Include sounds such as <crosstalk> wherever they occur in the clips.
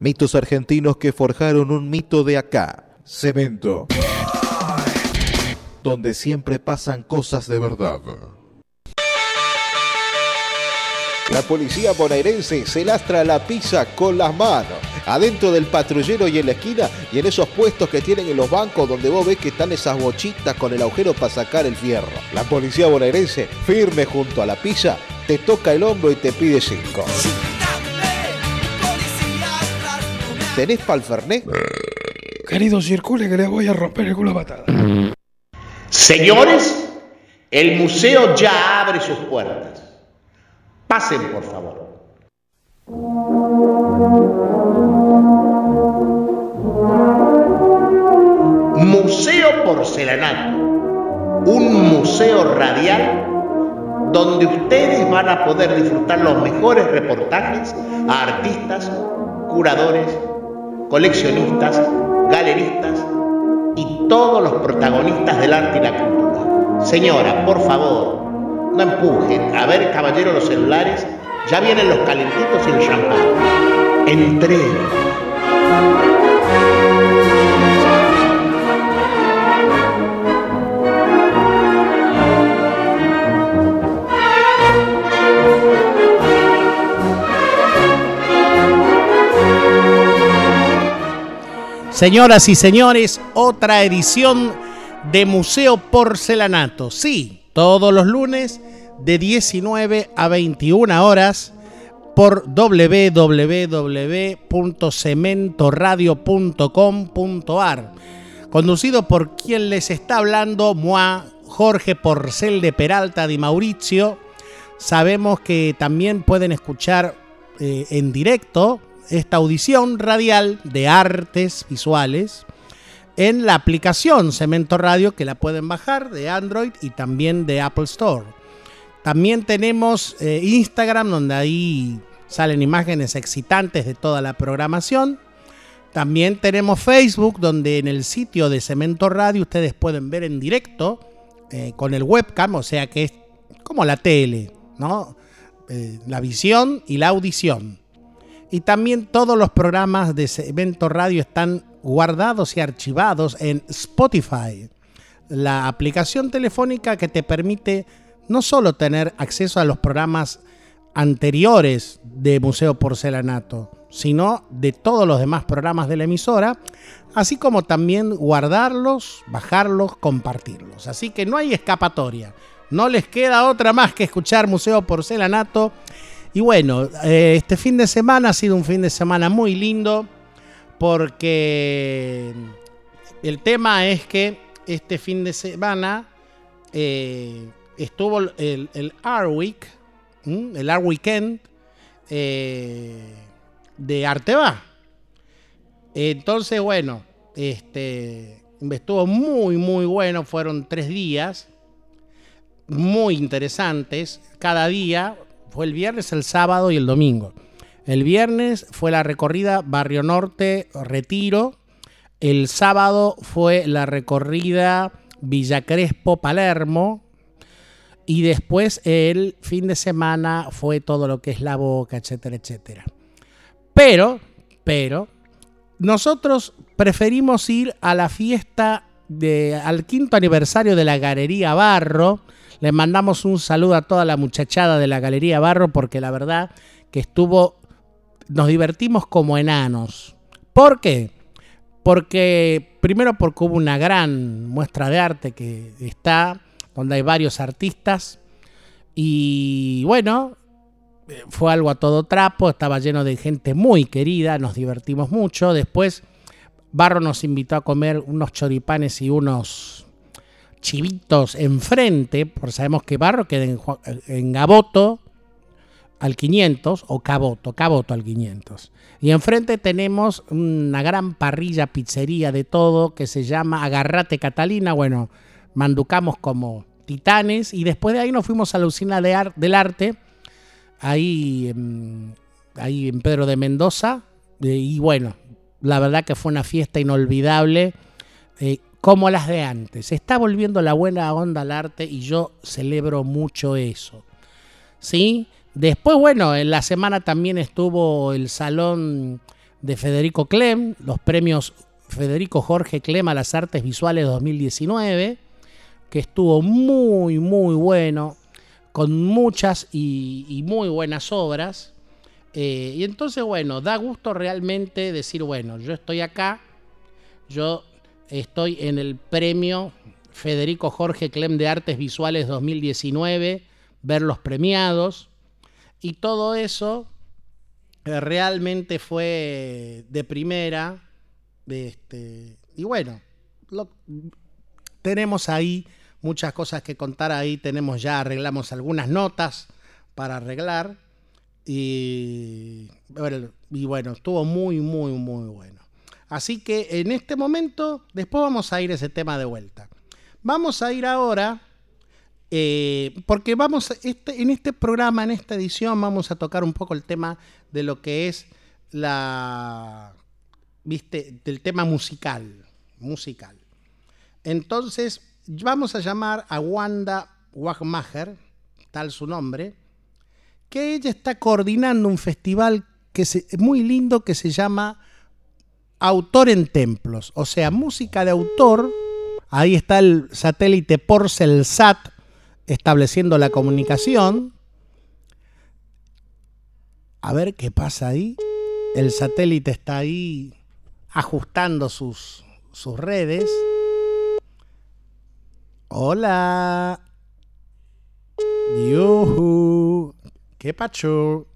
Mitos argentinos que forjaron un mito de acá. Cemento. Donde siempre pasan cosas de verdad. La policía bonaerense se lastra la pizza con las manos, adentro del patrullero y en la esquina y en esos puestos que tienen en los bancos donde vos ves que están esas bochitas con el agujero para sacar el fierro. La policía bonaerense, firme junto a la pizza, te toca el hombro y te pide cinco. ¿Tenés pa'l Fernet? Querido, circule que le voy a romper el culo a patada. Señores, el museo ya abre sus puertas. Pasen, por favor. Museo Porcelanato, un museo radial donde ustedes van a poder disfrutar los mejores reportajes a artistas, curadores, coleccionistas, galeristas y todos los protagonistas del arte y la cultura. Señora, por favor, no empujen. A ver, caballero, los celulares. Ya vienen los calentitos y el champán. Entré. Señoras y señores, otra edición de Museo Porcelanato. Sí, todos los lunes de 19 a 21 horas por www.cementoradio.com.ar. Conducido por quien les está hablando, Moi, Jorge Porcel de Peralta de Mauricio. Sabemos que también pueden escuchar eh, en directo esta audición radial de artes visuales en la aplicación Cemento Radio que la pueden bajar de Android y también de Apple Store. También tenemos eh, Instagram donde ahí salen imágenes excitantes de toda la programación. También tenemos Facebook donde en el sitio de Cemento Radio ustedes pueden ver en directo eh, con el webcam, o sea que es como la tele, ¿no? Eh, la visión y la audición. Y también todos los programas de Cemento Radio están guardados y archivados en Spotify, la aplicación telefónica que te permite no solo tener acceso a los programas anteriores de Museo Porcelanato, sino de todos los demás programas de la emisora, así como también guardarlos, bajarlos, compartirlos. Así que no hay escapatoria. No les queda otra más que escuchar Museo Porcelanato. Y bueno, eh, este fin de semana ha sido un fin de semana muy lindo porque el tema es que este fin de semana eh, estuvo el, el Week, el Art Weekend eh, de Arteba. Entonces, bueno, este estuvo muy, muy bueno. Fueron tres días muy interesantes. Cada día fue el viernes, el sábado y el domingo. El viernes fue la recorrida Barrio Norte Retiro. El sábado fue la recorrida Villa Crespo Palermo. Y después el fin de semana fue todo lo que es la boca, etcétera, etcétera. Pero, pero, nosotros preferimos ir a la fiesta de, al quinto aniversario de la Galería Barro. Le mandamos un saludo a toda la muchachada de la Galería Barro porque la verdad que estuvo nos divertimos como enanos. ¿Por qué? Porque, primero porque hubo una gran muestra de arte que está, donde hay varios artistas. Y bueno, fue algo a todo trapo, estaba lleno de gente muy querida, nos divertimos mucho. Después, Barro nos invitó a comer unos choripanes y unos chivitos enfrente, porque sabemos que Barro queda en, en Gaboto, al 500 o Caboto, Caboto al 500. Y enfrente tenemos una gran parrilla, pizzería de todo que se llama Agarrate Catalina. Bueno, manducamos como titanes y después de ahí nos fuimos a la usina de del arte, ahí, ahí en Pedro de Mendoza. y bueno, la verdad que fue una fiesta inolvidable, eh, como las de antes. Está volviendo la buena onda al arte y yo celebro mucho eso. ¿Sí? Después, bueno, en la semana también estuvo el Salón de Federico Clem, los premios Federico Jorge Clem a las artes visuales 2019, que estuvo muy, muy bueno, con muchas y, muy buenas obras. Eh, y entonces, bueno, da gusto realmente decir, bueno, yo estoy acá, yo estoy en el premio Federico Jorge Clem de Artes Visuales 2019, ver los premiados, y todo eso eh, realmente fue de primera. Este, y bueno, tenemos ahí muchas cosas que contar ahí. Tenemos ya, arreglamos algunas notas para arreglar. Y, bueno, estuvo muy, muy, muy bueno. Así que en este momento, después vamos a ir ese tema de vuelta. Vamos a ir ahora, eh, porque vamos, este, en este programa, en esta edición, vamos a tocar un poco el tema de lo que es la, viste, del tema musical, musical. Entonces, vamos a llamar a Wanda Wagmacher, tal su nombre, que ella está coordinando un festival que muy lindo que se llama Autor en Templos, o sea, música de autor. Ahí está el satélite Porcelsat estableciendo la comunicación. A ver qué pasa ahí. El satélite está ahí ajustando sus, sus redes. Hola. Yuhu. ¿Qué pacho?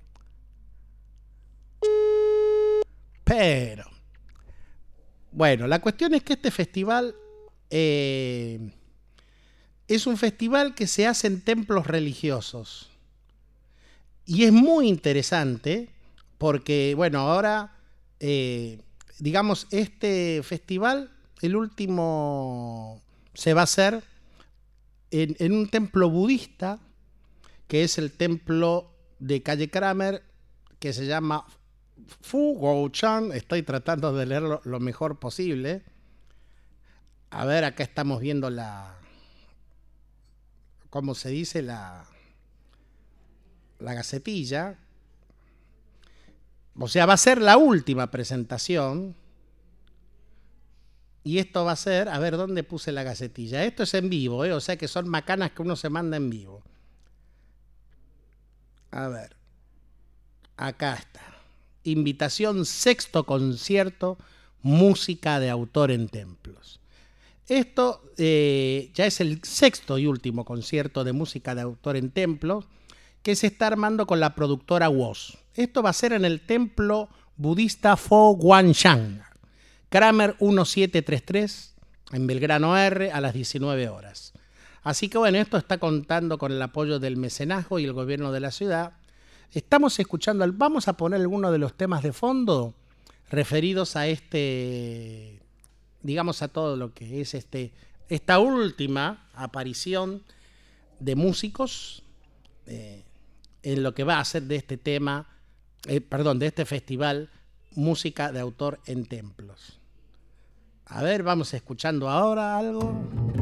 Pero. Bueno, la cuestión es que este festival eh, es un festival que se hace en templos religiosos. Y es muy interesante porque, bueno, ahora, eh, digamos, este festival, el último se va a hacer en, un templo budista, que es el templo de Calle Kramer, que se llama Fu Chan. Estoy tratando de leerlo lo mejor posible. A ver, acá estamos viendo la. ¿Cómo se dice? La. La gacetilla. O sea, va a ser la última presentación y esto va a ser, a ver, ¿dónde puse la gacetilla? Esto es en vivo, ¿eh? o sea que son macanas que uno se manda en vivo. A ver, acá está. Invitación sexto concierto, música de autor en templos. Esto eh, ya es el sexto y último concierto de música de autor en templos que se está armando con la productora WOS. Esto va a ser en el templo budista Fo Guanshang Kramer 1733 en Belgrano R a las 19 horas. Así que bueno, esto está contando con el apoyo del mecenazgo y el gobierno de la ciudad. Estamos escuchando, vamos a poner algunos de los temas de fondo referidos a este, digamos a todo lo que es este, esta última aparición de músicos eh, en lo que va a ser de este tema, eh, perdón, de este festival, música de autor en templos. A ver, vamos escuchando ahora algo.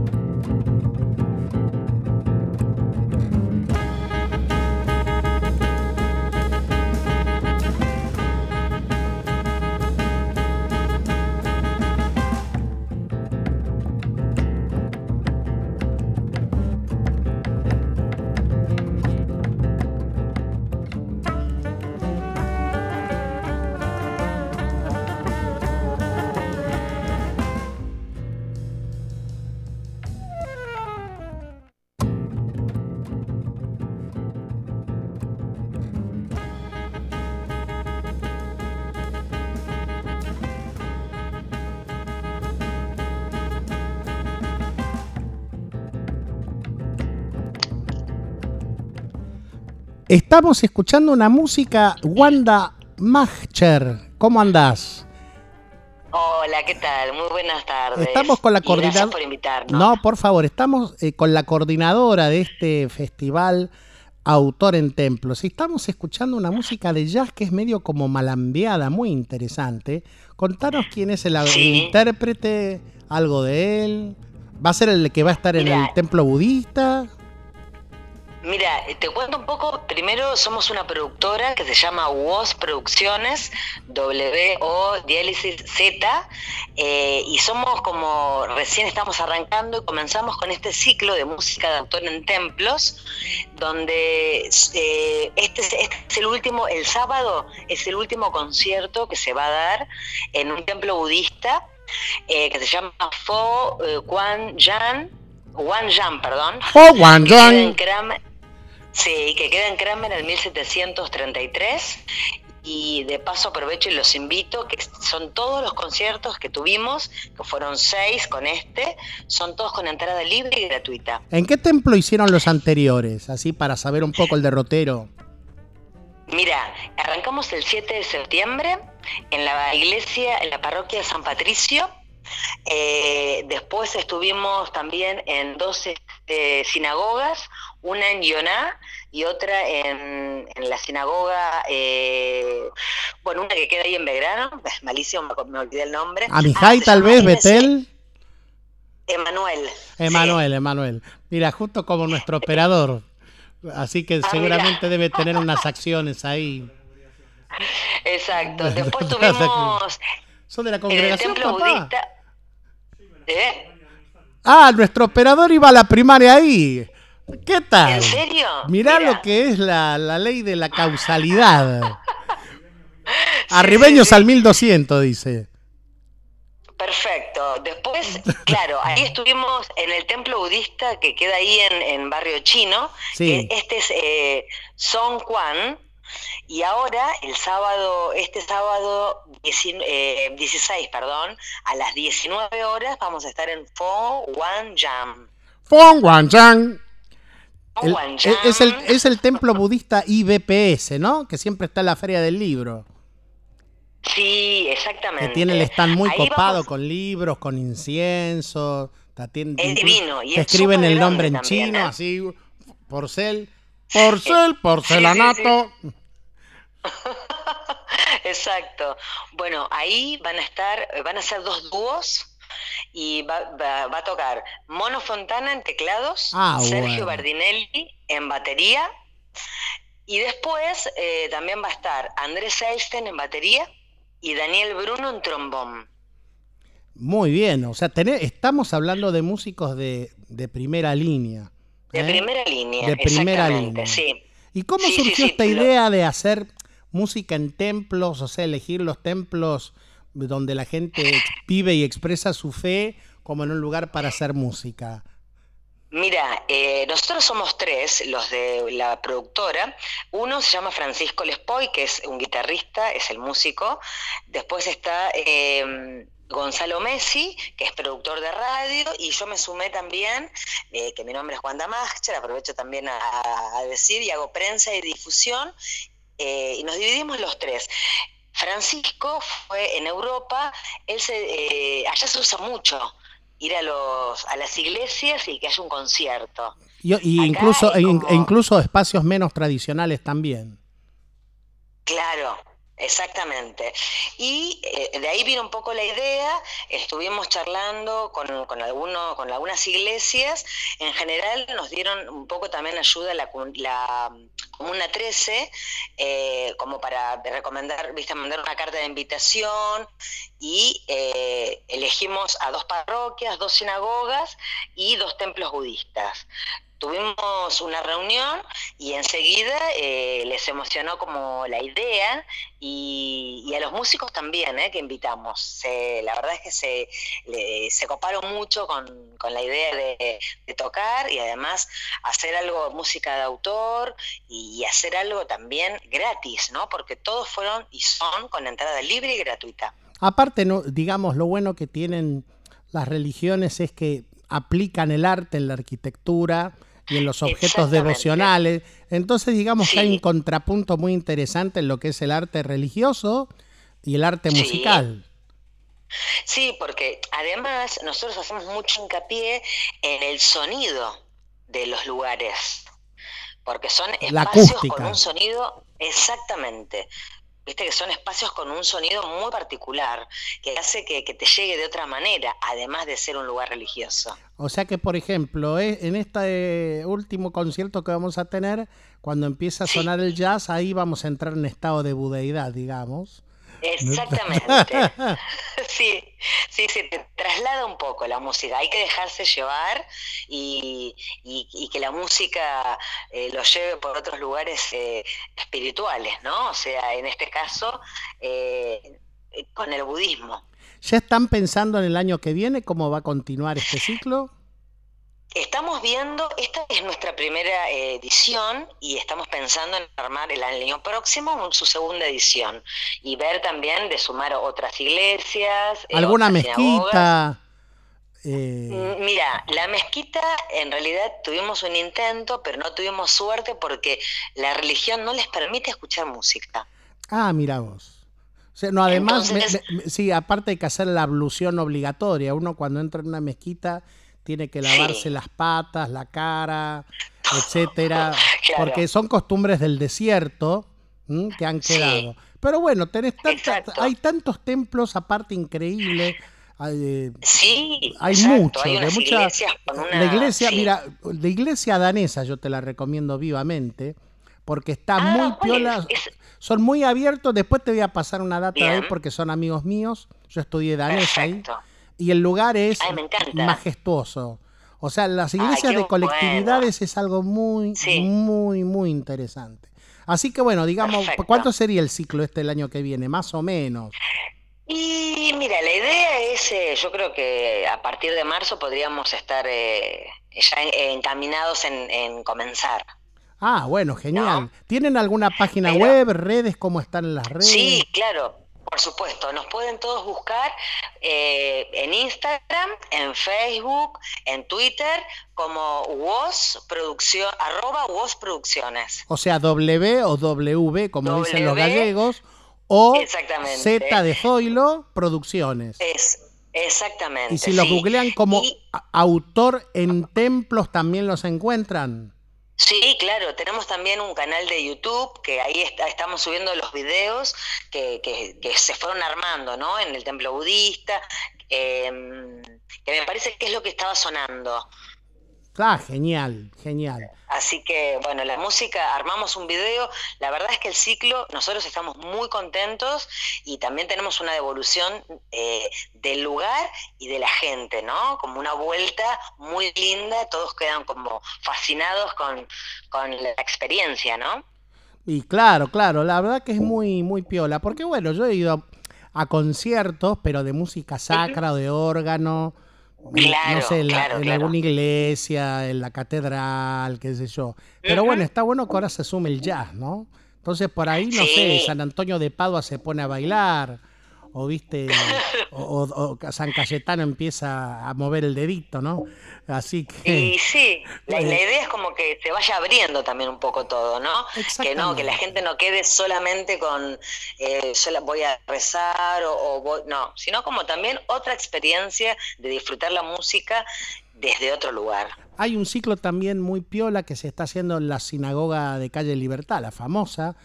Estamos escuchando una música Wanda Macher. ¿Cómo andás? Hola, ¿qué tal? Muy buenas tardes. Estamos con la coordinadora. Gracias por invitarnos. No, por favor, estamos eh, con la coordinadora de este festival Autor en Templos. Estamos escuchando una música de jazz que es medio como malambeada, muy interesante. Contanos quién es el intérprete, algo de él. ¿Va a ser el que va a estar en el templo budista? Mira, te cuento un poco. Primero, somos una productora que se llama WOS Producciones, W-O Diálisis Z, eh, y somos como recién estamos arrancando y comenzamos con este ciclo de música de autor en templos, donde eh, este, es, este es el último, el sábado es el último concierto que se va a dar en un templo budista eh, que se llama Fo Quan Yan. Wan Yan, perdón. Fo Wan Yan. Sí, que queda en Kramer en 1733 y de paso aprovecho y los invito, que son todos los conciertos que tuvimos, que fueron seis con este, son todos con entrada libre y gratuita. ¿En qué templo hicieron los anteriores? Así para saber un poco el derrotero. Mira, arrancamos el 7 de septiembre en la iglesia, en la parroquia de San Patricio. Eh, después estuvimos también en dos este, sinagogas, una en Yoná y otra en, la sinagoga, eh, bueno, una que queda ahí en Belgrano, es malísimo, me, olvidé el nombre. Amijay ah, tal vez, Betel. Emanuel. Emanuel, Emanuel. Mira, justo como nuestro operador. Así que ah, seguramente debe tener unas <laughs> acciones ahí. Exacto. Después <laughs> tuvimos. Son de la congregación. budista. ¿Eh? Ah, nuestro operador iba a la primaria ahí. ¿Qué tal? ¿En serio? Mirá lo que es la, ley de la causalidad. <laughs> Arribeños al 1200, dice. Perfecto. Después, claro, ahí estuvimos en el templo budista que queda ahí en, Barrio Chino. Sí. Este es eh, Song Quan. Y ahora, el sábado, este sábado 16, eh, perdón, a las 19 horas vamos a estar en Fo Wan Jam. Fo Wan Jam es, el, es el templo budista IBPS, ¿no? Que siempre está en la Feria del Libro. Sí, exactamente. Que tiene el stand muy copado con libros, con incienso. es divino. Y escriben el nombre en chino, ¿eh? así, porcel. Porcel, porcelanato. <laughs> Exacto. Bueno, ahí van a estar, van a ser dos dúos y va, a tocar Mono Fontana en teclados, ah, Sergio Bardinelli en batería y después eh, también va a estar Andrés Einstein en batería y Daniel Bruno en trombón. Muy bien, o sea, estamos hablando de músicos de, primera línea. De ¿eh? primera línea. De primera línea. Sí. ¿Y cómo surgió esta idea de hacer música en templos, o sea, elegir los templos donde la gente vive y expresa su fe como en un lugar para hacer música? Mira, eh, nosotros somos tres, los de la productora. Uno se llama Francisco Lespoy, que es un guitarrista, es el músico. Después está eh, Gonzalo Messi, que es productor de radio, y yo me sumé también, eh, que mi nombre es Juan Damascher, aprovecho también a, decir, y hago prensa y difusión, y nos dividimos los tres. Francisco fue en Europa, él se, eh, allá se usa mucho ir a los a las iglesias y que haya un concierto. Y, incluso e, e incluso espacios menos tradicionales también. Claro, Exactamente. Y eh, de ahí vino un poco la idea, estuvimos charlando con, con, alguno, con algunas iglesias, en general nos dieron un poco también ayuda la, la Comuna 13, eh, como para recomendar, viste, mandar una carta de invitación y eh, elegimos a dos parroquias, dos sinagogas y dos templos budistas tuvimos una reunión y enseguida eh, les emocionó como la idea y, a los músicos también eh, que invitamos. la verdad es que se, se coparon mucho con, la idea de, tocar y además hacer algo música de autor y hacer algo también gratis, ¿no? Porque todos fueron y son con entrada libre y gratuita. Aparte, no, digamos, lo bueno que tienen las religiones es que aplican el arte en la arquitectura, y en los objetos devocionales. Entonces, digamos que hay un contrapunto muy interesante en lo que es el arte religioso y el arte musical. Sí, porque además nosotros hacemos mucho hincapié en el sonido de los lugares, porque son espacios con un sonido exactamente viste que son espacios con un sonido muy particular, que hace que, que te llegue de otra manera, además de ser un lugar religioso. O sea que, por ejemplo, eh, en este último concierto que vamos a tener, cuando empieza a Sí. sonar el jazz, ahí vamos a entrar en estado de budeidad, digamos. Exactamente. <laughs> Sí, sí, sí, te traslada un poco la música. Hay que dejarse llevar y, y- y que la música eh, lo lleve por otros lugares eh, espirituales, ¿no? O sea, en este caso, eh, con el budismo. ¿Ya están pensando en el año que viene cómo va a continuar este ciclo? Estamos viendo, esta es nuestra primera eh, edición y estamos pensando en armar el año próximo su segunda edición y ver también de sumar otras iglesias. eh, ¿Alguna otras mezquita? Eh, Mm, Mira, la mezquita en realidad tuvimos un intento, pero no tuvimos suerte porque la religión no les permite escuchar música. ah, mira vos. O sea, no, además, me- sí, aparte hay que hacer la ablución obligatoria. Uno cuando entra en una mezquita tiene que lavarse Sí. las patas, la cara, etcétera, Claro. porque son costumbres del desierto ¿m? que han Sí. quedado. Pero bueno, tenés tanta- hay tantos templos aparte increíbles. hay, eh, Sí, hay exacto, mucho, hay de mucha- una... La iglesia, sí. mira, la iglesia danesa yo te la recomiendo vivamente, porque está Ah, muy ¿cuál piola, es? Son muy abiertos, después te voy a pasar una data de ahí Bien. porque son amigos míos, yo estudié danés ahí. Y el lugar es Ay, majestuoso. O sea, las iglesias de colectividades es algo muy, Sí. muy, muy interesante. Así que bueno, digamos, Perfecto. ¿cuánto sería el ciclo este el año que viene? Más o menos. Y mira, la idea es, eh, yo creo que a partir de marzo podríamos estar eh, ya en- encaminados en, en comenzar. Ah, bueno, genial. No. ¿Tienen alguna página Pero- web, redes? ¿Cómo están las redes? Sí, claro, por supuesto. Nos pueden todos buscar eh, en Instagram, en Facebook, en Twitter, como WOS Producción, arroba WOS Producciones. O sea, W o W, como dicen los gallegos, o. Z de Zoilo Producciones. Es, exactamente. Y si los sí. googlean como Y- autor en templos, también los encuentran. Sí, claro, tenemos también un canal de YouTube que ahí está- estamos subiendo los videos que, que- que se fueron armando, ¿no? En el templo budista, em, que me parece que es lo que estaba sonando. Ah, genial, genial. Así que, bueno, la música, armamos un video. La verdad es que el ciclo, nosotros estamos muy contentos y también tenemos una devolución eh, del lugar y de la gente, ¿no? Como una vuelta muy linda, todos quedan como fascinados con, con la experiencia, ¿no? Y claro, claro, la verdad que es muy, muy piola. Porque bueno, yo he ido a conciertos, pero de música sacra o de órgano. No sé, en, la- claro, en claro. alguna iglesia, en la catedral, qué sé yo. Pero bueno, está bueno que ahora se sume el jazz, ¿no? Entonces por ahí, no sé. San Antonio de Padua se pone a bailar, o viste, <laughs> o, o- o San Cayetano empieza a mover el dedito, ¿no? Así que... Y sí, la, la idea es como que se vaya abriendo también un poco todo, ¿no? Que no, que la gente no quede solamente con eh, yo la voy a rezar o, o voy- no, sino como también otra experiencia de disfrutar la música desde otro lugar. Hay un ciclo también muy piola que se está haciendo en la sinagoga de Calle Libertad, la famosa,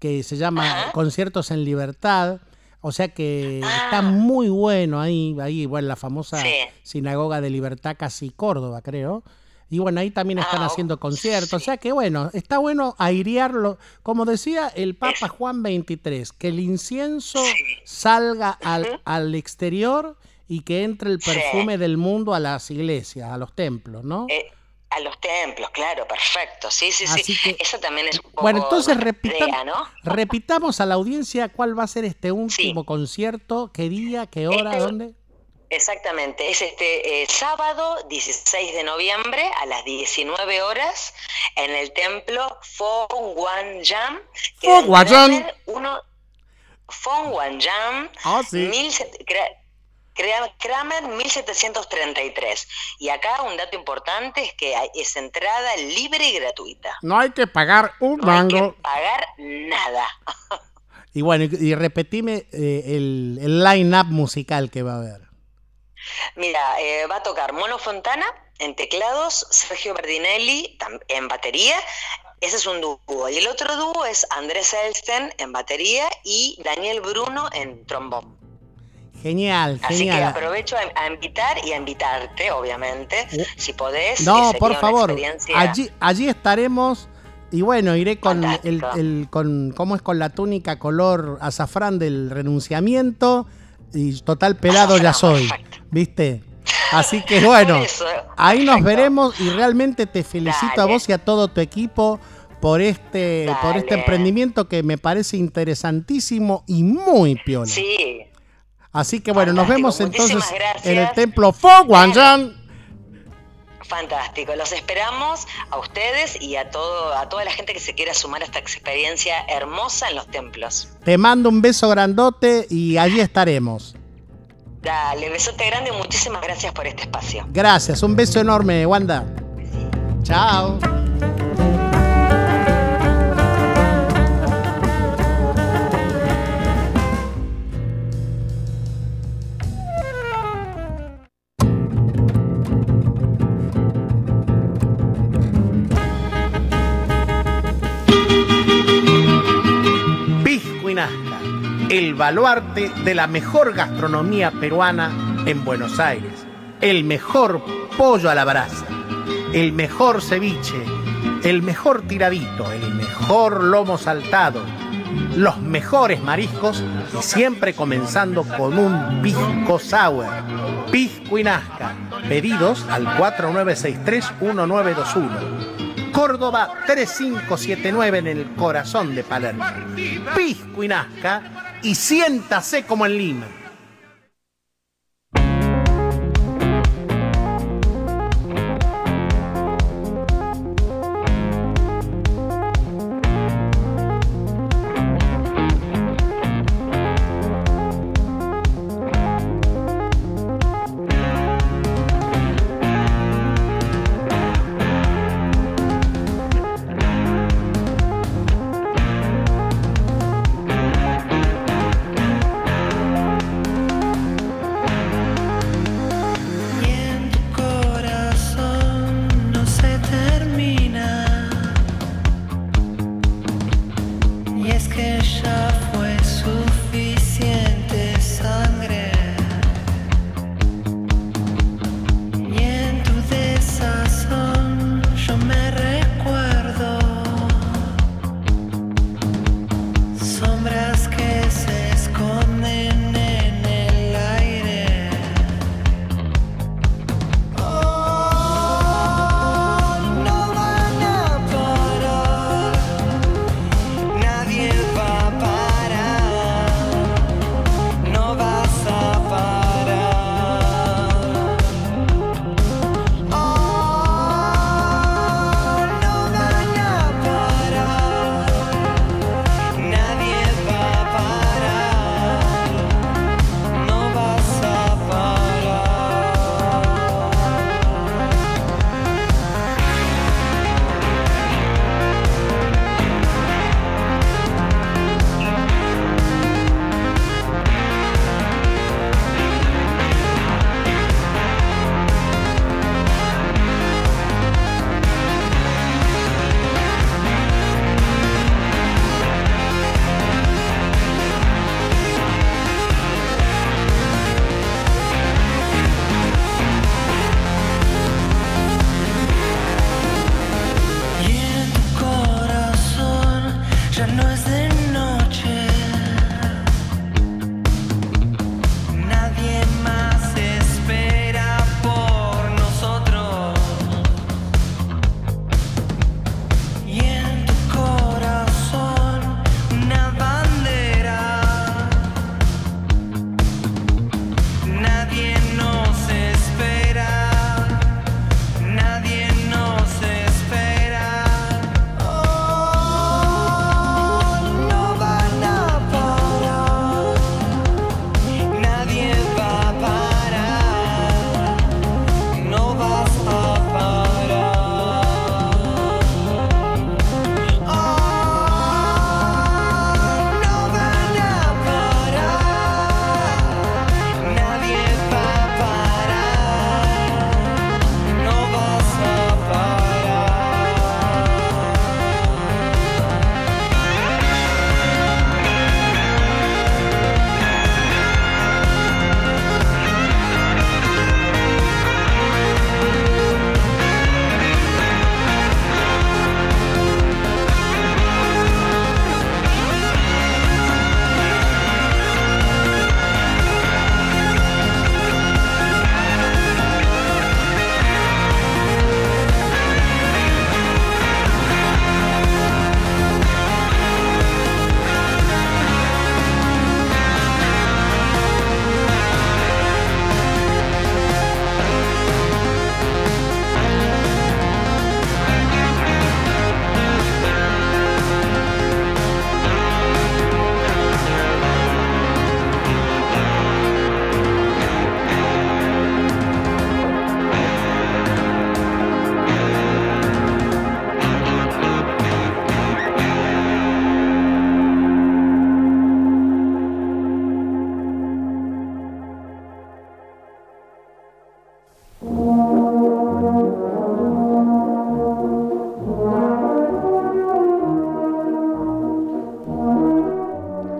que se llama Ajá. Conciertos en Libertad. O sea que Ah. está muy bueno ahí, ahí, bueno, la famosa Sí. sinagoga de Libertad, casi Córdoba, creo. Y bueno, ahí también están Ah, haciendo conciertos. O sea que bueno, está bueno airearlo. Como decía el Papa Juan XXIII, que el incienso Sí. salga al, al exterior y que entre el perfume del mundo a las iglesias, a los templos, ¿no? Eh, a los templos, claro, perfecto. Sí, sí, Así sí. que- Eso también es un poco Bueno, entonces repitam- idea, ¿no? repitamos a la audiencia cuál va a ser este último Sí. concierto, qué día, qué hora, Este- dónde. Exactamente, es este eh, sábado 16 de noviembre a las 19 horas en el templo Fong Wan Yam. que Fong Wan. Kramer uno- Fong Wan Yam, Ah, sí. 1700 Kra- Kra- Kramer 1733. Y acá un dato importante es que es entrada libre y gratuita. No hay que pagar un No hay que pagar nada. <laughs> Y bueno, y, y repetime eh, el, el line-up musical que va a haber. Mira, eh, va a tocar Mono Fontana en teclados, Sergio Berdinelli en batería, Ese es un dúo. Y el otro dúo es Andrés Elsten en batería y Daniel Bruno en trombón. Genial, Así que genial. aprovecho a, a invitar y a invitarte, obviamente, Uh. si podés. No, que por favor. experiencia- Allí, allí estaremos. Y bueno, iré con el, con cómo es con la túnica color azafrán del renunciamiento y total pelado ya Azafrán, soy, perfecto. ¿viste? Así que bueno, <laughs> eso, ahí nos veremos y realmente te felicito a vos y a todo tu equipo por este por este emprendimiento que me parece interesantísimo y muy piola. Sí, Así que bueno, nos vemos entonces en el templo Fo Guangzhang. fantástico. Los esperamos a ustedes y a todo, a toda la gente que se quiera sumar a esta experiencia hermosa en los templos. Te mando un beso grandote y allí estaremos. Dale, besote grande y muchísimas gracias por este espacio. Gracias, un beso enorme, Wanda. Chao. El baluarte de la mejor gastronomía peruana en Buenos Aires. El mejor pollo a la brasa, el mejor ceviche, el mejor tiradito, el mejor lomo saltado, los mejores mariscos y siempre comenzando con un pisco sour. Pisco y Nazca. Pedidos al 4963-1921. Córdoba 3579 en el corazón de Palermo. Pisco y Nazca y siéntase como en Lima.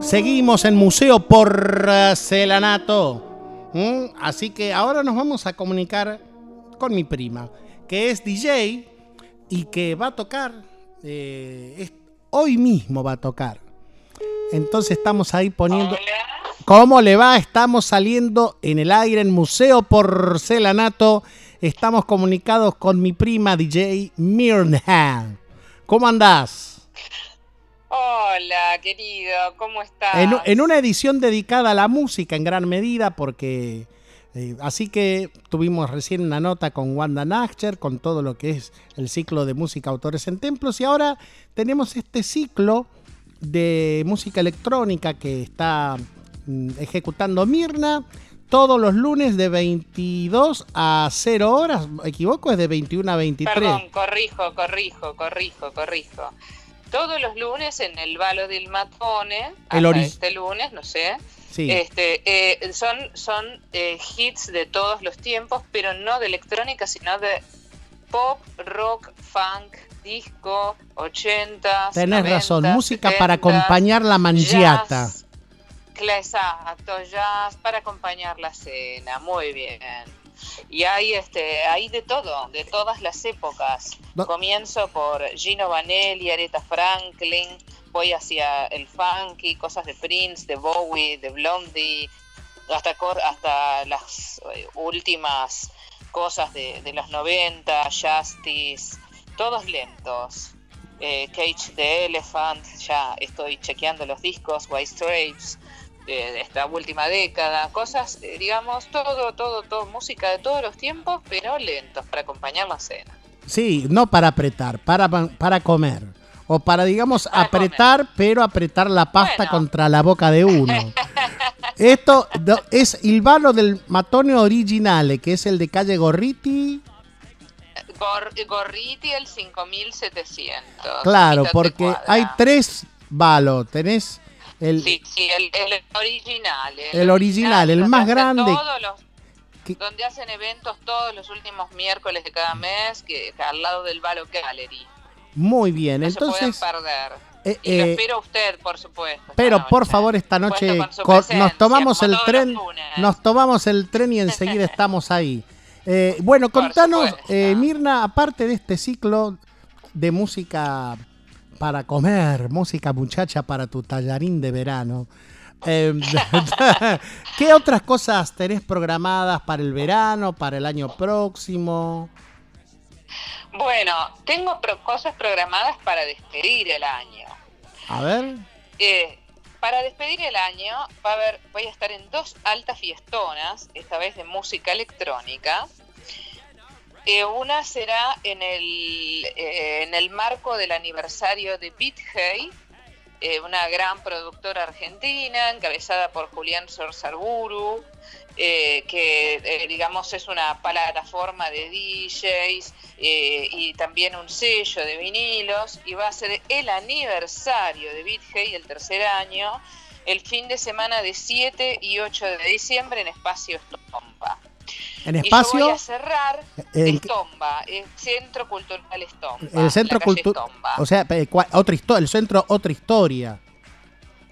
Seguimos en Museo Porcelanato. ¿Mm? Así que ahora nos vamos a comunicar con mi prima, que es DJ y que va a tocar, eh, es- hoy mismo va a tocar. Entonces estamos ahí poniendo... ¿Cómo le va? Estamos saliendo en el aire en Museo Porcelanato. Estamos comunicados con mi prima DJ Mirna. ¿Cómo andás? Hola, querido, ¿cómo estás? En, en una edición dedicada a la música en gran medida, porque eh, así que tuvimos recién una nota con Wanda Nacher, con todo lo que es el ciclo de música autores en templos, y ahora tenemos este ciclo de música electrónica que está mm, ejecutando Mirna todos los lunes de 22 a 0 horas, ¿me equivoco? Es de 21 a 23. Perdón, corrijo, corrijo, corrijo, corrijo. Todos los lunes en el Valo del Matone, El hasta este lunes, no sé, Sí. este, eh, son, son eh, hits de todos los tiempos, pero no de electrónica, sino de pop, rock, funk, disco, 80. Tenés razón, música para acompañar la mangiata. Jazz, exacto, jazz para acompañar la cena, muy bien. Y hay este, hay de todo, de todas las épocas. No- Comienzo por Gino Vanelli, Aretha Franklin, voy hacia el funky, cosas de Prince, de Bowie, de Blondie, hasta hasta las eh, últimas cosas de, de los 90, Justice, todos lentos. Eh, Cage the Elephant, ya estoy chequeando los discos, White Stripes, de, de esta última década, cosas, eh, digamos, todo, todo, todo, música de todos los tiempos, pero lentos para acompañar la cena. Sí, no para apretar, para, para comer. O para, digamos, Para apretar, pero apretar la pasta Bueno. contra la boca de uno. <laughs> Esto es il vano del matone originale, que es el de calle Gorriti. Gor- Gorriti el 5700. Claro, porque hay tres valos. Tenés el, Sí, sí, el, el original. El original, el más grande. todos los- que- donde hacen eventos todos los últimos miércoles de cada mes, que, que al lado del Valo Gallery. muy bien. No se pueden Entonces, perder. eh, Y lo eh, espero a usted, por supuesto. pero por favor esta noche con nos tomamos el tren, nos tomamos el tren y enseguida <laughs> estamos ahí. Eh, bueno, Por contanos, eh, Mirna, aparte de este ciclo de música para comer, música muchacha para tu tallarín de verano, eh, <laughs> ¿qué otras cosas tenés programadas para el verano, para el año próximo? Bueno, tengo pro- cosas programadas para despedir el año. A ver, Eh, para despedir el año va a haber, voy a estar en dos altas fiestonas, esta vez de música electrónica. Una será en el, eh, en el marco del aniversario de BitHey, eh, una gran productora argentina encabezada por Julián Sorsarburu, eh, que eh, digamos es una plataforma de DJs y también un sello de vinilos y va a ser el aniversario de BitHey, el tercer año, el fin de semana de 7 y 8 de diciembre en Espacio Estomba. En Y yo espacio, voy a cerrar en- Estomba, el Centro Cultural Estomba. el centro cultural, o sea, eh, otra historia, el centro otra historia.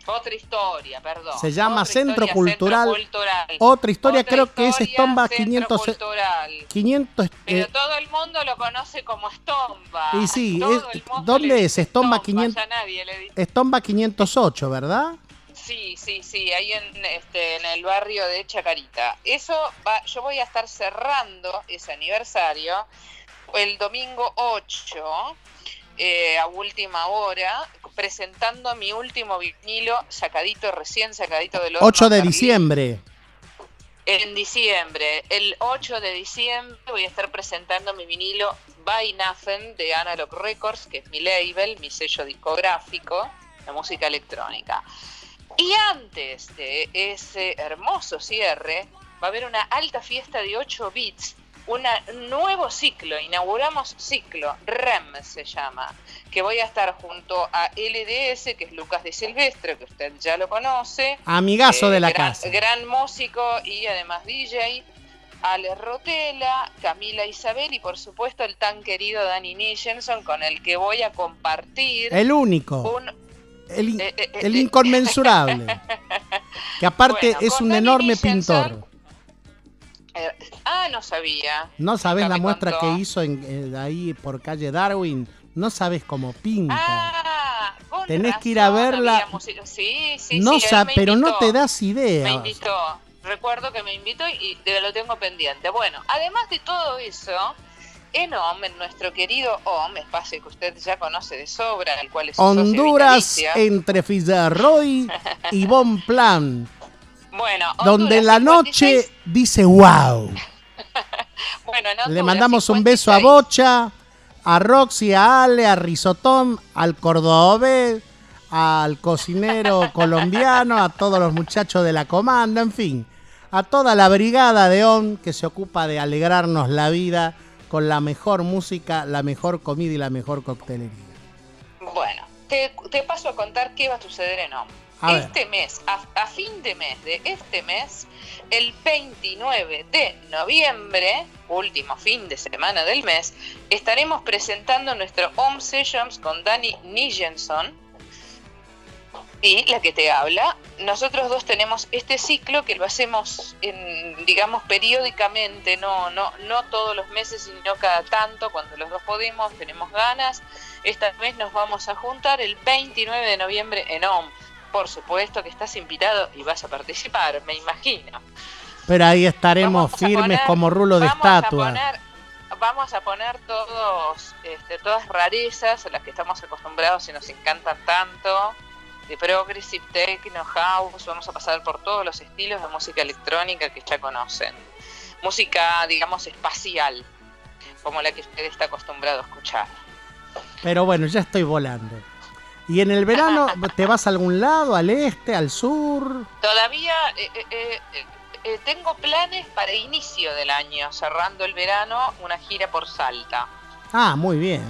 Otra historia, perdón. Se llama Centro historia, Cultural. Centro Cultural. Otra historia, Otra creo que es Estomba Centro 500, Cultural. 500 Pero eh, todo el mundo lo conoce como Estomba. Y sí, es- el ¿dónde es? Estomba 500 ya nadie le dice. Estomba 508, ¿verdad? Sí, sí, sí, ahí en, este, en el barrio de Chacarita. Eso va, yo voy a estar cerrando ese aniversario el domingo 8, eh, a última hora, presentando mi último vinilo sacadito, recién sacadito del horno 8 de diciembre. En diciembre, el 8 de diciembre voy a estar presentando mi vinilo By Nothing de Analog Records, que es mi label, mi sello discográfico de música electrónica. Y antes de ese hermoso cierre, va a haber una alta fiesta de 8 bits, un nuevo ciclo, inauguramos ciclo, REM se llama, que voy a estar junto a LDS, que es Lucas de Silvestre, que usted ya lo conoce, Amigazo eh, de la gran, casa. Gran músico y además DJ. Ale Rotela, Camila Isabel y por supuesto el tan querido Danny Nicholson con el que voy a compartir El único. un El, in- Eh, eh, eh, el inconmensurable. <laughs> Que aparte Bueno, es un enorme pintor. Eh, ah, no sabía. No sabes Nunca la muestra contó. que hizo en, eh, ahí por calle Darwin. No sabes cómo pinta. Ah, con Tenés que ir a verla. Sí, sí, no sí, sa- pero no te das idea. Me invitó. Recuerdo que me invitó y de- lo tengo pendiente. Bueno, además de todo eso, en OM, en nuestro querido OM, espacio que usted ya conoce de sobra, el cual es Honduras entre Villarroy y Bonplan. <laughs> Bueno, Donde Honduras la 56, noche dice wow. <laughs> bueno, en Le mandamos un beso a 56. Bocha, a Roxy, a Ale, a Risotón, al Cordobés, al cocinero <laughs> colombiano, a todos los muchachos de la comanda, en fin, a toda la brigada de ON que se ocupa de alegrarnos la vida con la mejor música, la mejor comida y la mejor coctelería. Bueno, te, te paso a contar qué va a suceder en OM. A ver. este mes, a, a fin de mes de este mes, el 29 de noviembre, último fin de semana del mes, estaremos presentando nuestro Home Sessions con Danny Nijenson y la que te habla. Nosotros dos tenemos este ciclo que lo hacemos, en, digamos, periódicamente, no, no, no todos los meses, sino cada tanto, cuando los dos podemos, tenemos ganas. Esta vez nos vamos a juntar el 29 de noviembre en OM. Por supuesto que estás invitado y vas a participar, me imagino. Pero ahí estaremos firmes poner- como rulo de estatua. vamos a poner todos, este, todas rarezas a las que estamos acostumbrados y nos encantan tanto. De progressive, techno, house, vamos a pasar por todos los estilos de música electrónica que ya conocen. Música, digamos, espacial, como la que usted está acostumbrado a escuchar. Pero bueno, ya estoy volando. ¿Y en el verano te vas a algún lado, al este, al sur? Todavía eh, eh, eh, eh, tengo planes para inicio del año, cerrando el verano, una gira por Salta. Ah, muy bien.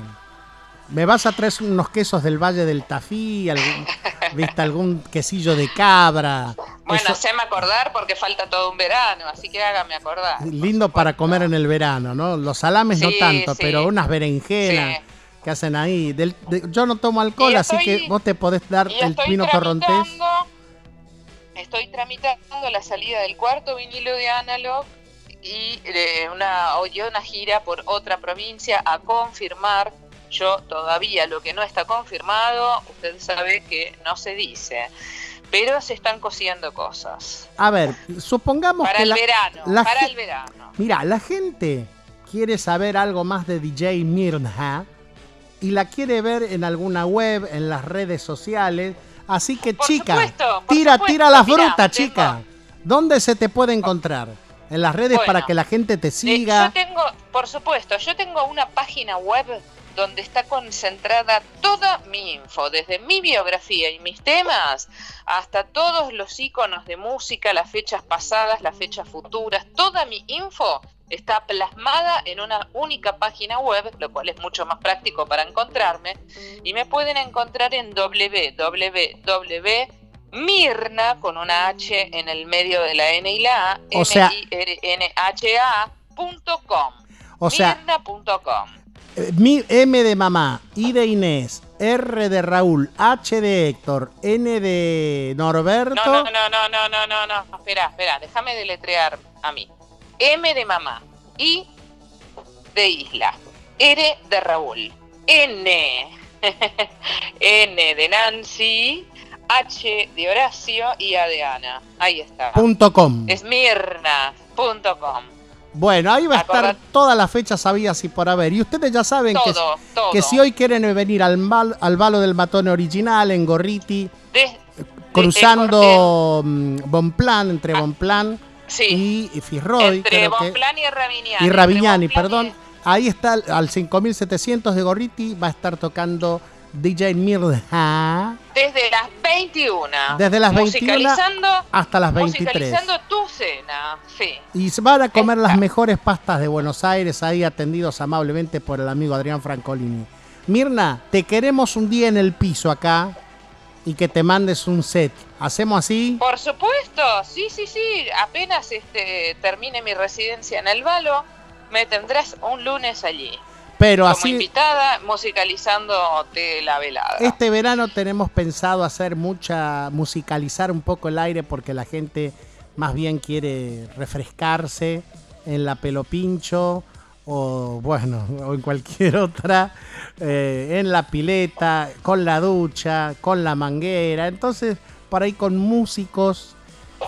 ¿Me vas a traer unos quesos del Valle del Tafí? Algún, ¿Viste algún quesillo de cabra? Bueno, Eso- haceme acordar porque falta todo un verano, así que hágame acordar. lindo para comer en el verano, ¿no? Los salames no tanto, sí. pero unas berenjenas Sí. que hacen ahí. Del- de- yo no tomo alcohol, así que vos te podés dar el pino torrontés. estoy tramitando la salida del cuarto vinilo de Analog y de una, una gira por otra provincia a confirmar. Yo todavía lo que no está confirmado, usted sabe que no se dice, pero se están cosiendo cosas. A ver, supongamos Para que el la, verano, la para el verano. Mira, la gente quiere saber algo más de DJ Mirna y la quiere ver en alguna web, en las redes sociales. Así que, Por chica, supuesto, tira, supuesto. tira la Mirá, fruta, tengo- chica. ¿Dónde se te puede encontrar? En las redes Bueno, para que la gente te Eh, siga. yo tengo, por supuesto, yo tengo una página web donde está concentrada toda mi info, desde mi biografía y mis temas hasta todos los iconos de música, las fechas pasadas, las fechas futuras, toda mi info está plasmada en una única página web, lo cual es mucho más práctico para encontrarme, y me pueden encontrar en www.mirna con una H en el medio de la N y la A, O sea- M-I-R-N-H-A.com. O sea, Mirna.com. mi M de mamá, I de Inés, R de Raúl, H de Héctor, N de Norberto. No, no, no, no, no, no, no, no. Espera, espera, déjame deletrear a mí. M de mamá, I de isla, R de Raúl, N, <laughs> N de Nancy, H de Horacio y A de Ana. Ahí está. punto com. Esmirna.com. Bueno, ahí va a estar Acordate. todas las fechas sabidas y por haber. Y ustedes ya saben que, Todo, que si hoy quieren venir al, mal- al Valo del Matone original en Gorriti, De- cruzando mm, Bonplan, entre Ah, Bonplan sí, y Fisroy, entre que- Bonplan y Ravignani. y Ravignani, perdón. y- Ahí está, al 5700 de Gorriti, va a estar tocando DJ Mirja Desde las 21. Desde las 21 Musicalizando, hasta las 23. musicalizando tu cena. Sí. Y se van a comer las mejores pastas de Buenos Aires, ahí atendidos amablemente por el amigo Adrián Francolini. Mirna, te queremos un día en el piso acá y que te mandes un set. ¿Hacemos así? Por supuesto, sí, sí, sí. Apenas este, termine mi residencia en el Valo, me tendrás un lunes allí. Pero como así, invitada musicalizándote la velada. este verano tenemos pensado hacer mucha, musicalizar un poco el aire porque la gente más bien quiere refrescarse en la pelo pincho o bueno, o en cualquier <laughs> otra, eh, en la pileta, con la ducha, con la manguera. Entonces, por ahí con músicos,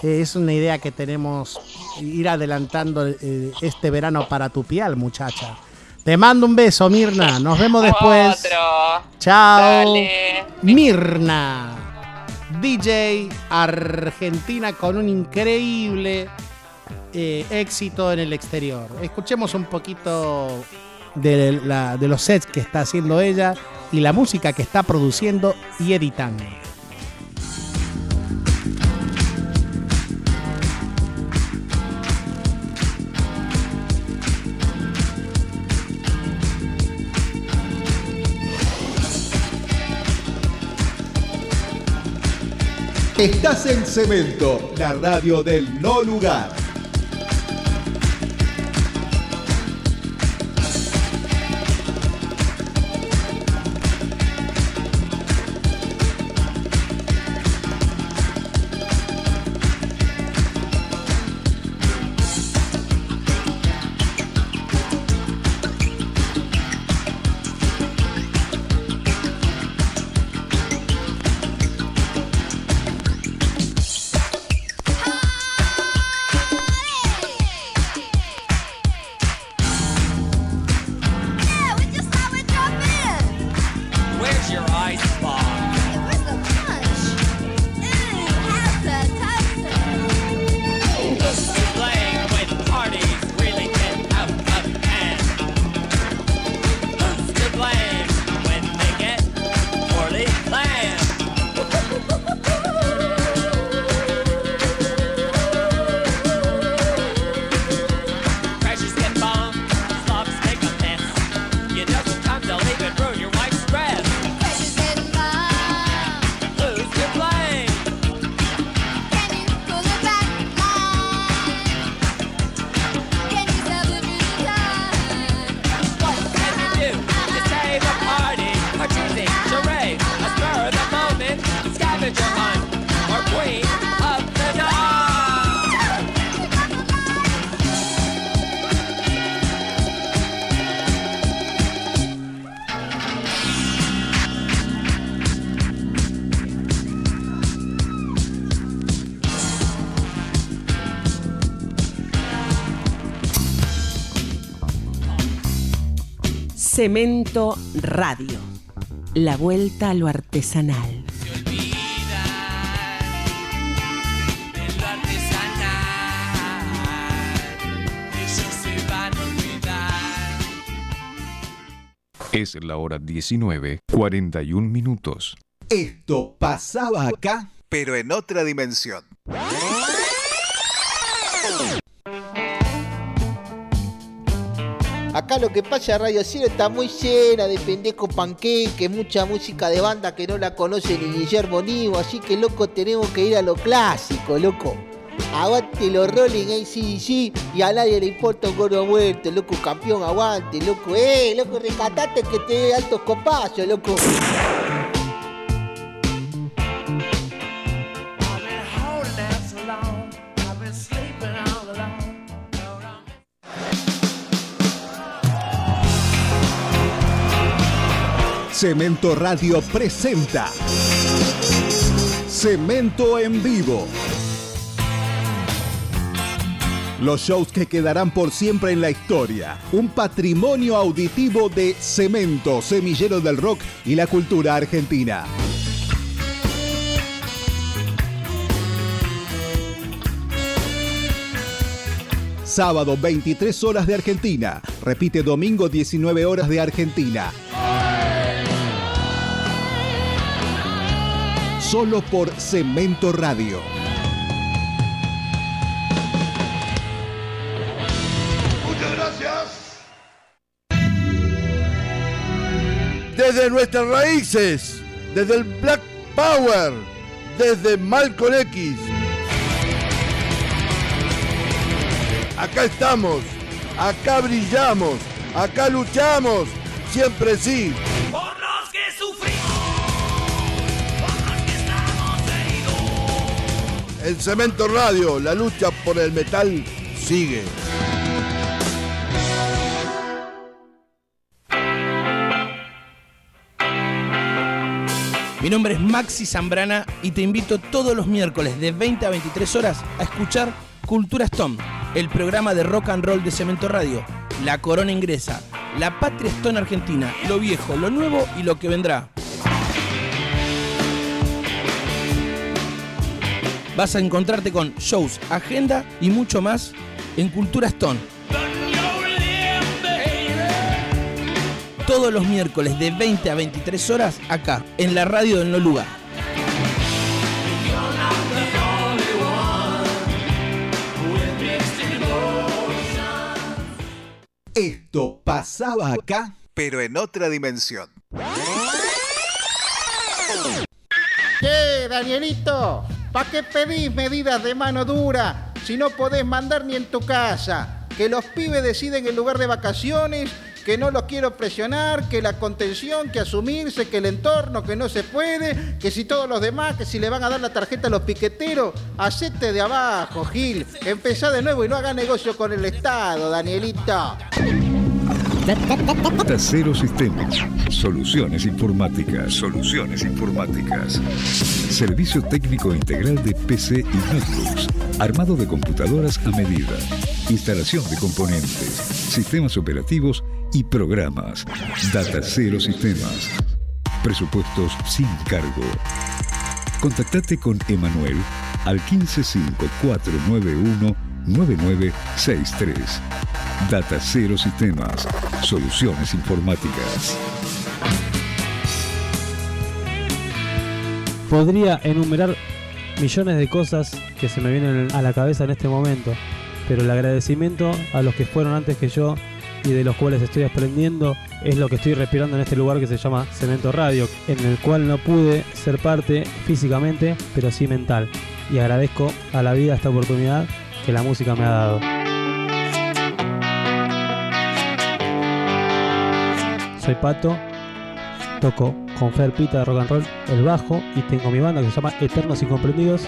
eh, es una idea que tenemos ir adelantando eh, este verano para tu piel, muchacha. Te mando un beso, Mirna. Nos vemos después. Otro. Chao. Dale. Mirna, DJ argentina con un increíble eh, éxito en el exterior. Escuchemos un poquito de, la- de los sets que está haciendo ella y la música que está produciendo y editando. Estás en Cemento, la radio del no lugar. Cemento Radio. La vuelta a lo artesanal. Se olvida de lo artesanal. Ellos se van a olvidar. Es la hora 19, 41 minutos. Esto pasaba acá, pero en otra dimensión. Acá lo que pasa, Radio Cero está muy llena de pendejos panqueques, mucha música de banda que no la conoce ni Guillermo Nivo, así que loco tenemos que ir a lo clásico, loco. Aguante los Rolling ACDC y a nadie le importa un gordo muerto, loco campeón, aguante, loco, eh, loco, rescatate que te dé altos copazos, loco. Cemento Radio presenta Cemento en vivo. Los shows que quedarán por siempre en la historia. Un patrimonio auditivo de Cemento, semillero del rock y la cultura argentina. Sábado 23 horas de Argentina. Repite domingo 19 horas de Argentina. Solo por Cemento Radio. Muchas gracias. Desde nuestras raíces, desde el Black Power, desde Malcolm X. Acá estamos, acá brillamos, acá luchamos siempre sí. En Cemento Radio, la lucha por el metal sigue. Mi nombre es Maxi Zambrana y te invito todos los miércoles de 20 a 23 horas a escuchar Cultura Stone, el programa de rock and roll de Cemento Radio. La corona ingresa, la patria Stone argentina, lo viejo, lo nuevo y lo que vendrá. Vas a encontrarte con shows, agenda y mucho más en Cultura Stone. Todos los miércoles de 20 a 23 horas acá, en la radio del No Lugar. Esto pasaba acá, pero en otra dimensión. Che, Danielito, ¿para qué pedís medidas de mano dura si no podés mandar ni en tu casa? Que los pibes deciden el lugar de vacaciones, que no los quiero presionar, que la contención, que asumirse, que el entorno, que no se puede, que si todos los demás, que si le van a dar la tarjeta a los piqueteros, hacete de abajo, Gil. Empezá de nuevo y no haga negocio con el Estado, Danielito. Cero Sistemas. Soluciones informáticas. Soluciones informáticas. Servicio técnico integral de PC y notebooks. Armado de computadoras a medida. Instalación de componentes. Sistemas operativos y programas. Data Cero Sistemas. Presupuestos sin cargo. Contactate con Emanuel al 155491 9963. Data Cero Sistemas. Soluciones informáticas. Podría enumerar millones de cosas que se me vienen a la cabeza en este momento, pero el agradecimiento a los que fueron antes que yo y de los cuales estoy aprendiendo es lo que estoy respirando en este lugar que se llama Cemento Radio, en el cual no pude ser parte físicamente, pero sí mental. Y agradezco a la vida esta oportunidad que la música me ha dado. Soy Pato, toco con Fer Pita de Rock and Roll el bajo y tengo mi banda que se llama Eternos Incomprendidos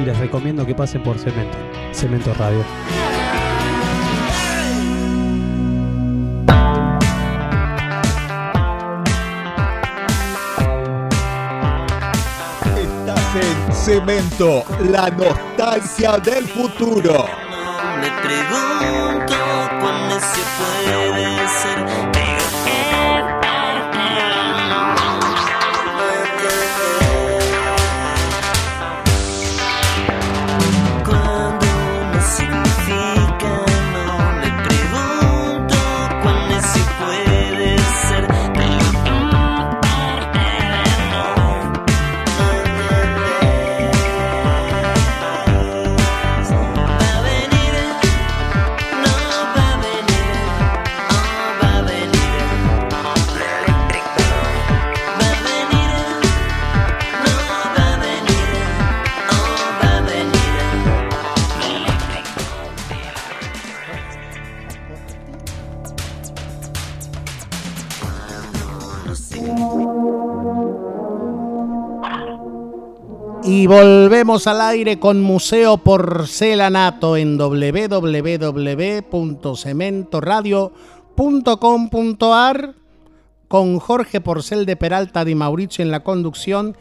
y les recomiendo que pasen por Cemento, Cemento Radio. La nostalgia del futuro. Me pregunto cómo se puede Y volvemos al aire con Museo Porcelanato en www.cementoradio.com.ar con Jorge Porcel de Peralta Di Mauricio en la conducción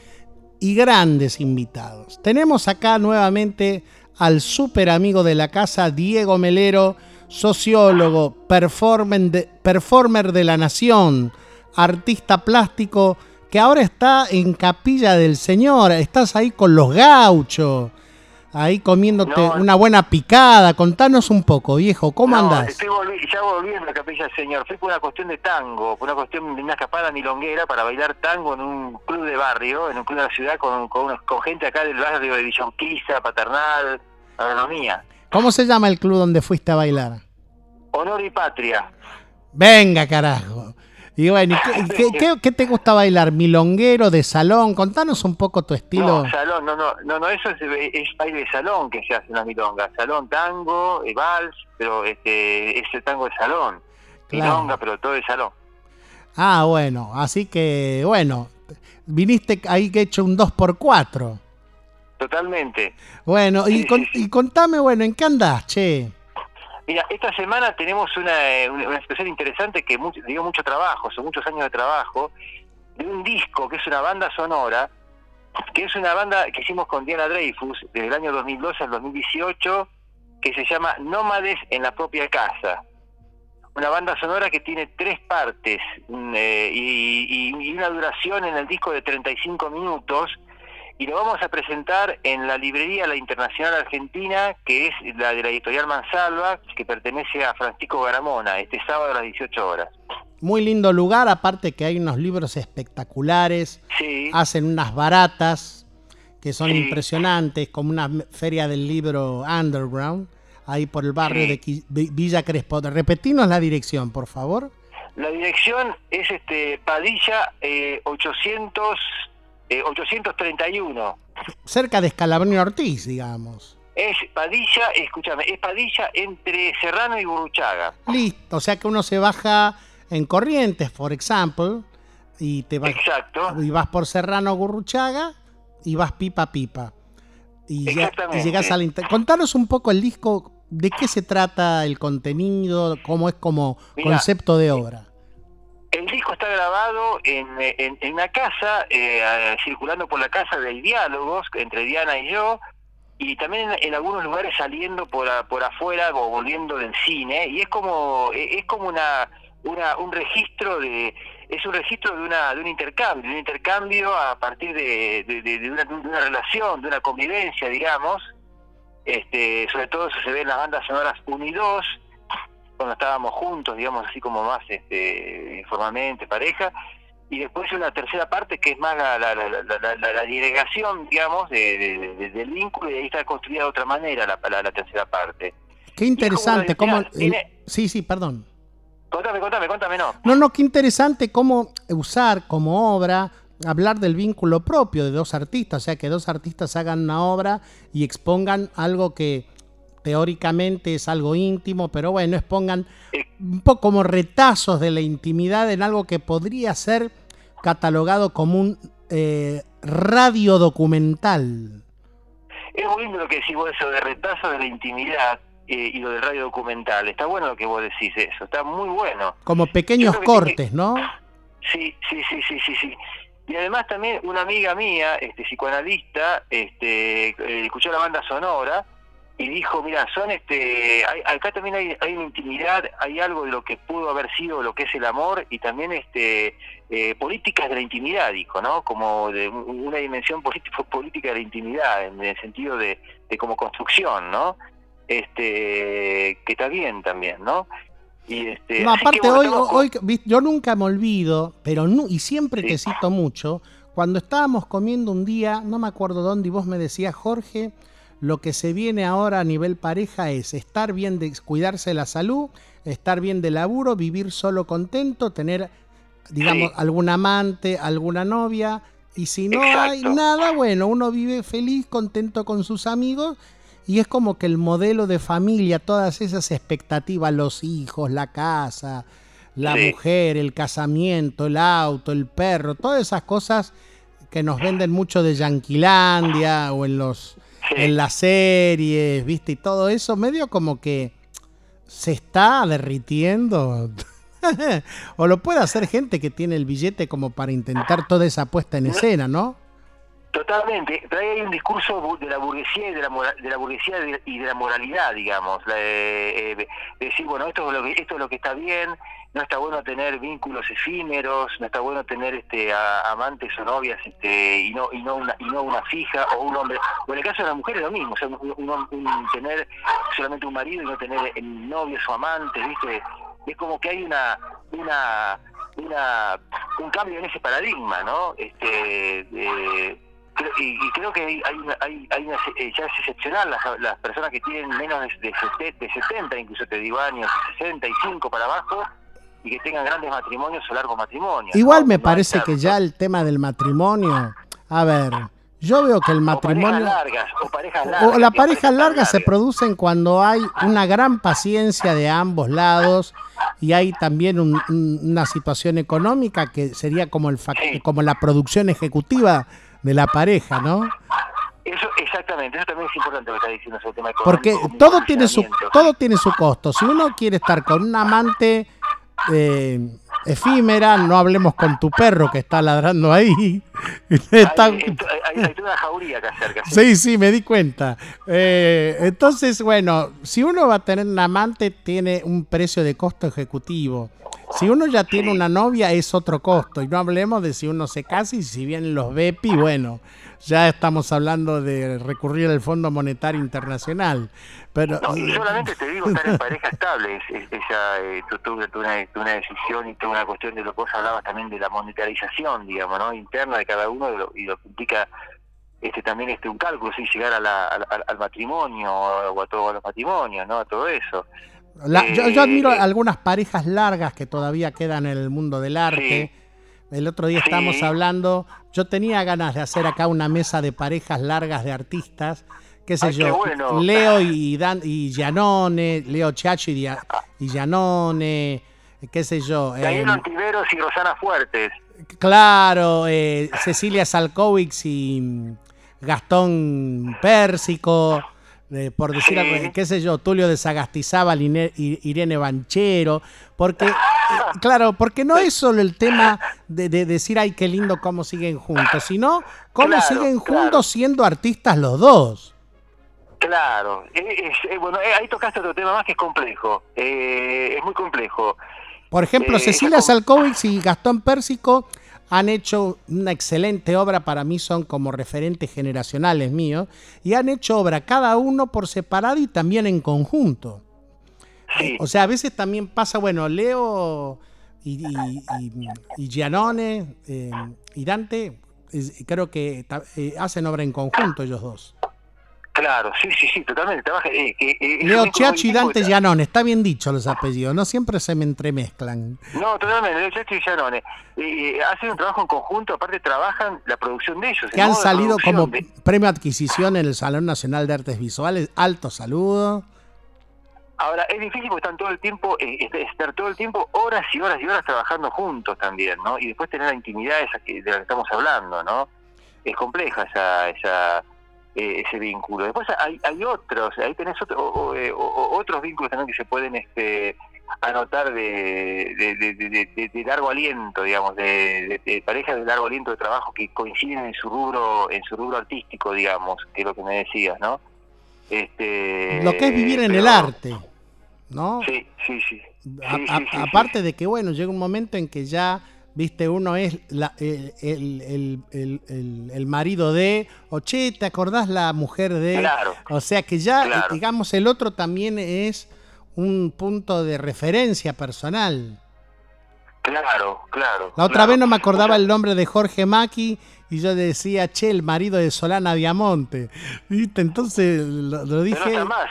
y grandes invitados. Tenemos acá nuevamente al super amigo de la casa, Diego Melero, sociólogo, performer de la nación, artista plástico, que ahora está en Capilla del Señor. Estás ahí con los gauchos, ahí comiéndote No. una buena picada. Contanos un poco, viejo, ¿cómo No, andás? Estoy volvi- ya volviendo a Capilla del Señor. Fui por una cuestión de tango, por una cuestión de una escapada milonguera para bailar tango en un club de barrio, en un club de la ciudad, con, con, unos- con gente acá del barrio de Villonquiza, Paternal, Agronomía. ¿Cómo se llama el club donde fuiste a bailar? Honor y Patria. Venga, carajo. Y bueno, ¿y qué, <laughs> qué- qué- qué te gusta bailar? ¿Milonguero, de salón? Contanos un poco tu estilo. No, salón, no, no, no, no, eso es, es baile de salón que se hace en la milonga. Salón, tango, eh, vals, pero este, ese tango de salón. Claro. Milonga, pero todo de salón. Ah, bueno, así que, bueno, viniste ahí que he hecho un 2x4. Totalmente. Bueno, y, Sí, con- sí, sí. y contame, bueno, ¿en qué andás, che? Mira, esta semana tenemos una, eh, una situación interesante que dio mucho trabajo, son muchos años de trabajo, de un disco que es una banda sonora, que es una banda que hicimos con Diana Dreyfus desde el año 2012 al 2018, que se llama Nómades en la propia casa. Una banda sonora que tiene tres partes mm, eh, y una duración en el disco de 35 minutos y lo vamos a presentar en la librería La Internacional Argentina, que es la de la editorial Mansalva, que pertenece a Francisco Garamona, este sábado a las 18 horas. Muy lindo lugar, aparte que hay unos libros espectaculares, Sí, hacen unas baratas que son Sí. impresionantes, como una feria del libro underground, ahí por el barrio Sí. de Villa Crespo. Repetinos la dirección, por favor. la dirección es este Padilla eh, 800, eh, 831. Cerca de Escalabrini Ortiz, digamos. Es Padilla, escúchame, es Padilla entre Serrano y Burruchaga. Listo, o sea que uno se baja en Corrientes, por ejemplo, y te vas, Exacto. y vas por Serrano Gurruchaga y vas pipa pipa. Y, ya, y llegas al inter- Contanos un poco el disco, de qué se trata el contenido, cómo es como Mirá, concepto de obra. El disco está grabado en, en- una casa, eh, circulando por la casa de diálogos entre Diana y yo, y también en, algunos lugares saliendo por, por afuera o volviendo del cine, y es como eh, es como una, una un registro de es un registro de una de un intercambio, de un intercambio a partir de- de una, de una relación, de una convivencia, digamos. Este, sobre todo eso se ve en las bandas sonoras 1 y 2, cuando estábamos juntos, digamos, así como más este, informalmente, pareja, y después una tercera parte que es más la, la, la, la, delegación, digamos, de, de- de- del vínculo, y ahí está construida de otra manera la, la, la tercera parte. Qué interesante, cómo... tiene- Sí, sí, perdón. Contame, contame, contame, no. No, no, qué interesante cómo usar como obra, hablar del vínculo propio de dos artistas, o sea, que dos artistas hagan una obra y expongan algo que teóricamente es algo íntimo, pero bueno, expongan un poco como retazos de la intimidad en algo que podría ser catalogado como un eh, radio documental. Es muy lindo lo que decís vos, eso de retazo de la intimidad eh, y lo del radio documental. Está bueno lo que vos decís eso, está muy bueno. Como pequeños que cortes, ¿no? Sí, sí, sí, sí, sí, sí. Y además también una amiga mía, este psicoanalista, este, eh, escuchó la banda sonora y dijo, mira, son este, hay- acá también hay, hay una intimidad, hay algo de lo que pudo haber sido lo que es el amor y también este eh, políticas de la intimidad, dijo, ¿no? Como de un- una dimensión política, política de la intimidad, en el sentido de, de como construcción, ¿no? Este, que está bien también, ¿no? Y este, No, aparte bueno, hoy, hoy, vi- yo nunca me olvido, pero y siempre te cito mucho, cuando estábamos comiendo un día, no me acuerdo dónde, y vos me decías, Jorge, lo que se viene ahora a nivel pareja es estar bien, de cuidarse la salud, estar bien de laburo, vivir solo contento, tener, digamos, Sí. algún amante, alguna novia, y si no hay nada, bueno, uno vive feliz, contento con sus amigos, y es como que el modelo de familia, todas esas expectativas, los hijos, la casa, la Sí. mujer, el casamiento, el auto, el perro, todas esas cosas que nos venden mucho de Yanquilandia o en los en las series, ¿viste? Y todo eso medio como que se está derritiendo. <laughs> o lo puede hacer gente que tiene el billete como para intentar toda esa puesta en escena, ¿no? Totalmente, hay un discurso de la burguesía y de la, de la burguesía de- y de la moralidad, digamos, de, eh, de decir, bueno, esto es, lo que, esto es lo que está bien, no está bueno tener vínculos efímeros, no está bueno tener este amantes o novias este y no y no una y no una fija o un hombre, o en el caso de las mujeres lo mismo, o sea, un, un- un- tener solamente un marido y no tener eh, novios o amantes, ¿viste? Es como que hay una una una un cambio en ese paradigma, ¿no? Este de- creo- y, y creo que hay, hay, una- hay, hay una, eh, ya es excepcional las, las personas que tienen menos de, de, sete- de 70, incluso te digo años, 65 para abajo, y que tengan grandes matrimonios o largos matrimonios. Igual ¿no? me parece que ya el tema del matrimonio, a ver, yo veo que el O matrimonio parejas largas, o parejas largas. o la digo, pareja parejas larga se largas. producen cuando hay una gran paciencia de ambos lados y hay también un- un- una situación económica que sería como, el fac- como la producción ejecutiva de la pareja, ¿no? Eso, exactamente, eso también es importante lo que está diciendo sobre el tema. Porque todo tiene su todo tiene su costo. Si uno quiere estar con un amante eh, efímera, no hablemos con tu perro que está ladrando ahí. <laughs> Está- Hay, una jauría acá cerca. Sí, sí, me di cuenta. Eh, entonces, bueno, si uno va a tener un amante, tiene un precio de costo ejecutivo. Si uno ya tiene una novia, es otro costo. Y no hablemos de si uno se casa y si vienen los BEPI, bueno, ya estamos hablando de recurrir al Fondo Monetario Internacional. Pero, No, y solamente te digo estar en <laughs> pareja estable, es, es- esa, eh, tu- tu- una, una decisión y toda una cuestión de lo que vos hablabas también de la monetarización, digamos, ¿no? interna de cada uno de lo- y lo que implica este también este un cálculo, sin llegar a la- al, al- matrimonio o a todos los matrimonios, ¿no? A todo eso. La- yo, yo Eh, admiro eh, algunas parejas largas que todavía quedan en el mundo del arte. El otro día Sí. estábamos hablando, yo tenía ganas de hacer acá una mesa de parejas largas de artistas, qué sé Ay, qué yo, bueno. Leo y Dan y Gianone, Leo Chacho y, Dia- y Gianone, qué sé yo. Daniel eh, Ontiveros y Rosana Fuertes. Claro, eh, Cecilia Salkovics y mm, Gastón Pérsico, eh, por decir Sí. algo, qué sé yo, Tulio de Sagastizábal, Irene Banchero, porque, eh, claro, porque no es solo el tema de, de decir, ay, qué lindo cómo siguen juntos, sino cómo Claro, siguen claro. juntos siendo artistas los dos. Claro, eh, eh, bueno, eh, ahí tocaste otro tema más que es complejo, eh, es muy complejo. Por ejemplo, Eh, Cecilia Salkovics y Gastón Pérsico han hecho una excelente obra, para mí son como referentes generacionales míos, y han hecho obra cada uno por separado y también en conjunto. O sea, a veces también pasa, bueno, Leo y, y, y- y Gianone eh, y Dante, creo que eh, hacen obra en conjunto ellos dos. Claro, sí, sí, sí, totalmente. trabaja, eh, eh, Leo un Chiacho y Dante Gianone, está bien dicho los apellidos, no siempre se me entremezclan. No, totalmente, Leo Chiacho y Gianone. Eh, eh, hacen un trabajo en conjunto, aparte trabajan la producción de ellos. que han salido como de- premio adquisición en el Salón Nacional de Artes Visuales. Alto saludo. Ahora, es difícil porque están todo el tiempo, eh, est- estar todo el tiempo horas y horas y horas trabajando juntos también, ¿no? Y después tener la intimidad esa que, de la que estamos hablando, ¿no? Es compleja esa, esa eh, ese vínculo. Después hay, hay otros, ahí tenés otro- o- eh, otros vínculos también que se pueden este, anotar de, de, de- de- largo aliento, digamos, de parejas de largo aliento de trabajo que coinciden en su rubro, en su rubro artístico, digamos, que es lo que me decías, ¿no? Este, Lo que es vivir en el arte, ¿no? Sí, sí, sí. A- Sí, a- sí, sí, aparte de que, bueno, llega un momento en que ya, viste, uno es la- el, el- el- el- marido de, o che, ¿te acordás la mujer de? Claro. O sea que ya, Claro. eh, digamos, el otro también es un punto de referencia personal. Claro, claro. La otra claro. vez no me acordaba el nombre de Jorge Maki y yo decía, che, el marido de Solana Diamonte. ¿Viste? Entonces lo, lo Pero no dije. más.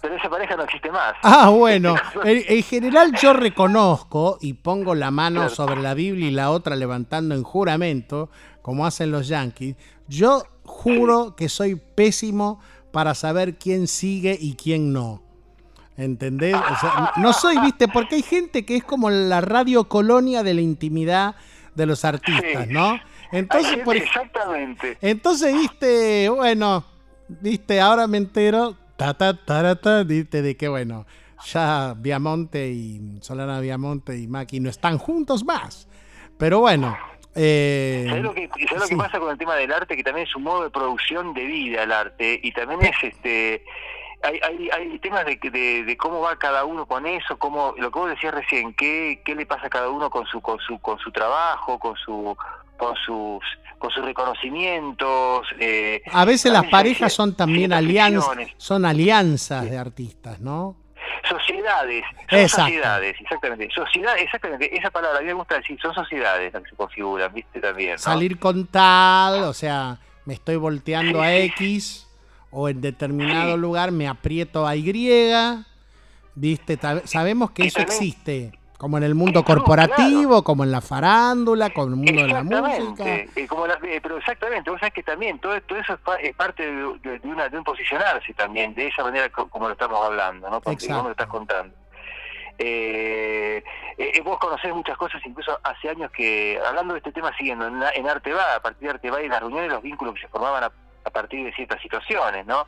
Pero esa pareja no existe más. Ah, <laughs> bueno. En, en general yo reconozco y pongo la mano Claro. sobre la Biblia y la otra levantando en juramento, como hacen los yankees. Yo juro que soy pésimo para saber quién sigue y quién no. ¿Entendés? O sea, no soy, viste, porque hay gente que es como la radio colonia de la intimidad de los artistas, Sí. ¿no? Entonces, gente- por ej- exactamente. entonces, viste, bueno, viste, ahora me entero, ta, ta, ta, ta, viste, de que, bueno, ya Viamonte y Solana Viamonte y Maki no están juntos más. Pero bueno, eh, ¿Sabes lo, que, lo sí. que pasa con el tema del arte? Que también es un modo de producción de vida el arte y también es este hay, hay, hay temas de, de, de cómo va cada uno con eso, cómo lo que vos decías recién, qué, qué le pasa a cada uno con su con su con su trabajo, con su con sus con sus reconocimientos. eh, a veces las parejas son también alianzas, son alianzas de artistas, ¿no? Sociedades, son Exacto. sociedades, exactamente. Sociedad, exactamente, esa palabra a mí me gusta decir, son sociedades las que se configuran, ¿viste? También. ¿no? Salir con tal, o sea, me estoy volteando a X o en determinado lugar me aprieto a Y, ¿viste? Sabemos que Y eso también- existe, como en el mundo corporativo, como en la farándula, como en el mundo de la música. Exactamente, eh, como la- eh, pero exactamente, vos sabés que también todo, todo eso es, pa- es parte de, de- una, de un posicionarse también, de esa manera co- como lo estamos hablando, ¿no? Porque Exacto. vos me lo estás contando. Eh, eh, vos conocés muchas cosas, incluso hace años que, hablando de este tema, siguiendo en, en Arte Va, a partir de Arte Va y las reuniones, los vínculos que se formaban a, a partir de ciertas situaciones, ¿no?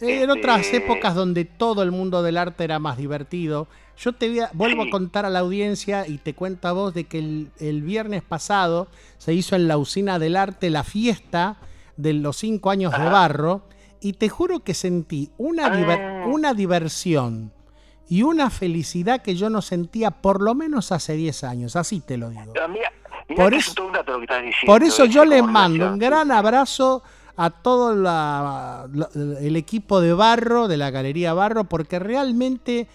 En otras épocas donde todo el mundo del arte era más divertido. Yo te voy a- vuelvo a contar a la audiencia y te cuento a vos de que el, el viernes pasado se hizo en la usina del arte la fiesta de los cinco años de barro y te juro que sentí una, diver- una diversión y una felicidad que yo no sentía por lo menos hace 10 años, así te lo digo. Ah, Mira, mira Por eso- diciendo. Por eso ¿eh? yo le mando un gran abrazo a todo la- la- el equipo de Barro, de la Galería Barro, porque realmente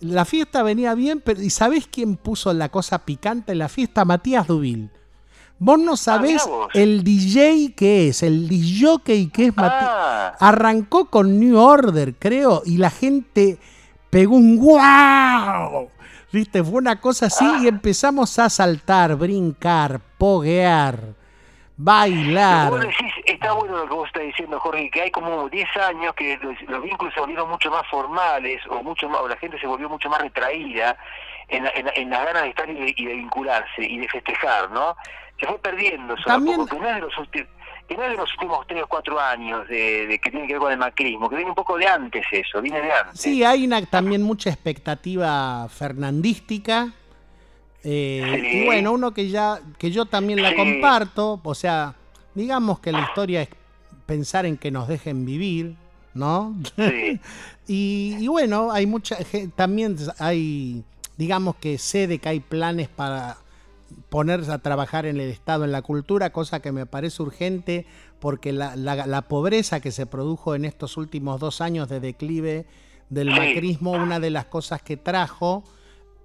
la fiesta venía bien, pero ¿y sabés quién puso la cosa picante en la fiesta? Matías Dubil. Vos no sabés Ah, vos. el DJ que es, el DJ que es Matías. Ah, Arrancó con New Order, creo, y la gente pegó un wow. ¿Viste? Fue una cosa así Ah. y empezamos a saltar, brincar, poguear, bailar. Vos decís, está bueno lo que vos estás diciendo, Jorge, que hay como 10 años que los, los vínculos se volvieron mucho más formales o mucho más, o la gente se volvió mucho más retraída en, la- en, en las ganas de estar y de, y de vincularse y de festejar, ¿no? Se fue perdiendo eso, También- porque no es de los últimos que no es de los últimos 3 o 4 años de, de que tiene que ver con el macrismo, que viene un poco de antes eso, viene de antes. Sí, hay una, también mucha expectativa fernandística. eh, Sí. Y bueno, uno que ya, que yo también la Sí. comparto, o sea, digamos que la historia es pensar en que nos dejen vivir, ¿no? Sí. <laughs> y, y bueno, hay mucha también hay, digamos que sé de que hay planes para ponerse a trabajar en el Estado, en la cultura, cosa que me parece urgente porque la, la- la pobreza que se produjo en estos últimos dos años de declive del Sí. macrismo, una de las cosas que trajo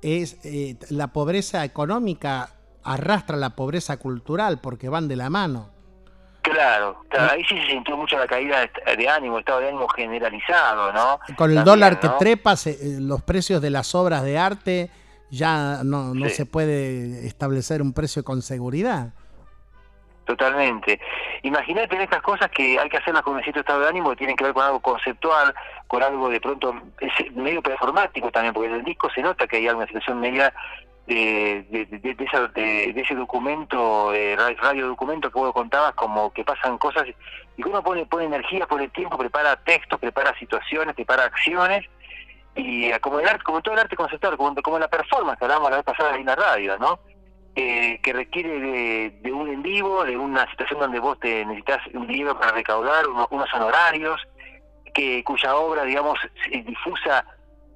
es eh, la pobreza económica arrastra la pobreza cultural porque van de la mano. Claro, claro, ahí sí se sintió mucho la caída de, ánimo, estado de ánimo generalizado, ¿no? Con el También, dólar que ¿no? trepa, se- eh, los precios de las obras de arte ya no, no Sí. se puede establecer un precio con seguridad. Totalmente. Imagínate en estas cosas que hay que hacerlas con un cierto estado de ánimo que tienen que ver con algo conceptual, con algo de pronto es medio performático también, porque en el disco se nota que hay alguna situación media de, esa- de- ese documento, eh, ra- radio documento que vos contabas, como que pasan cosas y que uno pone, pone energía, pone tiempo, prepara textos, prepara situaciones, prepara acciones y eh, como como todo el arte conceptual, como, como la performance que hablábamos la vez pasada en la radio, ¿no? Eh, que requiere de, un en vivo, de una situación donde vos te necesitas un dinero para recaudar, uno- unos honorarios, que cuya obra, digamos, difusa,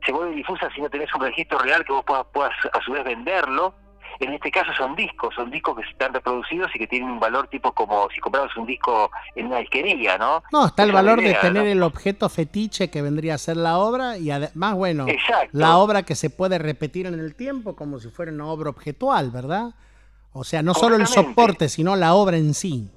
se vuelve difusa si no tenés un registro real que vos puedas, puedas a su vez venderlo. En este caso son discos, son discos que están reproducidos y que tienen un valor tipo como si comprabas un disco en una disquería, ¿no? No, está el Esa valor de tener ¿no? el objeto fetiche que vendría a ser la obra y además, bueno, Exacto. la obra que se puede repetir en el tiempo como si fuera una obra objetual, ¿verdad? O sea, no solo el soporte, sino la obra en sí.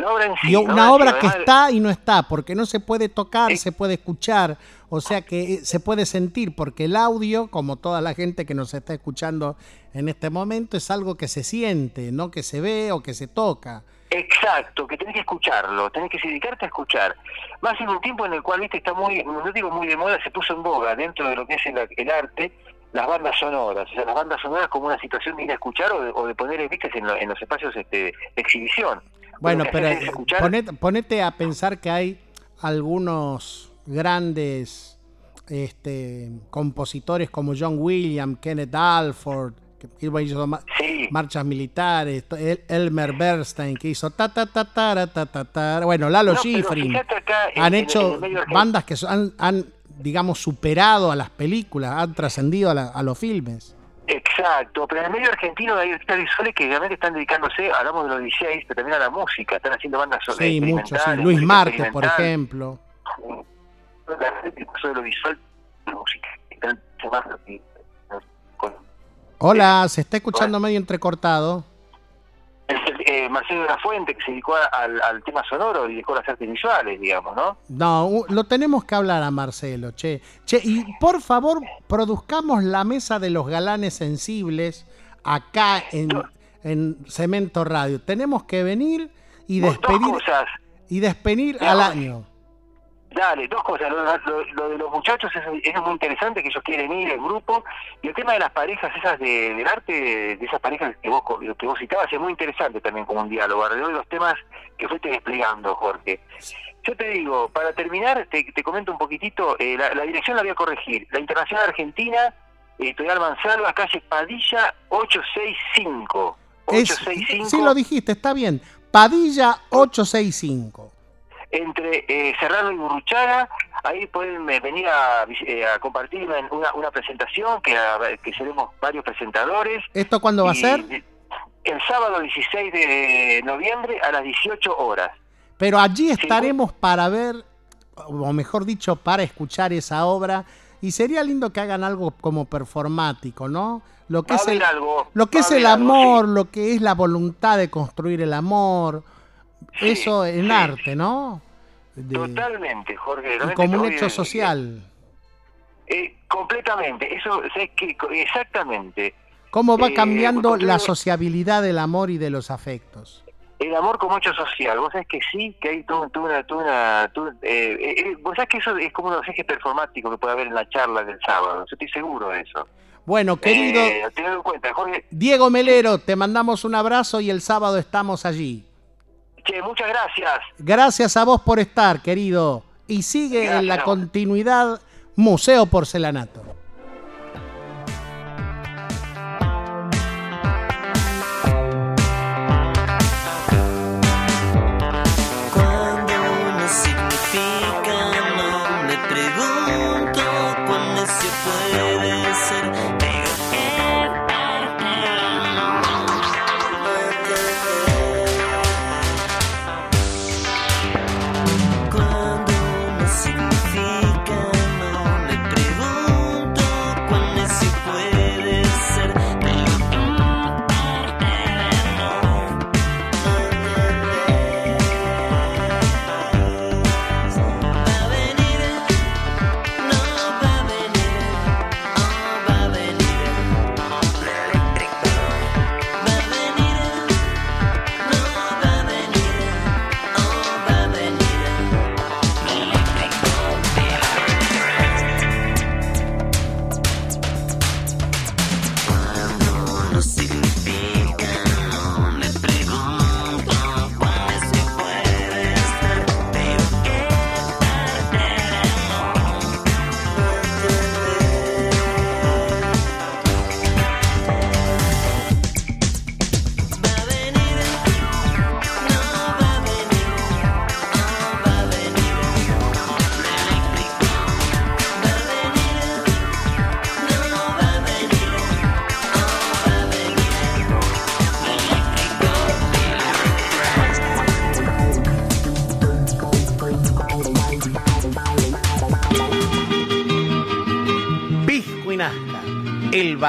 La obra en sí. Y una sí, obra que además- está y no está, porque no se puede tocar, se puede escuchar, o sea que eh, se puede sentir, porque el audio, como toda la gente que nos está escuchando en este momento, es algo que se siente, no que se ve o que se toca. Exacto, que tenés que escucharlo, tenés que dedicarte a escuchar. Más en un tiempo en el cual, viste, está muy, no digo muy de moda, se puso en boga dentro de lo que es el, el arte, las bandas sonoras. O sea, las bandas sonoras como una situación de ir a escuchar o de, o de poner, viste, en, lo- en los espacios este, de exhibición. Bueno, pero ponete, ponete a pensar que hay algunos grandes este, compositores como John Williams, Kenneth Alford, que hizo ma- marchas militares, Elmer Bernstein, que hizo ta ta ta ta ta ta ta. Bueno, Lalo No, Schifrin. Han en- hecho en el bandas que han, han, digamos, superado a las películas, han trascendido a, la- a los filmes. Exacto, pero en el medio argentino hay artistas visuales que realmente están dedicándose, hablamos de los DJs, pero también a la música, están haciendo bandas so- Sí, muchos. Sí. Luis Márquez, por ejemplo. Lo visual, la música, Hola, se está escuchando medio entrecortado. Eh, Marcelo de la Fuente, que se dedicó al, al tema sonoro y dedicó las artes visuales, digamos, ¿no? No, lo tenemos que hablar a Marcelo, che. Che, y por favor, produzcamos la mesa de los galanes sensibles acá en, en Cemento Radio. Tenemos que venir y despedir y despedir No, al año. Dale, dos cosas. Lo, lo- lo de los muchachos es, es muy interesante, que ellos quieren ir, el grupo. Y el tema de las parejas esas de- del arte, de esas parejas que vos, que vos citabas, es muy interesante también como un diálogo. Alrededor de los temas que fuiste desplegando, Jorge. Yo te digo, para terminar, te, comento un poquitito, eh, la, dirección la voy a corregir. La Internacional Argentina, Editorial Mansalva, calle Padilla 865. Es- 865 sí lo dijiste, está bien. Padilla 865. Entre eh, Serrano y Burruchaga. Ahí pueden eh, venir a, eh, a compartir una, presentación que, a- que seremos varios presentadores. ¿Esto cuándo va a ser? El sábado 16 de noviembre a las 18 horas. Pero allí estaremos para ver, o mejor dicho, para escuchar esa obra. Y sería lindo que hagan algo como performático, ¿no? Lo que Va es el, algo, lo que es el algo, amor, lo que es la voluntad de construir el amor. Eso en sí. arte, ¿no? De- Totalmente, Jorge. y como un hecho eh, social. eh, completamente, eso es que exactamente. ¿Cómo va eh, cambiando la sociabilidad del amor y de los afectos? El amor como hecho social, vos sabés que sí, que hay toda una... toda una eh, eh, eh, vos sabés que eso es como unos ejes performáticos que puede haber en la charla del sábado, yo estoy seguro de eso. Bueno, querido Eh, tened en cuenta, Jorge, Diego Melero, te mandamos un abrazo y el sábado estamos allí. Che, muchas gracias. Gracias a vos por estar, querido. Y sigue en la continuidad Museo Porcelanato.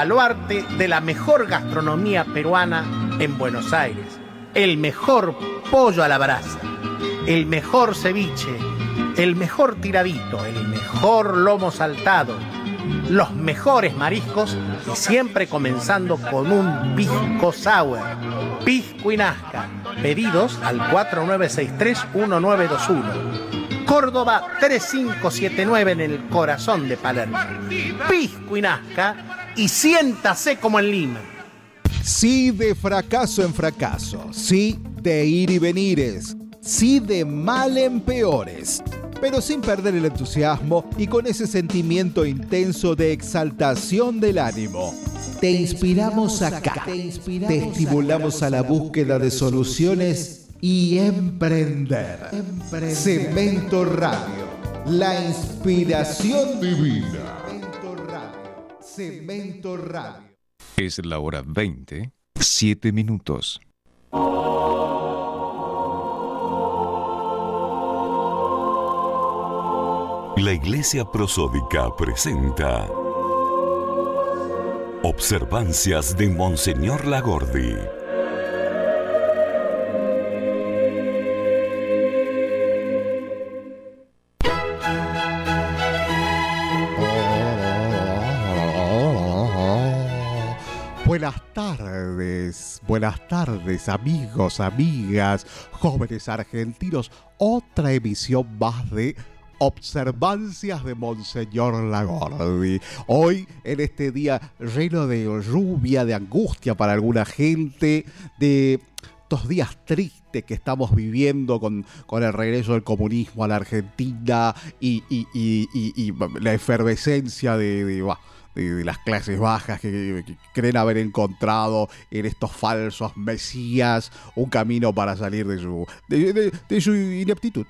De la mejor gastronomía peruana en Buenos Aires. El mejor pollo a la brasa, el mejor ceviche, el mejor tiradito, el mejor lomo saltado, los mejores mariscos y siempre comenzando con un pisco sour. Pisco y Nazca, pedidos al 4963-1921. Córdoba 3579 en el corazón de Palermo. Pisco y Nazca y siéntase como en Lima. Sí de fracaso en fracaso, sí de ir y venires, sí de mal en peores, pero sin perder el entusiasmo y con ese sentimiento intenso de exaltación del ánimo. Te inspiramos acá, te estimulamos a la búsqueda de soluciones y emprender. Cemento Radio, la inspiración divina. Cemento Radio. Es la hora 20, 7 minutos. La Iglesia Prosódica presenta Observancias de Monseñor Lagordi. Buenas tardes amigos, amigas, jóvenes argentinos. Otra emisión más de observancias de Monseñor Lagordi. Hoy, en este día lleno de lluvia, de angustia para alguna gente, de estos días tristes que estamos viviendo con, con el regreso del comunismo a la Argentina y, la efervescencia de, de- las clases bajas que, creen haber encontrado en estos falsos mesías un camino para salir de su, de- de su ineptitud.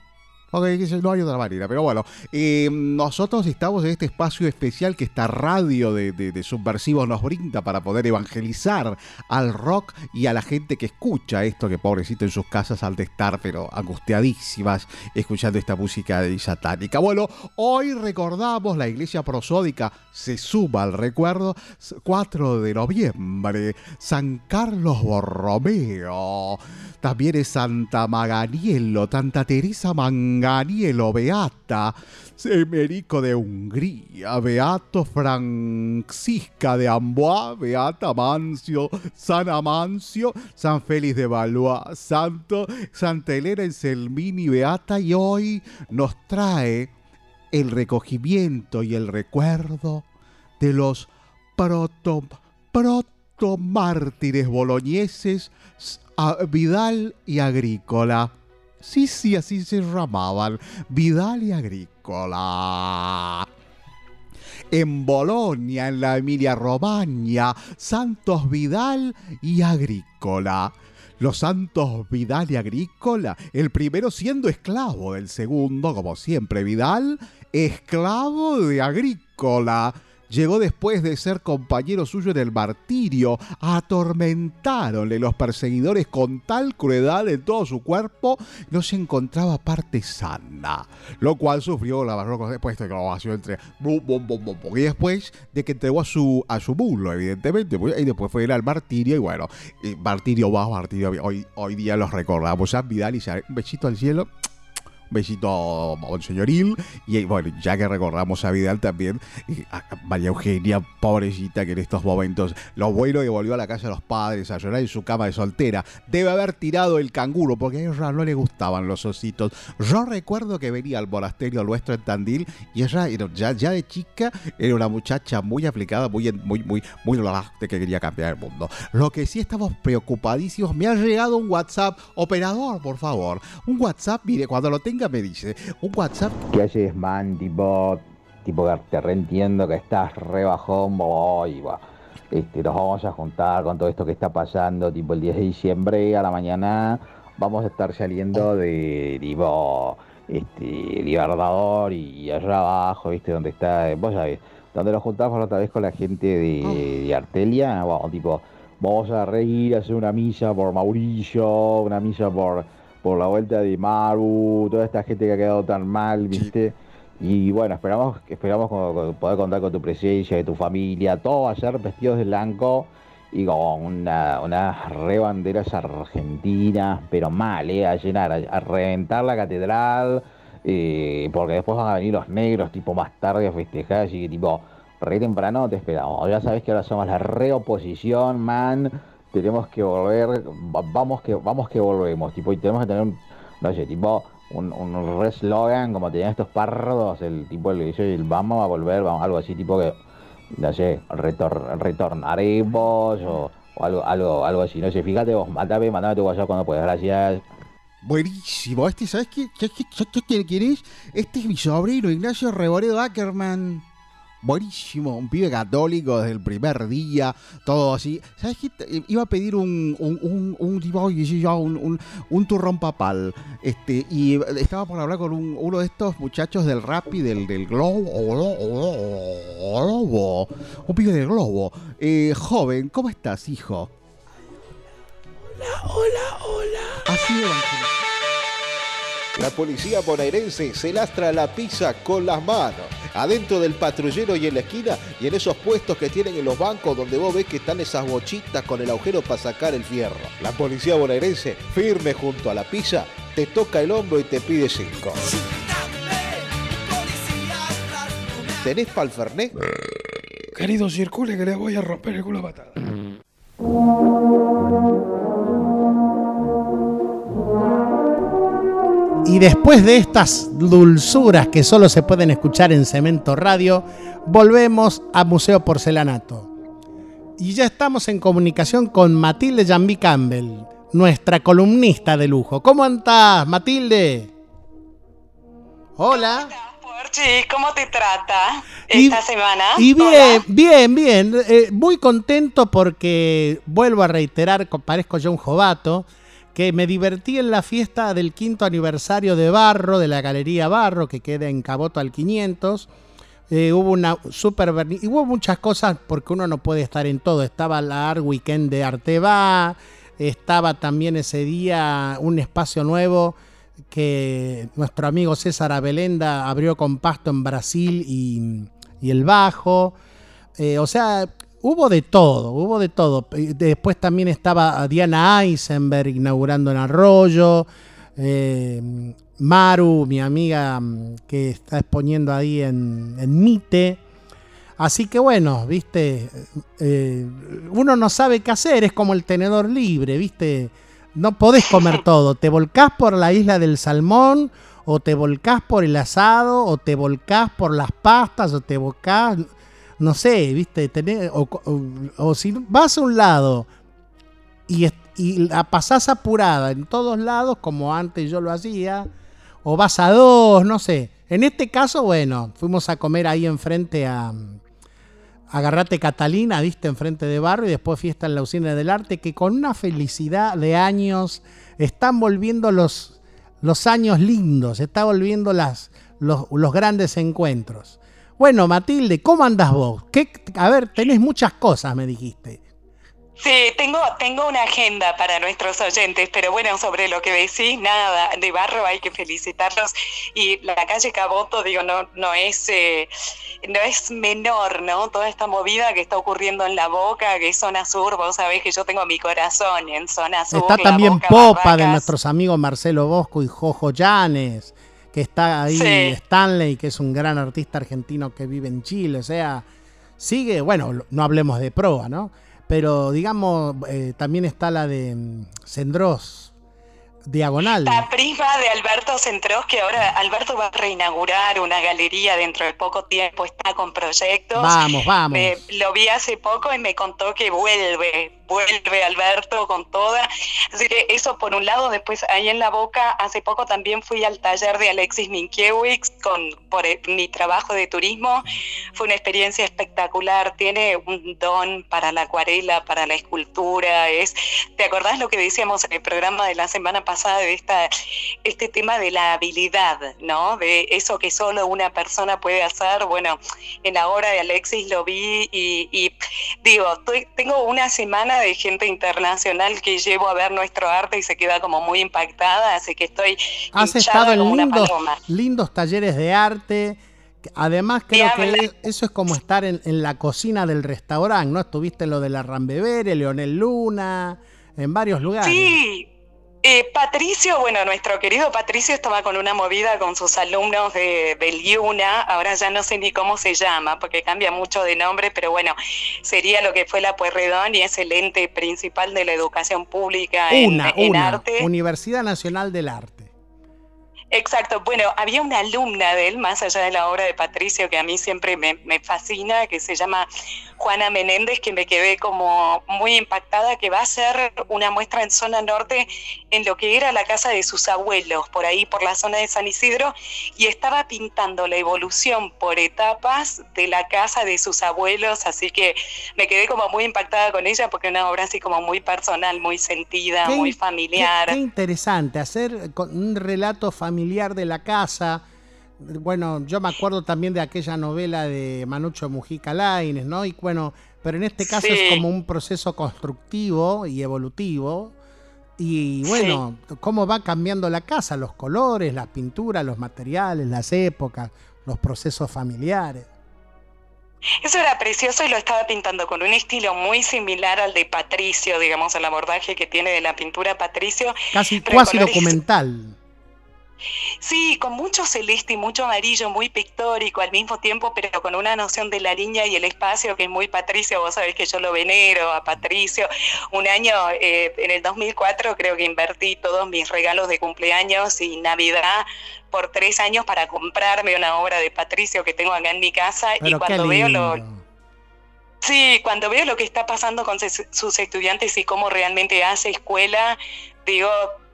Ok, no hay otra manera, pero bueno, eh, nosotros estamos en este espacio especial que esta radio de, de- Subversivos nos brinda para poder evangelizar al rock y a la gente que escucha esto, que pobrecito en sus casas al de estar, pero angustiadísimas, escuchando esta música satánica. Bueno, hoy recordamos la iglesia prosódica, se suma al recuerdo, 4 de noviembre, San Carlos Borromeo. También es Santa Maganielo, Santa Teresa Manganielo, Beata, Semerico de Hungría, Beato Francisca de Amboa, Beata Mancio, San Amancio, San Félix de Valois, Santo, Santa Elena en Selmini, Beata, y hoy nos trae el recogimiento y el recuerdo de los proto, protomártires boloñeses Vidal y Agrícola. Sí, sí, así se llamaban. Vidal y Agrícola. En Bolonia, en la Emilia Romagna, Santos Vidal y Agrícola. Los santos Vidal y Agrícola, el primero siendo esclavo del segundo, como siempre Vidal, esclavo de Agrícola. Llegó después de ser compañero suyo en el martirio. Atormentáronle los perseguidores con tal crueldad en todo su cuerpo, no se encontraba parte sana. Lo cual sufrió la barroca después de que lo vació entre. Y después de que entregó a su, a su evidentemente. pues, Y después fue ir al martirio. Y bueno, martirio va, martirio. Hoy, hoy día los recordamos. San Vidal y un besito al cielo. Besito señoril. Y bueno, ya que recordamos a Vidal también, eh, a María Eugenia, pobrecita, que en estos momentos, lo bueno que volvió a la casa de los padres a llorar en su cama de soltera, debe haber tirado el canguro, porque a ella no le gustaban los ositos. Yo recuerdo que venía al monasterio nuestro en Tandil, y ella, ya, ya de chica, era una muchacha muy aplicada, muy, muy, muy, muy que quería cambiar el mundo. Lo que sí estamos preocupadísimos, me ha llegado un WhatsApp, operador, por favor, un WhatsApp, mire, cuando lo tenga me dice, un WhatsApp. ¿Qué haces, man? Tipo, tipo que te reentiendo que estás re bajón, boy, va. Este, nos vamos a juntar con todo esto que está pasando, tipo el 10 de diciembre a la mañana. Vamos a estar saliendo de, tipo, este, Libertador y allá abajo, viste, donde está, vos sabés, donde nos juntamos otra vez con la gente de, de Artelia, bueno, tipo, vamos a reír, hacer una misa por Mauricio, una misa por, por la vuelta de Maru, toda esta gente que ha quedado tan mal, ¿viste? Y bueno, esperamos, esperamos poder contar con tu presencia, de tu familia, todo va a ser vestidos de blanco y con una, unas re banderas argentinas, pero mal, ¿eh? A llenar, a, a reventar la catedral, eh, porque después van a venir los negros, tipo más tarde a festejar, así que tipo, re temprano te esperamos. Ya sabes que ahora somos la reoposición, man. Tenemos que volver, va- vamos que, vamos que volvemos, tipo, y tenemos que tener no sé, tipo, un, un re slogan como tenían estos pardos, el tipo, el, el vamos a volver, vamos, algo así, tipo que, no sé, retor- retornaremos o, algo, algo, algo así, no sé, fíjate vos, matame, mandame tu WhatsApp cuando puedas, gracias. Buenísimo. Este, ¿sabes qué? ¿Qué- qué- qué- qué- es? Este es mi sobrino, Ignacio Reboredo Ackerman. Buenísimo, un pibe católico desde el primer día, todo así. ¿Sabes qué? Te- Iba a pedir un, un, un, turrón papal. Este, y estaba por hablar con un- uno de estos muchachos del rap y del, del globo. globo, Un pibe del globo. Eh, joven, ¿cómo estás, hijo? Hola, hola. Así evangelizado. La policía bonaerense se lastra la pizza con las manos. Adentro del patrullero y en la esquina y en esos puestos que tienen en los bancos donde vos ves que están esas bochitas con el agujero para sacar el fierro. La policía bonaerense, firme junto a la pizza, te toca el hombro y te pide cinco. ¿Tenés palferné? Querido, circule que le voy a romper el culo a patada. Y después de estas dulzuras que solo se pueden escuchar en Cemento Radio, volvemos a Museo Porcelanato. Y ya estamos en comunicación con Matilde Jambi Campbell, nuestra columnista de lujo. ¿Cómo andás, Matilde? Hola. Porchi, ¿cómo te trata Y- esta semana? Y Hola. bien, bien, bien. Eh, muy contento porque vuelvo a reiterar, co- parezco yo un jovato, que me divertí en la fiesta del quinto aniversario de Barro, de la Galería Barro, que queda en Caboto al 500. Eh, hubo una super y hubo muchas cosas porque uno no puede estar en todo. Estaba la Art Weekend de Arteba, estaba también ese día un espacio nuevo que nuestro amigo César Abelenda abrió con Pasto en Brasil y, y el Bajo. Eh, o sea, hubo de todo, hubo de todo. Después también estaba Diana Eisenberg inaugurando en Arroyo. eh, Maru, mi amiga mm, que está exponiendo ahí en, en Mite. Así que bueno, viste, eh, uno no sabe qué hacer, es como el tenedor libre, viste. No podés comer <laughs> todo, te volcás por la isla del salmón, o te volcás por el asado, o te volcás por las pastas, o te volcás, no sé, viste, tenés- o, si vas a un lado y, la pasás apurada en todos lados, como antes yo lo hacía, o vas a dos, no sé. En este caso, bueno, fuimos a comer ahí enfrente a Agarrate Catalina, viste, enfrente de Barro, y después fiesta en la usina del arte, que con una felicidad de años están volviendo los, los años lindos, está volviendo las, los grandes encuentros. Bueno, Matilde, ¿cómo andas vos? ¿Qué, a ver, tenés muchas cosas, me dijiste. Sí, tengo, tengo una agenda para nuestros oyentes, pero bueno, sobre lo que decís, nada, de barro hay que felicitarlos. Y la calle Caboto, digo, no, no es eh, no es menor, ¿no? Toda esta movida que está ocurriendo en la boca, que es zona sur, vos sabés que yo tengo mi corazón en zona sur. Está también Boca, Popa de nuestros amigos Marcelo Bosco y Jojo Llanes, que está ahí Sí. Stanley, que es un gran artista argentino que vive en Chile. O sea, sigue, bueno, no hablemos de proa, ¿no? Pero digamos, eh, también está la de mm, Sendros, Diagonal. La prima de Alberto Centros, que ahora Alberto va a reinaugurar una galería dentro de poco tiempo, está con proyectos. Vamos, vamos. Me- lo vi hace poco y me contó que vuelve, vuelve Alberto con toda. Así que eso por un lado, después ahí en la boca, hace poco también fui al taller de Alexis Minkiewicz con por el- mi trabajo de turismo. Fue una experiencia espectacular, tiene un don para la acuarela, para la escultura, es ¿Te acordás lo que decíamos en el programa de la semana pasada de esta, este tema de la habilidad, ¿no? De eso que solo una persona puede hacer. Bueno, en la obra de Alexis lo vi y, y digo, estoy- tengo una semana de gente internacional que llevo a ver nuestro arte y se queda como muy impactada, así que estoy Has estado en lindos, lindos talleres de arte. Además, creo que eso es como estar en, en la cocina del restaurante, ¿no? Estuviste en lo de la Rambevere, Leonel Luna, en varios lugares. Sí, eh, Patricio, bueno, nuestro querido Patricio estaba con una movida con sus alumnos de, del IUNA, ahora ya no sé ni cómo se llama, porque cambia mucho de nombre, pero bueno, sería lo que fue la Pueyrredón y es el ente principal de la educación pública en, Una, en una. arte. Universidad Nacional del Arte. Exacto, bueno, había una alumna de él, más allá de la obra de Patricio, que a mí siempre me, me fascina, que se llama Juana Menéndez, que me quedé como muy impactada, que va a hacer una muestra en zona norte en lo que era la casa de sus abuelos, por ahí, por la zona de San Isidro, y estaba pintando la evolución por etapas de la casa de sus abuelos, así que me quedé como muy impactada con ella, porque es una obra así como muy personal, muy sentida, Qué muy familiar. Qué, qué interesante, hacer un relato familiar de la casa. Bueno, yo me acuerdo también de aquella novela de Manucho Mujica Lainez, ¿no? Y bueno, pero en este caso Sí. es como un proceso constructivo y evolutivo. Y bueno, cómo va cambiando la casa, los colores, las pinturas, los materiales, las épocas, los procesos familiares. Eso era precioso y lo estaba pintando con un estilo muy similar al de Patricio, digamos, el abordaje que tiene de la pintura Patricio. Casi cuasi colores- documental. Sí, con mucho celeste y mucho amarillo, muy pictórico al mismo tiempo, pero con una noción de la línea y el espacio que es muy Patricio. Vos sabés que yo lo venero a Patricio. Un año, eh, en el 2004, creo que invertí todos mis regalos de cumpleaños y Navidad por tres años para comprarme una obra de Patricio que tengo acá en mi casa. y Pero qué cuando veo lo, Sí, cuando veo lo que está pasando con sus estudiantes y cómo realmente hace escuela, digo,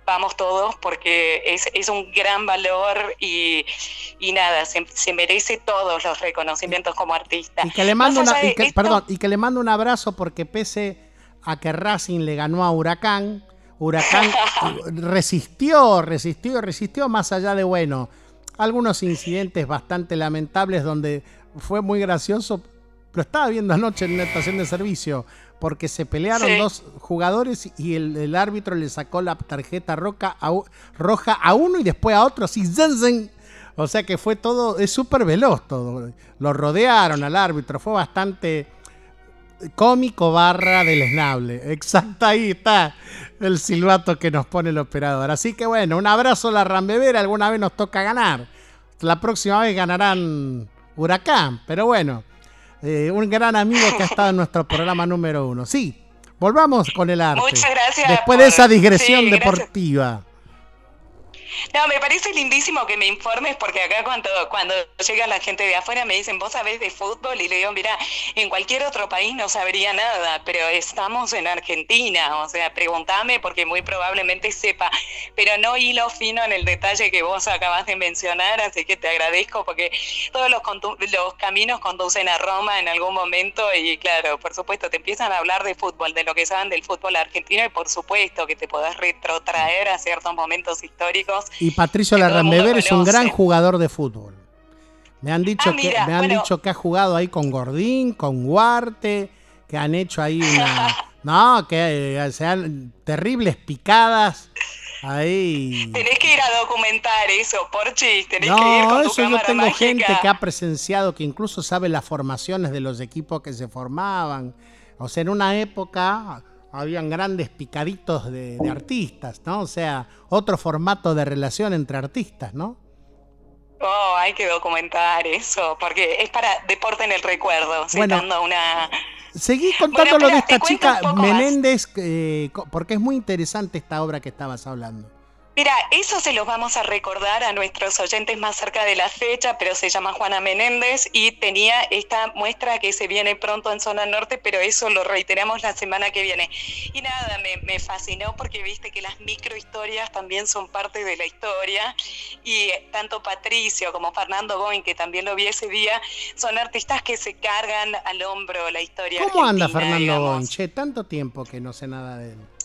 vamos todos porque es, es un gran valor y, y nada, se, se merece todos los reconocimientos como artista. Y que le mando Más una, allá y de que- esto- perdón, y que le mando un abrazo porque pese a que Racing le ganó a Huracán, Huracán <laughs> resistió, resistió, resistió más allá de bueno, algunos incidentes bastante lamentables donde fue muy gracioso. Lo estaba viendo anoche en una estación de servicio porque se pelearon Sí. dos jugadores y el, el árbitro le sacó la tarjeta roca a roja a uno y después a otro, así, zen, zen. O sea que fue todo, es súper veloz todo. Lo rodearon al árbitro, fue bastante cómico barra deleznable. <laughs> Exacto, ahí está el silbato que nos pone el operador. Así que bueno, un abrazo a la Rambevera, alguna vez nos toca ganar. La próxima vez ganarán Huracán, pero bueno, eh, un gran amigo que ha estado en <laughs> nuestro programa número uno. Sí, volvamos con el arte. Muchas gracias Después de esa digresión sí, deportiva. No, me parece lindísimo que me informes porque acá cuando, cuando llega la gente de afuera me dicen, vos sabés de fútbol y le digo, mira, en cualquier otro país no sabría nada, pero estamos en Argentina, o sea, pregúntame porque muy probablemente sepa, pero no hilo fino en el detalle que vos acabas de mencionar, así que te agradezco porque todos los, los caminos conducen a Roma en algún momento y claro, por supuesto, te empiezan a hablar de fútbol, de lo que saben del fútbol argentino y por supuesto que te podés retrotraer a ciertos momentos históricos Y Patricio que Larrambever es un gran jugador de fútbol. Me han dicho Ah, que mira, me han bueno. dicho que ha jugado ahí con Gordín, con Huarte, que han hecho ahí una <laughs> no, que eh, sean terribles picadas ahí. Tenés que ir a documentar eso, Porchis, tenés que ir No, con tu eso yo tengo mágica. gente que ha presenciado, que incluso sabe las formaciones de los equipos que se formaban. O sea, en una época habían grandes picaditos de, de artistas, ¿no? O sea, otro formato de relación entre artistas, ¿no? Oh, hay que documentar eso, porque es para deporte en el recuerdo, Bueno. citando una... Seguí contando Bueno, lo de esta chica. Menéndez, eh, porque es muy interesante esta obra que estabas hablando. Mira, eso se los vamos a recordar a nuestros oyentes más cerca de la fecha, pero se llama Juana Menéndez y tenía esta muestra que se viene pronto en Zona Norte, pero eso lo reiteramos la semana que viene. Y nada, me, me fascinó porque viste que las microhistorias también son parte de la historia y tanto Patricio como Fernando Goin, que también lo vi ese día, son artistas que se cargan al hombro la historia. ¿Cómo anda Fernando digamos. Goin? Che, tanto tiempo que no sé nada de él.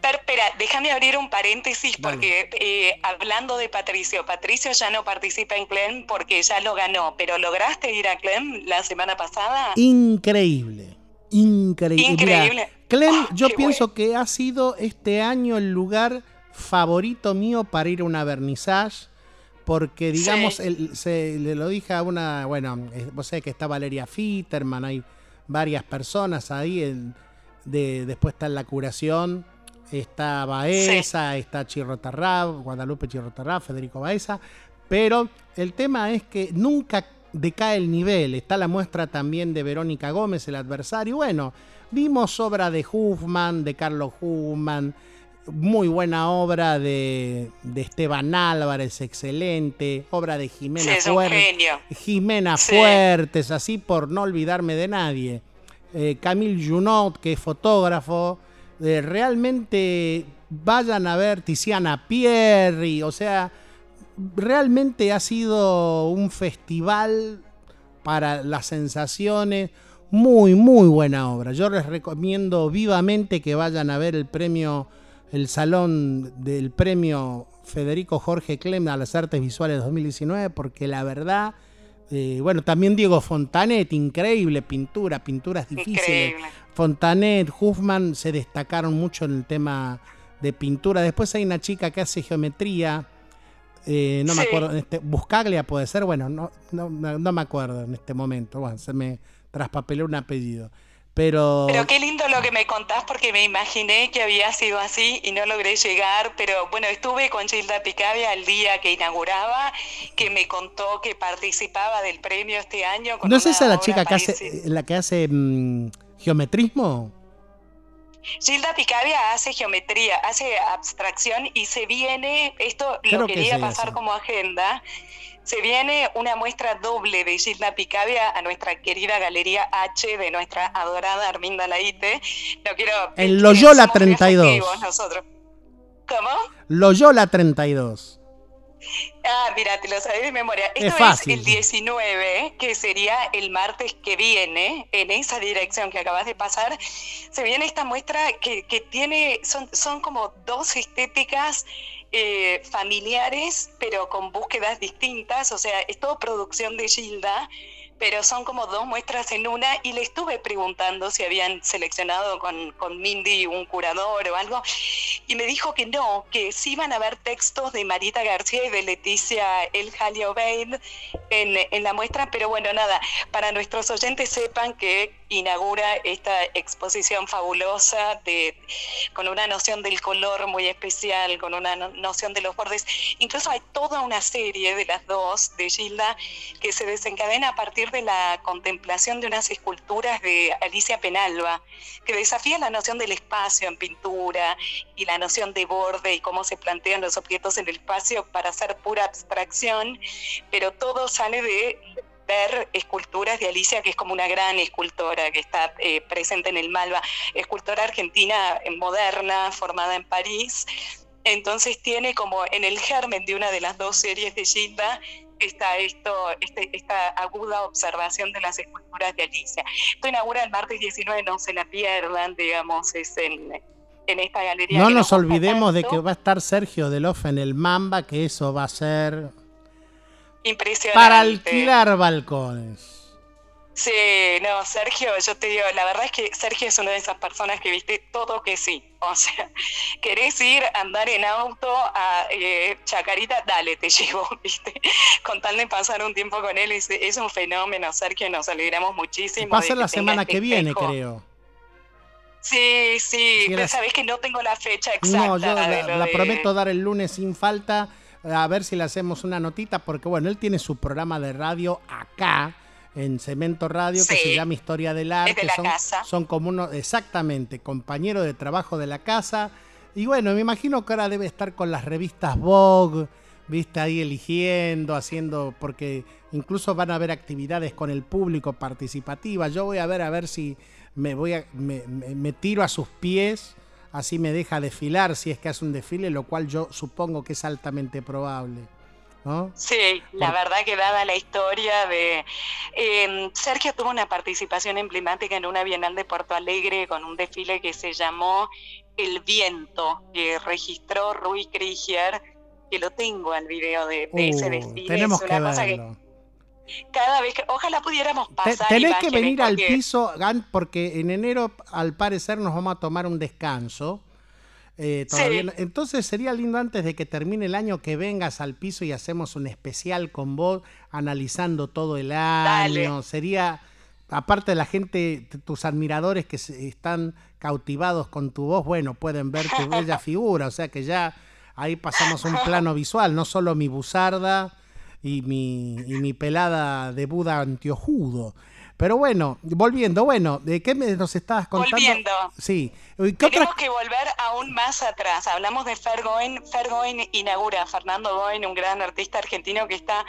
Pero, espera, déjame abrir un paréntesis porque eh, hablando de Patricio, Patricio ya no participa en CLEM porque ya lo ganó, pero ¿lograste ir a CLEM la semana pasada? Increíble. Increíble. Increíble. Mira, Clem, Ah, yo pienso que ha sido este año el lugar favorito mío para ir a una vernissage. Porque, digamos, Sí. el- se, le lo dije a una. Bueno, eh, vos sabés que está Valeria Fitterman, hay varias personas ahí. el- de, después está en la curación, está Baeza, está Chirrotarrab, Guadalupe Chirrotarrab, Federico Baeza. Pero el tema es que nunca decae el nivel. Está la muestra también de Verónica Gómez, el adversario. Bueno, vimos obra de Huffman, de Carlos Huffman, muy buena obra de, de Esteban Álvarez, excelente, obra de Jimena Sí, Fuertes. Jimena Sí. Fuertes, así por no olvidarme de nadie. Eh, Camille Junot, que es fotógrafo. Eh, realmente vayan a ver Tiziana Pierri, o sea, realmente ha sido un festival para las sensaciones. Muy, muy buena obra. Yo les recomiendo vivamente que vayan a ver el premio, el salón del premio Federico Jorge Clem a las artes visuales 2019, porque la verdad, eh, bueno, también Diego Fontanet, increíble pintura, pinturas difíciles. Increíble. Fontanet, Huffman se destacaron mucho en el tema de pintura. Después hay una chica que hace geometría. eh, no me acuerdo, este, Buscaglia puede ser, bueno, no, no, no- no me acuerdo en este momento. Bueno, se me traspapeló un apellido. Pero, Pero qué lindo lo que me contás porque me imaginé que había sido así y no logré llegar, pero bueno, estuve con Gilda Picabia el día que inauguraba, que me contó que participapa del premio este año. con ¿no es esa la chica que hace, parecida. la que hace mm, geometrismo? Gilda Picabia hace geometría, hace abstracción y se viene, esto lo que quería pasar eso. como agenda, se viene una muestra doble de Gilda Picabia a nuestra querida Galería H de nuestra adorada Arminda Laite. No quiero... En Loyola somos 32. reactivos nosotros. ¿Cómo? Loyola 32. Ah, mira, te lo sabes de memoria. Es Esto es, fácil. el 19, que sería el martes que viene, en esa dirección que acabas de pasar, se viene esta muestra que, que tiene, son, son como dos estéticas eh, familiares, pero con búsquedas distintas, o sea, es todo producción de Gilda, pero son como dos muestras en una y le estuve preguntando si habían seleccionado con, con Mindy un curador o algo y me dijo que no, que sí iban a haber textos de Marita García y de Leticia El Obeid en, en la muestra, pero bueno, nada, para nuestros oyentes sepan que inaugura esta exposición fabulosa de, con una noción del color muy especial, con una no- noción de los bordes. Incluso hay toda una serie de las dos, de Gilda, que se desencadena a partir de la contemplación de unas esculturas de Alicia Penalba, que desafía la noción del espacio en pintura y la noción de borde y cómo se plantean los objetos en el espacio para hacer pura abstracción, pero todo sale de ver esculturas de Alicia, que es como una gran escultora que está eh, presente en el Malva, escultora argentina eh, moderna, formada en París. Entonces tiene como en el germen de una de las dos series de Gilda está esto, este- esta aguda observación de las esculturas de Alicia. Esto inaugura el martes 19, no se la pierdan, digamos, es en, en esta galería. No nos gusta olvidemos de que va a estar Sergio Delof en el Mamba, que eso va a ser Impresionante. para alquilar balcones. Sí, no, Sergio, yo te digo, la verdad es que Sergio es una de esas personas que viste todo que sí. O sea, <laughs> querés ir a andar en auto a eh, Chacarita, dale, te <laughs> llevo, viste. Con tal de pasar un tiempo con él, es, es un fenómeno, Sergio, nos alegramos muchísimo. Va a ser la semana este que viene, espejo. creo. Sí, sí, Sí, era- sabés que no tengo la fecha exacta. No, yo la, la de- prometo dar el lunes sin falta. A ver si le hacemos una notita, porque bueno, él tiene su programa de radio acá, en Cemento Radio, que se llama Historia del Es Arte. de la son, casa. son como uno, exactamente, compañero de trabajo de la casa. Y bueno, me imagino que ahora debe estar con las revistas Vogue, viste, ahí eligiendo, haciendo, porque incluso van a haber actividades con el público participativa. Yo voy a ver a ver si me voy a, me, me- me tiro a sus pies, así me deja desfilar si es que hace un desfile, lo cual yo supongo que es altamente probable. ¿no? Sí, la verdad que dada la historia de... eh, Sergio tuvo una participación emblemática en una Bienal de Porto Alegre con un desfile que se llamó El Viento, que registró Rui Krieger, que lo tengo al video de, de ese Uh, desfile. tenemos es que una cosa verlo. que cada vez que... Ojalá pudiéramos pasar tenés que venir al porque- piso, porque en enero al parecer nos vamos a tomar un descanso. Eh, todavía Sí. no- Entonces sería lindo antes de que termine el año que vengas al piso y hacemos un especial con vos analizando todo el año. Sería, aparte de la gente, tus admiradores que se- están cautivados con tu voz, bueno, pueden ver tu <laughs> bella figura. O sea que ya ahí pasamos un plano visual, no solo mi buzarda y mi, y mi pelada de Buda antiojudo. Pero bueno, volviendo, bueno, ¿de qué me, nos estabas contando? Volviendo. Sí. ¿Y ¿Qué otra Tenemos que volver aún más atrás. Hablamos de Fer Goen. Fer Goen inaugura, Fernando Goen, un gran artista argentino que está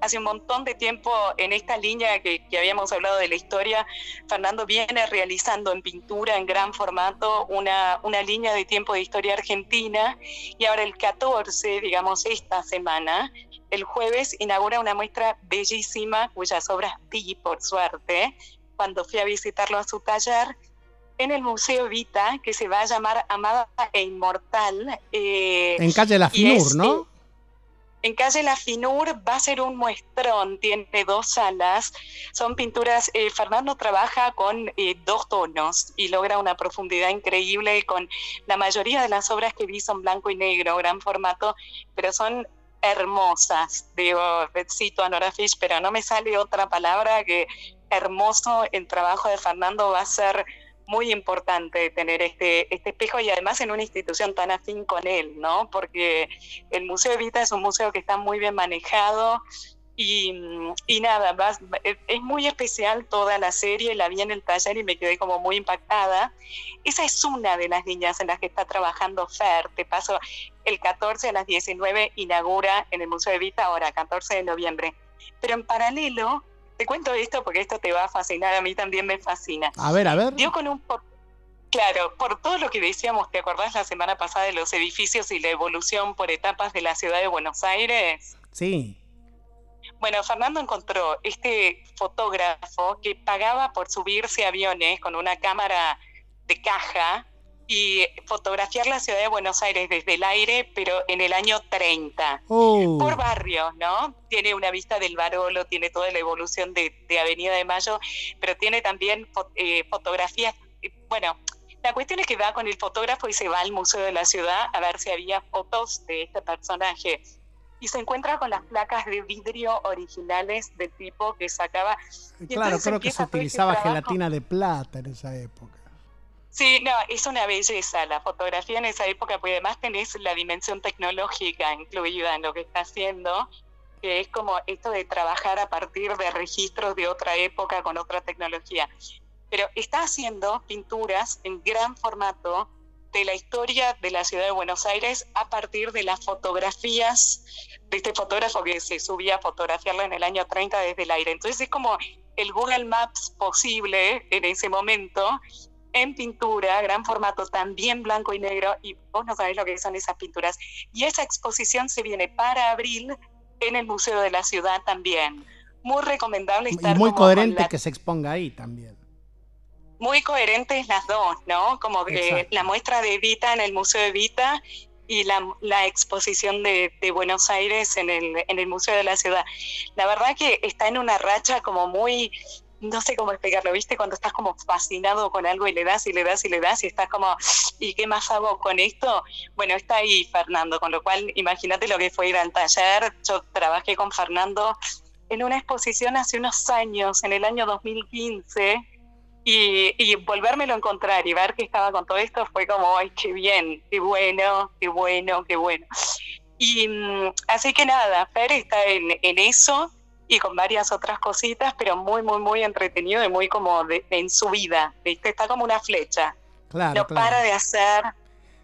hace un montón de tiempo en esta línea que, que habíamos hablado de la historia. Fernando viene realizando en pintura en gran formato una, una línea de tiempo de historia argentina y ahora el 14, digamos esta semana, el jueves inaugura una muestra bellísima cuyas obras vi, por suerte, cuando fui a visitarlo a su taller en el Museo Vita, que se va a llamar Amada e Inmortal. eh, En calle La es, Finur, ¿no? en calle La Finur va a ser un muestrón, tiene dos salas, son pinturas, eh, Fernando trabaja con eh, dos tonos y logra una profundidad increíble con la mayoría de las obras que vi son blanco y negro, gran formato, pero son hermosas, digo, cito a Nora Fish, pero no me sale otra palabra que hermoso el trabajo de Fernando, va a ser muy importante tener este, este espejo y además en una institución tan afín con él, ¿no? Porque el Museo Evita es un museo que está muy bien manejado y, y nada, vas- es muy especial toda la serie, la vi en el taller y me quedé como muy impactada. Esa es una de las líneas en las que está trabajando Fer, te paso, el 14 a las 19 inaugura en el Museo Evita, ahora 14 de noviembre. Pero en paralelo, te cuento esto porque esto te va a fascinar, a mí también me fascina. A ver, a ver. Dio con un Claro, por todo lo que decíamos, ¿te acordás la semana pasada de los edificios y la evolución por etapas de la ciudad de Buenos Aires? Sí. Bueno, Fernando encontró este fotógrafo que pagaba por subirse a aviones con una cámara de caja y fotografiar la ciudad de Buenos Aires desde el aire, pero en el año 30 Oh. por barrios, ¿no? Tiene una vista del Barolo, tiene toda la evolución de, de Avenida de Mayo, pero tiene también eh, fotografías. eh, Bueno, la cuestión es que va con el fotógrafo y se va al Museo de la Ciudad a ver si había fotos de este personaje. Y se encuentra con las placas de vidrio originales del tipo que sacaba. Y Claro, creo que se este utilizaba gelatina de plata en esa época. Sí, no, es una belleza la fotografía en esa época, porque además tenés la dimensión tecnológica incluida en lo que está haciendo, que es como esto de trabajar a partir de registros de otra época con otra tecnología. Pero está haciendo pinturas en gran formato de la historia de la ciudad de Buenos Aires a partir de las fotografías de este fotógrafo que se subía a fotografiarla en el año 30 desde el aire. Entonces es como el Google Maps posible en ese momento, en pintura, gran formato, también blanco y negro, y vos no sabés lo que son esas pinturas. Y esa exposición se viene para abril en el Museo de la Ciudad también. Muy recomendable Y estar muy como con coherente la- que se exponga ahí también. Muy coherentes las dos, ¿no? Como que la muestra de Evita en el Museo de Evita y la, la exposición de, de Buenos Aires en el, en el Museo de la Ciudad. La verdad que está en una racha como muy, no sé cómo explicarlo, ¿viste? Cuando estás como fascinado con algo y le das y le das y le das y estás como, ¿y qué más hago con esto? Bueno, está ahí Fernando, con lo cual imagínate lo que fue ir al taller. Yo trabajé con Fernando en una exposición hace unos años, en el año 2015 y, y volvérmelo a encontrar y ver que estaba con todo esto fue como, ay, qué bien, qué bueno, qué bueno, qué bueno. Y mm, así que nada, Fer está en, en eso y con varias otras cositas, pero muy, muy, muy entretenido y muy como de- en su vida, ¿viste? Está como una flecha. Claro, no claro. para de hacer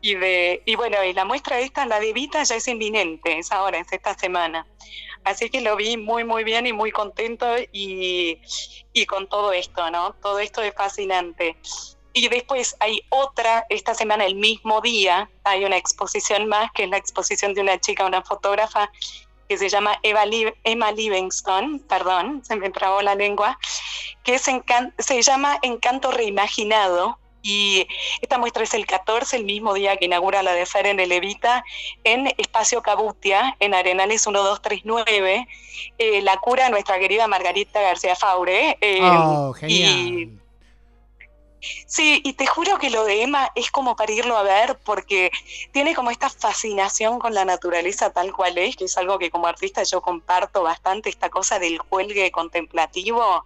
y de y bueno, y la muestra esta, la de Vita, ya es inminente, es ahora, es esta semana. Así que lo vi muy, muy bien y muy contento y, y con todo esto, ¿no? Todo esto es fascinante. Y después hay otra, esta semana, el mismo día, hay una exposición más, que es la exposición de una chica, una fotógrafa, que se llama Eva Li- Emma Livingston, perdón, se me trabó la lengua, que es se llama Encanto Reimaginado. Y esta muestra es el 14, el mismo día que inaugura la de Fer en el Evita, en Espacio Cabutia, en Arenales 1239. Eh, la cura nuestra querida Margarita García Faure. eh, Oh, y- genial. Sí, y te juro que lo de Emma es como para irlo a ver porque tiene como esta fascinación con la naturaleza tal cual es, que es algo que como artista yo comparto bastante, esta cosa del cuelgue contemplativo,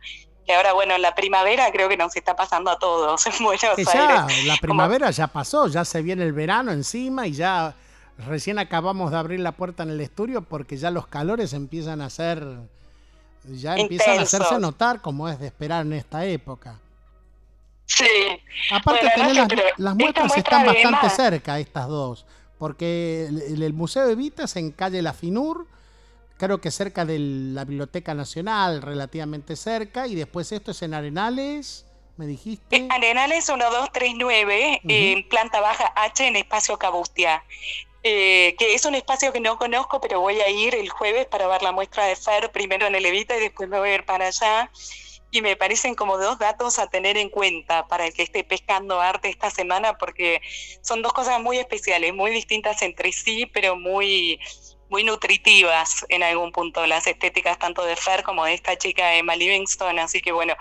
que ahora, bueno, en la primavera creo que nos está pasando a todos <laughs> en Buenos Que ya, Aires. la Como- primavera ya pasó, ya se viene el verano encima y ya recién acabamos de abrir la puerta en el estudio porque ya los calores empiezan a ser, ya empiezan a hacerse notar como es de esperar en esta época. Sí. Aparte Bueno, no tenés sé, las, las muestras muestra están bastante cerca estas dos, porque el, el Museo Evita es en calle La Finur, creo que cerca de la Biblioteca Nacional, relativamente cerca, y después esto es en Arenales, me dijiste. Arenales 1239, en planta baja H en Espacio Cabustia. Eh, que es un espacio que no conozco, pero voy a ir el jueves para ver la muestra de Fer, primero en el Evita y después me voy a ir para allá. Y me parecen como dos datos a tener en cuenta para el que esté pescando arte esta semana, porque son dos cosas muy especiales, muy distintas entre sí, pero muy, muy nutritivas en algún punto, las estéticas tanto de Fer como de esta chica Emma Livingston, así que bueno,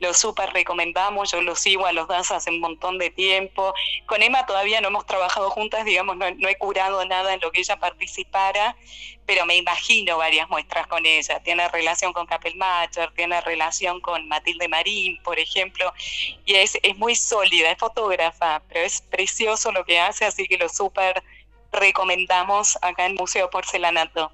lo súper recomendamos, yo lo sigo a los dos hace un montón de tiempo. Con Emma todavía no hemos trabajado juntas, digamos, no, no he curado nada en lo que ella participara, pero me imagino varias muestras con ella. Tiene relación con Kappelmacher, tiene relación con Matilde Marín, por ejemplo, y es, es muy sólida, es fotógrafa, pero es precioso lo que hace, así que lo súper recomendamos acá en Museo Porcelanato.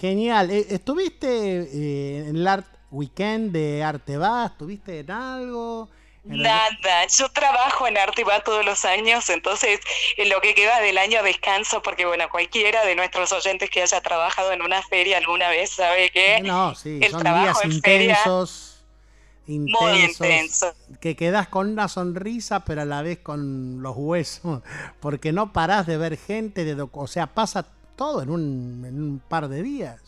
Genial. Eh, ¿Estuviste eh, en el Art Weekend de Arteba? ¿Estuviste en algo? Nada, yo trabajo en arte va todos los años, entonces en lo que queda del año descanso, porque bueno, cualquiera de nuestros oyentes que haya trabajado en una feria alguna vez sabe que No, sí, el son trabajo días en feria intensos, muy intenso. que quedas con una sonrisa, pero a la vez con los huesos, <laughs> porque no parás de ver gente, de o sea, pasa todo en un, en un par de días,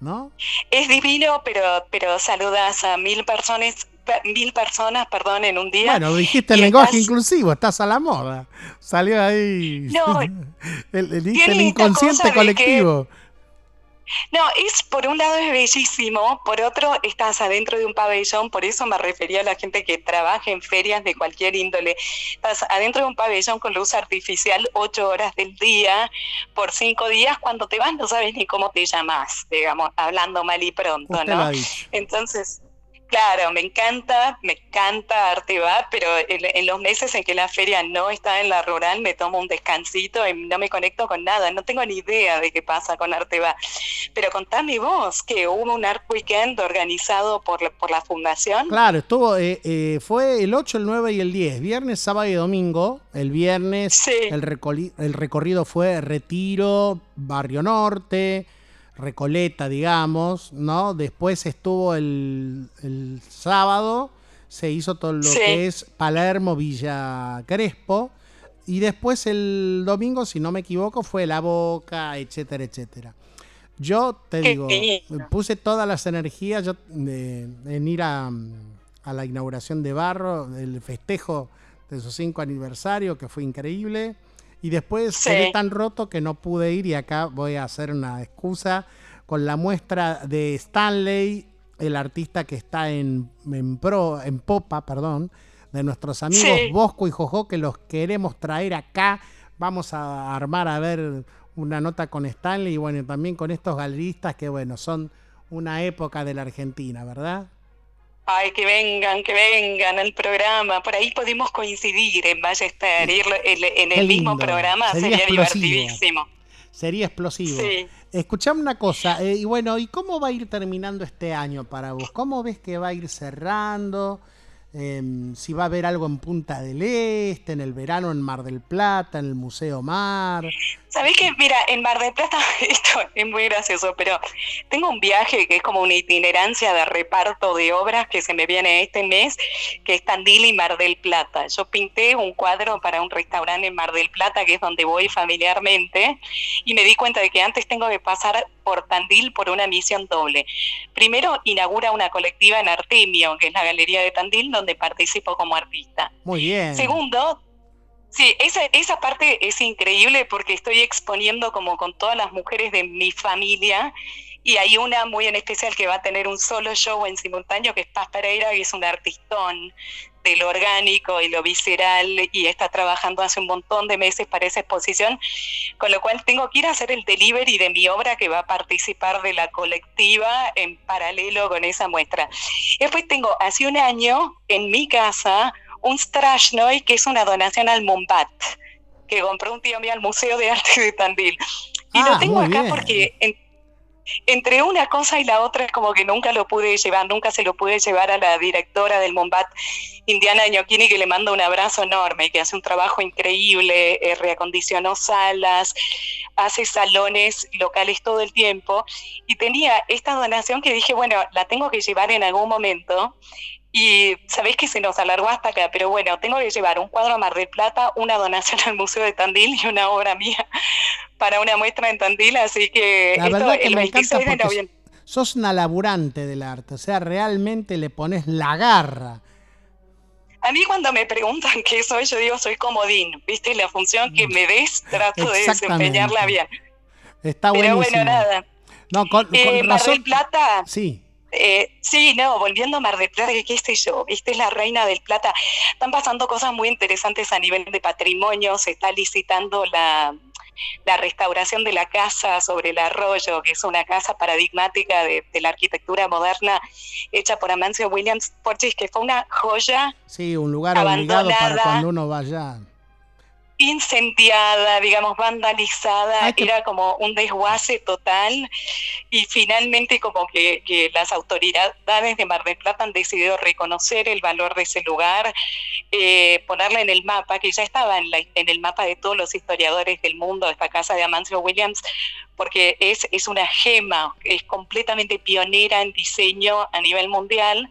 ¿no? Es divino, pero pero saludas a mil personas, mil personas, perdón, en un día. Bueno, dijiste el lenguaje estás- inclusivo, estás a la moda. Salió ahí No, <laughs> el, inconsciente que- colectivo. No, es por un lado es bellísimo, por otro estás adentro de un pabellón, por eso me refería a la gente que trabaja en ferias de cualquier índole. Estás adentro de un pabellón con luz artificial ocho horas del día, por cinco días, cuando te vas no sabes ni cómo te llamas, digamos, hablando mal y pronto, ¿no? Entonces, claro, me encanta, me encanta Arteba, pero en, en los meses en que la feria no está en la rural, me tomo un descansito y no me conecto con nada, no tengo ni idea de qué pasa con Arteba. Pero contame vos, que hubo un Art Weekend organizado por, la- por la fundación. Claro, estuvo, eh, eh, fue el 8, el 9 y el 10, viernes, sábado y domingo. El viernes el, recoli- el recorrido fue Retiro, Barrio Norte, Recoleta, digamos, ¿no? Después estuvo el, el sábado, se hizo todo lo Sí. que es Palermo, Villa Crespo. Y después el domingo, si no me equivoco, fue La Boca, etcétera, etcétera. Yo te Qué digo, lindo. puse todas las energías yo, de- en ir a, a la inauguración de Barro, el festejo de su cinco aniversario, que fue increíble. Y después Sí. quedé tan roto que no pude ir y acá voy a hacer una excusa con la muestra de Stanley, el artista que está en, en pro, en popa, perdón, de nuestros amigos Sí. Bosco y Jojo, que los queremos traer acá. Vamos a armar a ver una nota con Stanley y bueno, también con estos galeristas que bueno, son una época de la Argentina, ¿verdad? Ay, que vengan, que vengan al programa. Por ahí podemos coincidir en Ballester, ir en el mismo programa, Sería divertidísimo. Sería explosivo. Sí. Escuchame una cosa, eh, y bueno, ¿y cómo va a ir terminando este año para vos? ¿Cómo ves que va a ir cerrando? Em, si va a haber algo en Punta del Este, en el verano en Mar del Plata, en el Museo Mar. ¿Sabés que Mira, en Mar del Plata, <laughs> esto es muy gracioso, pero tengo un viaje que es como una itinerancia de reparto de obras que se me viene este mes, que es Tandil y Mar del Plata. Yo pinté un cuadro para un restaurante en Mar del Plata, que es donde voy familiarmente, y me di cuenta de que antes tengo que pasar por Tandil por una misión doble. Primero, inaugura una colectiva en Artemio, que es la galería de Tandil, donde participo como artista. Muy bien. Segundo, sí, esa, esa parte es increíble porque estoy exponiendo como con todas las mujeres de mi familia y hay una muy en especial que va a tener un solo show en simultáneo que es Paz Pereira, que es un artistón de lo orgánico y lo visceral y está trabajando hace un montón de meses para esa exposición, con lo cual tengo que ir a hacer el delivery de mi obra que va a participar de la colectiva en paralelo con esa muestra. Después tengo hace un año en mi casa un Strashnoy que es una donación al Mumbat que compró un tío mío al Museo de Arte de Tandil. Y Ah, lo tengo acá bien. porque en- entre una cosa y la otra es como que nunca lo pude llevar, nunca se lo pude llevar a la directora del Mombat, Indiana Ñoquini, que le mando un abrazo enorme, que hace un trabajo increíble, eh, reacondicionó salas, hace salones locales todo el tiempo, y tenía esta donación que dije, bueno, la tengo que llevar en algún momento, y sabéis que se nos alargó hasta acá, pero bueno, tengo que llevar un cuadro a Mar del Plata, una donación al Museo de Tandil y una obra mía <laughs> para una muestra en Tandil, así que La esto que el me encanta 26 de noviembre. sos una laburante del arte, o sea, realmente le pones la garra. A mí cuando me preguntan qué soy, yo digo soy comodín, ¿viste? La función que me des, trato de desempeñarla bien. Está Pero buenísimo. bueno, nada. No, con, con Eh, Mar razón. del Plata. Sí. Eh, sí, no, volviendo a Mar del Plata, que qué sé yo, viste, es la reina del Plata. Están pasando cosas muy interesantes a nivel de patrimonio. Se está licitando la, la restauración de la casa sobre el arroyo, que es una casa paradigmática de, de la arquitectura moderna hecha por Amancio Williams Portis, que fue una joya Sí, un lugar obligado para Abandonada. cuando uno vaya. Incendiada, digamos, vandalizada, era como un desguace total. Y finalmente como que, que las autoridades de Mar del Plata han decidido reconocer el valor de ese lugar, eh, ponerla en el mapa, que ya estaba en, la- en el mapa de todos los historiadores del mundo, esta casa de Amancio Williams, porque es, es una gema, es completamente pionera en diseño a nivel mundial,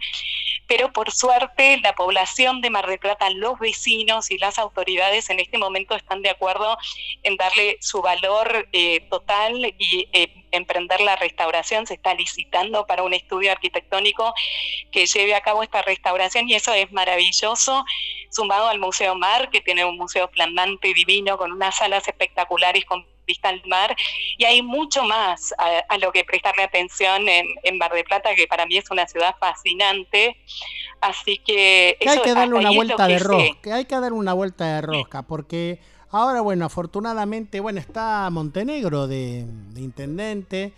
pero por suerte la población de Mar del Plata, los vecinos y las autoridades en este momento están de acuerdo en darle su valor eh, total y eh, emprender la restauración. Se está licitando para un estudio arquitectónico que lleve a cabo esta restauración y eso es maravilloso, sumado al Museo Mar, que tiene un museo flamante divino con unas salas espectaculares con vista al mar y hay mucho más a, a lo que prestarle atención en, en Mar del Plata, que para mí es una ciudad fascinante. Así que, Que hay que darle una vuelta de rosca. Que hay que dar una vuelta de rosca. Porque ahora, bueno, afortunadamente, bueno, está Montenegro de, de intendente.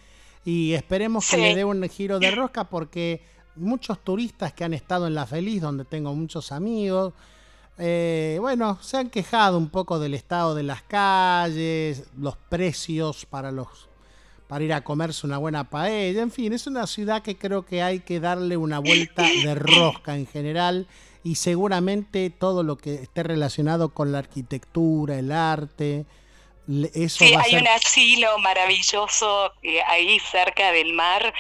Y esperemos que Sí. le dé un giro de rosca porque muchos turistas que han estado en La Feliz, donde tengo muchos amigos, eh, bueno, se han quejado un poco del estado de las calles, los precios para los para ir a comerse una buena paella, en fin, es una ciudad que creo que hay que darle una vuelta de rosca en general y seguramente todo lo que esté relacionado con la arquitectura, el arte, eso Sí, va a hay ser un asilo maravilloso eh, ahí cerca del mar,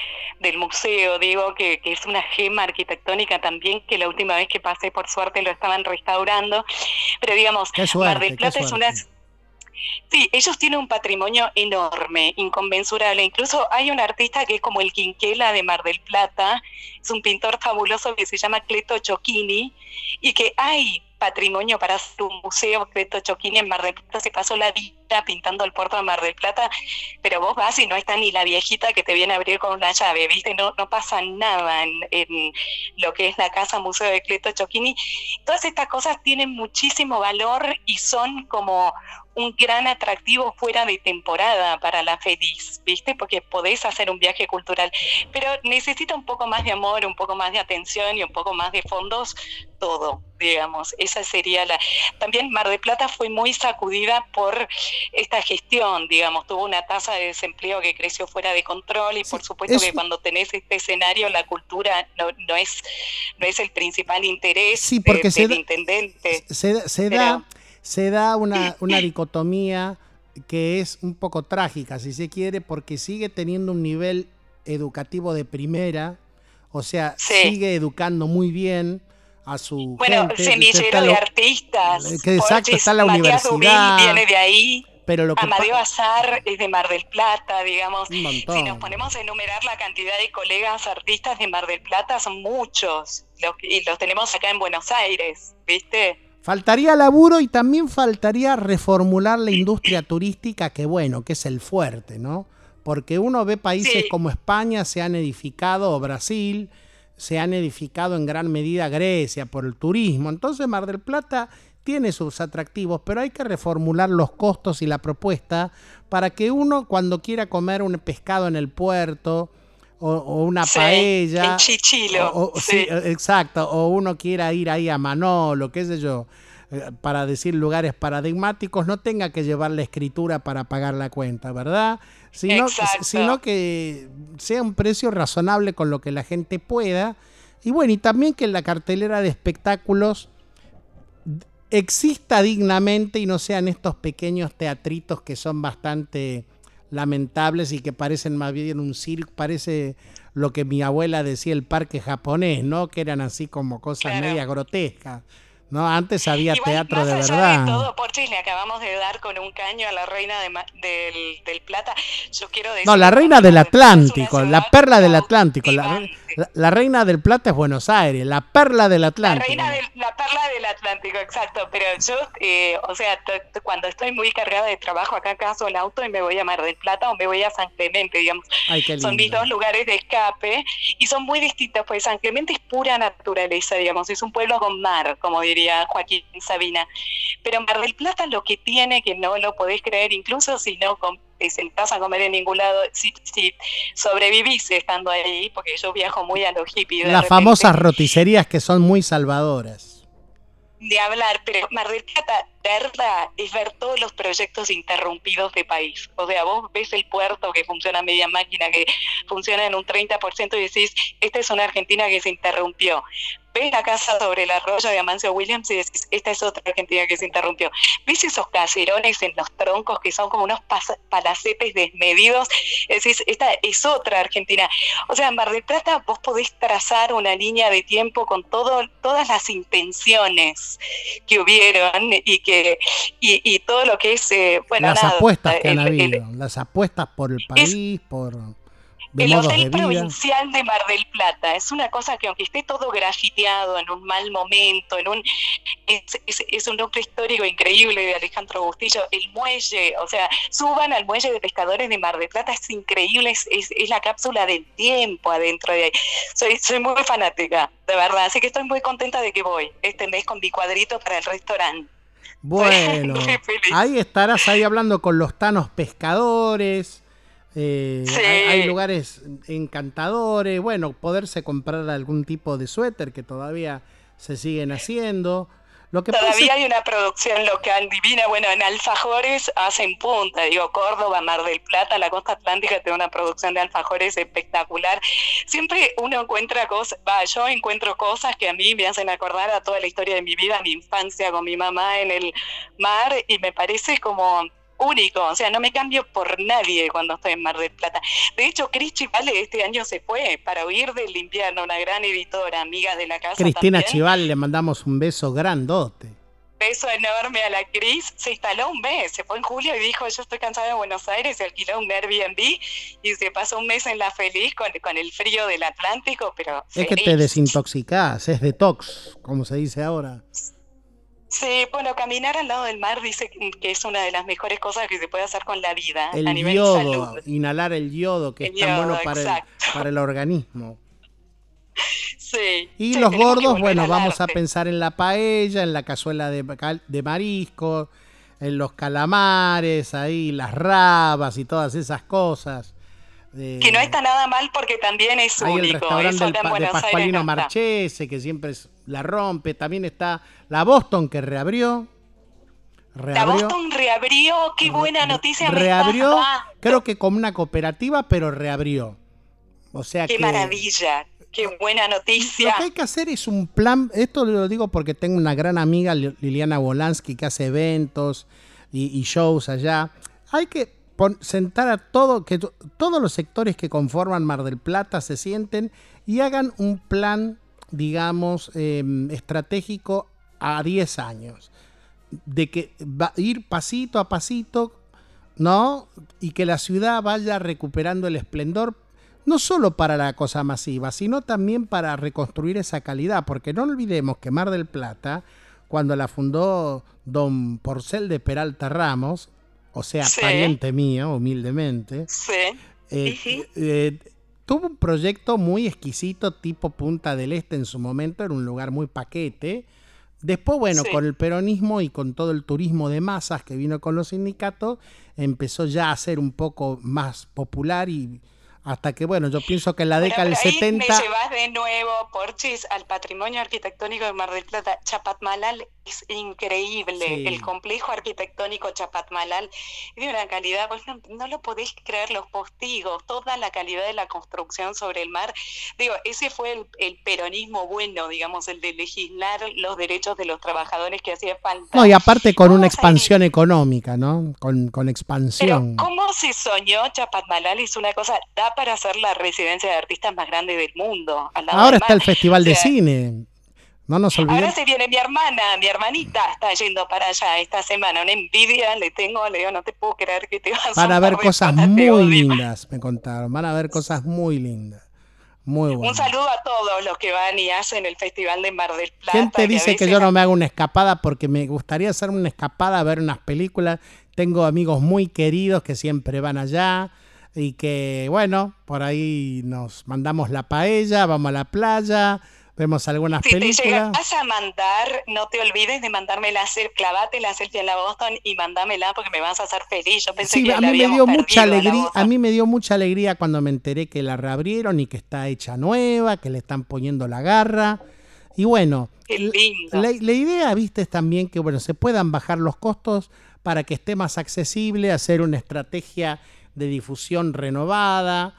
del museo, digo, que, que es una gema arquitectónica también, que la última vez que pasé, por suerte, lo estaban restaurando. Pero digamos, Qué Mar suerte, del Plata es una... Sí, ellos tienen un patrimonio enorme, inconmensurable. Incluso hay un artista que es como el Quinquela de Mar del Plata, es un pintor fabuloso que se llama Cleto Chocchini, y que hay patrimonio para su museo Cleto Chocchini en Mar del Plata. Se pasó la vida pintando el puerto de Mar del Plata, pero vos vas y no está ni la viejita que te viene a abrir con una llave, ¿viste? No, pasa nada en, en lo que es la casa Museo de Cleto Chocchini. Todas estas cosas tienen muchísimo valor y son como un gran atractivo fuera de temporada para la feliz, ¿viste? Porque podés hacer un viaje cultural, pero necesita un poco más de amor, un poco más de atención y un poco más de fondos, todo, digamos. Esa sería la... También Mar del Plata fue muy sacudida por esta gestión, digamos, tuvo una tasa de desempleo que creció fuera de control y por supuesto es- que cuando tenés este escenario la cultura no, no es no es el principal interés Sí, de- porque se del da- intendente. se, se da, se da una, una <laughs> dicotomía que es un poco trágica, si se quiere, porque sigue teniendo un nivel educativo de primera, o sea, sigue educando muy bien a su Bueno, gente. semillero de lo- artistas. Eh, que exacto, Portis, está la Matías universidad. Viene de ahí. Pero lo que Amadeo Azar es de Mar del Plata, digamos. Si nos ponemos a enumerar la cantidad de colegas artistas de Mar del Plata, son muchos. Los, y los tenemos acá en Buenos Aires, ¿viste? Faltaría laburo y también faltaría reformular la industria turística, que bueno, que es el fuerte, ¿no? Porque uno ve países Sí. como España se han edificado, o Brasil, se han edificado en gran medida Grecia por el turismo. Entonces Mar del Plata tiene sus atractivos, pero hay que reformular los costos y la propuesta para que uno cuando quiera comer un pescado en el puerto o, o una Sí, paella, en Chichilo, o- sí. sí, exacto, o uno quiera ir ahí a Manolo, qué sé yo, eh, para decir lugares paradigmáticos, no tenga que llevar la escritura para pagar la cuenta, ¿verdad? Sino, Exacto. sino que sea un precio razonable con lo que la gente pueda. Y bueno, y también que la cartelera de espectáculos exista dignamente y no sean estos pequeños teatritos que son bastante lamentables y que parecen más bien un circo, parece lo que mi abuela decía el parque japonés, ¿no? Que eran así como cosas medias grotescas. ¿No? Antes había teatro Más de allá verdad. de todo, Porchis, le acabamos de dar con un caño a la reina de del, del Plata. Yo quiero decir No, la reina del Atlántico, la perla del Atlántico. La, La, la reina del plata es Buenos Aires, la perla del La Atlántico. reina del, la perla del Atlántico, exacto. Pero yo, eh, o sea, cuando estoy muy cargada de trabajo acá caso el auto y me voy a Mar del Plata o me voy a San Clemente, digamos. Ay, qué Son mis dos lugares de escape y son muy distintos, pues San Clemente es pura naturaleza, digamos, es un pueblo con mar, como diría Joaquín Sabina. Pero Mar del Plata lo que tiene, que no lo podés creer, incluso si no com- te sentás a comer en ningún lado, si, si sobrevivís estando ahí, porque yo viajo muy a los hippies. Las famosas roticerías que son muy salvadoras. de hablar, pero Mar del Plata, verla es ver todos los proyectos interrumpidos de país. O sea, vos ves el puerto que funciona a media máquina, que funciona en un 30% y decís, esta es una Argentina que se interrumpió. Ves la casa sobre el arroyo de Amancio Williams y decís, esta es otra Argentina que se interrumpió. ¿Ves esos caserones en los troncos que son como unos palacetes desmedidos? Decís, esta es otra Argentina. O sea, en Mar del Plata vos podés trazar una línea de tiempo con todo, todas las intenciones que hubieron y que y, y todo lo que es, eh, bueno, las nada, apuestas que han el- habido. las apuestas por el país, por de el de Hotel. Provincial de Mar del Plata es una cosa que aunque esté todo grafiteado en un mal momento, en un es, es- es un núcleo histórico increíble de Alejandro Bustillo, el muelle, o sea, suban al muelle de pescadores de Mar del Plata, es increíble, es, es- es la cápsula del tiempo adentro de ahí. Soy, soy muy fanática, de verdad, así que estoy muy contenta de que voy este mes con mi cuadrito para el restaurante. Bueno, <laughs> ahí estarás ahí hablando con los tanos pescadores. Eh, Sí. hay, hay lugares encantadores. Bueno, poderse comprar algún tipo de suéter que todavía se siguen haciendo. Lo que pasa Todavía hay una producción local divina. Bueno, en alfajores hacen punta. Digo, Córdoba, Mar del Plata, la costa atlántica tiene una producción de alfajores espectacular. Siempre uno encuentra cosas, va, yo encuentro cosas que a mí me hacen acordar a toda la historia de mi vida, mi infancia con mi mamá en el mar y me parece como único, o sea, no me cambio por nadie cuando estoy en Mar del Plata. De hecho, Cris Chivale este año se fue para huir del invierno, una gran editora, amiga de la casa Cristina también. Chival, le mandamos un beso grandote. beso enorme a la Cris. Se instaló un mes, se fue en julio y dijo, yo estoy cansada de Buenos Aires, se alquiló un Airbnb y se pasó un mes en la feliz con, con el frío del Atlántico, pero Es que te feliz. desintoxicás, es detox, como se dice ahora. Sí, bueno, caminar al lado del mar dice que es una de las mejores cosas que se puede hacer con la vida a El nivel yodo, salud. inhalar el yodo, que El es tan bueno para el, para el organismo. Sí. Y Sí, los gordos, bueno, vamos a pensar en la paella, en la cazuela de, de marisco, en los calamares, ahí, las rabas y todas esas cosas. Eh, Que no está nada mal porque también es hay el único. restaurante del en Pa- de Pascualino. Marchese, que siempre es- la rompe. También está la Boston, que reabrió. La Boston reabrió, qué buena noticia me reabrió estás dando. creo que como una cooperativa, pero reabrió. O sea Qué que... maravilla, qué buena noticia. Lo que hay que hacer es un plan, esto lo digo porque tengo una gran amiga, Li- Liliana Bolansky, que hace eventos y, y shows allá. Hay que sentar a todo, que to- todos los sectores que conforman Mar del Plata se sienten y hagan un plan, digamos, eh, estratégico a 10 años. De que va a ir pasito a pasito, ¿no? Y que la ciudad vaya recuperando el esplendor, no solo para la cosa masiva, sino también para reconstruir esa calidad, porque no olvidemos que Mar del Plata, cuando la fundó don Porcel de Peralta Ramos, o sea, Sí. pariente mío, humildemente, Sí. eh, Ujú. eh, tuvo un proyecto muy exquisito tipo Punta del Este en su momento, era un lugar muy paquete. Después, bueno, Sí. con el peronismo y con todo el turismo de masas que vino con los sindicatos, empezó ya a ser un poco más popular y hasta que, bueno, yo pienso que en la década del pero ahí 70... me llevas de nuevo, Porchis, al patrimonio arquitectónico de Mar del Plata. Chapatmalal es increíble. Sí. El complejo arquitectónico Chapatmalal de una calidad, vos no, no lo podés creer, los postigos, toda la calidad de la construcción sobre el mar. Digo, ese fue el, el peronismo bueno, digamos, el de legislar los derechos de los trabajadores que hacía falta. No, y aparte con una ir- expansión económica, ¿no? Con, con Pero expansión. ¿cómo se soñó Chapatmalal? Es una cosa, da para ser la residencia de artistas más grande del mundo. al lado Ahora del está el. Festival de O sea, Cine. No nos Ahora olvidemos. se viene mi hermana, mi hermanita está yendo para allá esta semana. Una envidia le tengo, le digo, no te puedo creer que te vas Van a ver cosas muy lindas, me contaron. Van a ver cosas muy lindas. Muy bueno. Un saludo a todos los que van y hacen el Festival de Mar del Plata. ¿Quién te dice que veces yo no me hago una escapada? Porque me gustaría hacer una escapada a ver unas películas. Tengo amigos muy queridos que siempre van allá y que, bueno, por ahí nos mandamos la paella, vamos a la playa, vemos algunas Si te películas. llegas a mandar, no te olvides de mandarme la selfie, clavate la selfie en la Boston y mandámela porque me vas a hacer feliz. Yo pensé Sí, que a la mí me dio mucha alegría, a mí me dio mucha alegría cuando me enteré que la reabrieron y que está hecha nueva, que le están poniendo la garra. Y bueno, la idea, viste, es también que bueno, se puedan bajar los costos para que esté más accesible, hacer una estrategia de difusión renovada,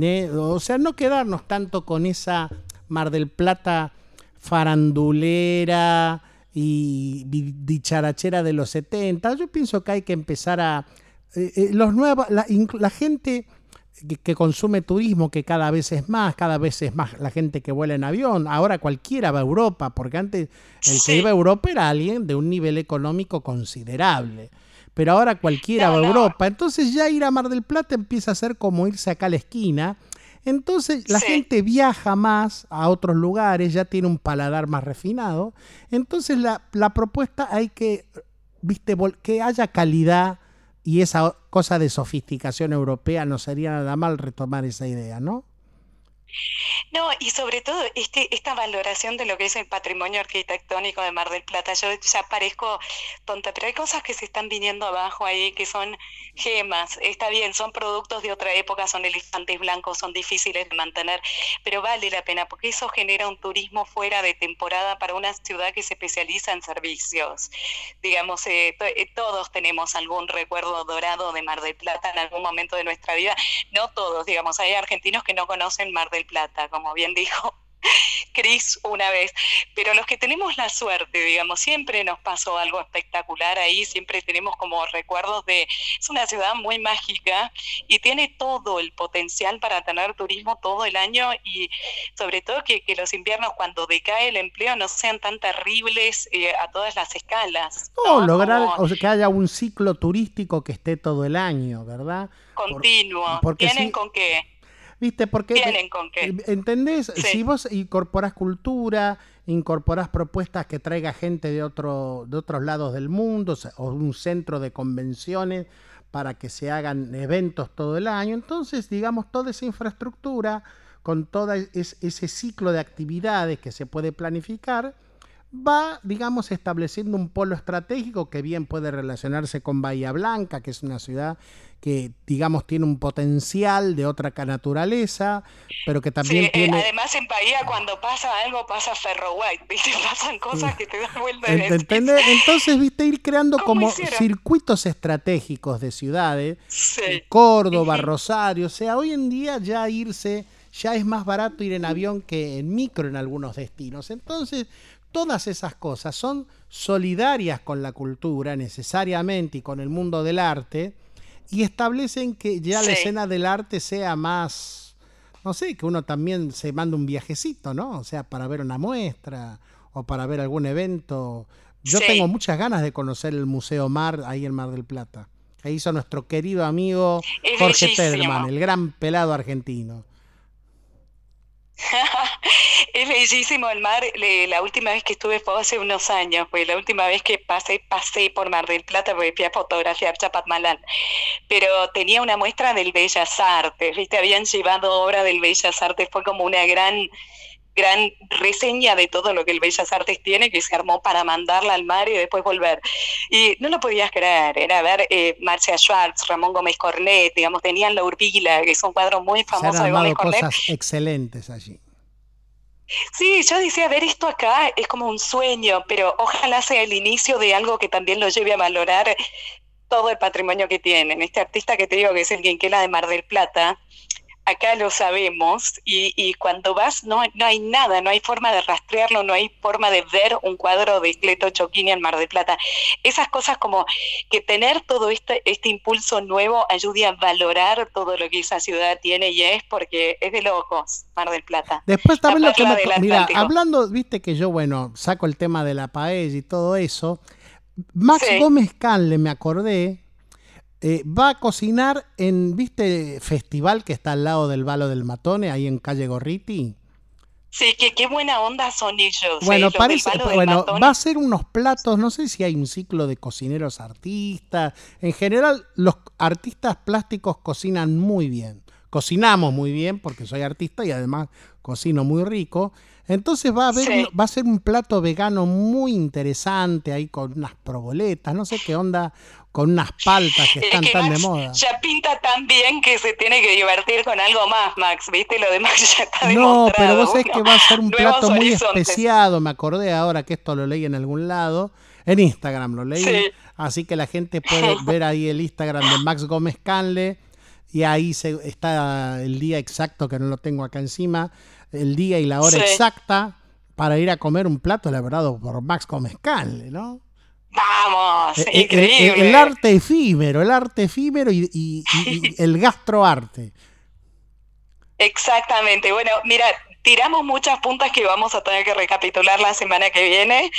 ¿eh? o sea, no quedarnos tanto con esa Mar del Plata farandulera y dicharachera de los 70. Yo pienso que hay que empezar a... eh, eh, los nuevos, la, la gente que, que consume turismo, que cada vez es más, cada vez es más la gente que vuela en avión. Ahora cualquiera va a Europa, porque antes el que iba a Europa era alguien de un nivel económico considerable. Pero ahora cualquiera va a Europa. Entonces ya ir a Mar del Plata empieza a ser como irse acá a la esquina. Entonces la gente viaja más a otros lugares, ya tiene un paladar más refinado. Entonces la, la propuesta hay que, viste, que haya calidad y esa cosa de sofisticación europea no sería nada mal retomar esa idea, ¿no? No, y sobre todo este, esta valoración de lo que es el patrimonio arquitectónico de Mar del Plata. Yo ya parezco tonta, pero hay cosas que se están viniendo abajo ahí que son gemas. Está bien, son productos de otra época, son elefantes blancos, son difíciles de mantener, pero vale la pena porque eso genera un turismo fuera de temporada para una ciudad que se especializa en servicios. Digamos, eh, eh, todos tenemos algún recuerdo dorado de Mar del Plata en algún momento de nuestra vida. No todos, digamos, hay argentinos que no conocen Mar del Plata, como bien dijo <laughs> Cris una vez, pero los que tenemos la suerte, digamos, siempre nos pasó algo espectacular ahí, siempre tenemos como recuerdos de, es una ciudad muy mágica y tiene todo el potencial para tener turismo todo el año y sobre todo que, que los inviernos cuando decae el empleo no sean tan terribles eh, a todas las escalas. O lograr Como o sea, que haya un ciclo turístico que esté todo el año, ¿verdad? continuo. porque ¿Tienen sí- con qué? ¿Viste? Porque ¿Tienen con qué? ¿Entendés? Sí. Si vos incorporás cultura, incorporás propuestas que traiga gente de, otro, de otros lados del mundo, o un centro de convenciones para que se hagan eventos todo el año, entonces, digamos, toda esa infraestructura, con todo es- ese ciclo de actividades que se puede planificar, va, digamos, estableciendo un polo estratégico que bien puede relacionarse con Bahía Blanca, que es una ciudad que, digamos, tiene un potencial de otra naturaleza, pero que también Sí, eh, tiene... además en Bahía cuando pasa algo pasa Ferro White, ¿viste? <laughs> Pasan cosas que te dan vuelta el ¿entendés? Entonces, viste, ir creando ¿Cómo como hicieron? circuitos estratégicos de ciudades, Sí. Córdoba, Rosario, o sea, hoy en día ya irse, ya es más barato ir en avión que en micro en algunos destinos. Entonces, todas esas cosas son solidarias con la cultura necesariamente y con el mundo del arte y establecen que ya la escena del arte sea más, no sé, que uno también se manda un viajecito, ¿no? O sea, para ver una muestra o para ver algún evento. Yo Sí. tengo muchas ganas de conocer el Museo Mar ahí en Mar del Plata. Que hizo nuestro querido amigo Jorge. Tedderman, el gran pelado argentino. <laughs> Es bellísimo el mar. La última vez que estuve fue hace unos años, fue la última vez que pasé, pasé por Mar del Plata porque fui a fotografiar Chapatmalán. Pero tenía una muestra del Bellas Artes, ¿viste? Habían llevado obra del Bellas Artes, fue como una gran, gran reseña de todo lo que el Bellas Artes tiene, que se armó para mandarla al mar y después volver. Y no lo podías creer, era ver eh, Marcia Schwartz, Ramón Gómez Cornet, digamos, tenían La Urbila, que es un cuadro muy Se han famoso de Gómez Cornet. cosas excelentes allí. Sí, yo decía, ver esto acá es como un sueño, pero ojalá sea el inicio de algo que también lo lleve a valorar todo el patrimonio que tienen. Este artista que te digo que es el Quinquela de Mar del Plata, acá lo sabemos, y, y cuando vas no, no hay nada, no hay forma de rastrearlo, no hay forma de ver un cuadro de Cleto Choquini en Mar del Plata. Esas cosas como que tener todo este, este impulso nuevo ayude a valorar todo lo que esa ciudad tiene y es porque es de locos Mar del Plata. Después también lo que me... Mira, hablando, viste que yo, bueno, saco el tema de la paella y todo eso. Max Sí. Gómez Canle, me acordé, eh, va a cocinar en, ¿viste? Festival que está al lado del Valo del Matone, ahí en calle Gorriti. Sí, que qué buena onda son ellos. Bueno, eh, parece, bueno, va a ser unos platos, no sé si hay un ciclo de cocineros artistas. En general, los artistas plásticos cocinan muy bien. Cocinamos muy bien porque soy artista y además cocino muy rico. Entonces va a haber, Sí. va a ser un plato vegano muy interesante ahí con unas proboletas, no sé qué onda, con unas paltas que Es están que tan de moda. Ya pinta tan bien que se tiene que divertir con algo más, Max. ¿Viste? Lo demás <laughs> ya está No, pero vos sabés que va a ser un <laughs> plato muy horizontes. especiado. Me acordé ahora que esto lo leí en algún lado. En Instagram lo leí. Sí. Así que la gente puede <laughs> ver ahí el Instagram de Max Gómez Canle. Y ahí se, está el día exacto, que no lo tengo acá encima. El día y la hora Sí. exacta para ir a comer un plato elaborado por Max Gómez Canle, ¿no? Vamos, Eh, eh, increíble. eh, el arte efímero, el arte efímero y, y- y- y el <laughs> gastroarte. Exactamente. Bueno, mira, tiramos muchas puntas que vamos a tener que recapitular la semana que viene,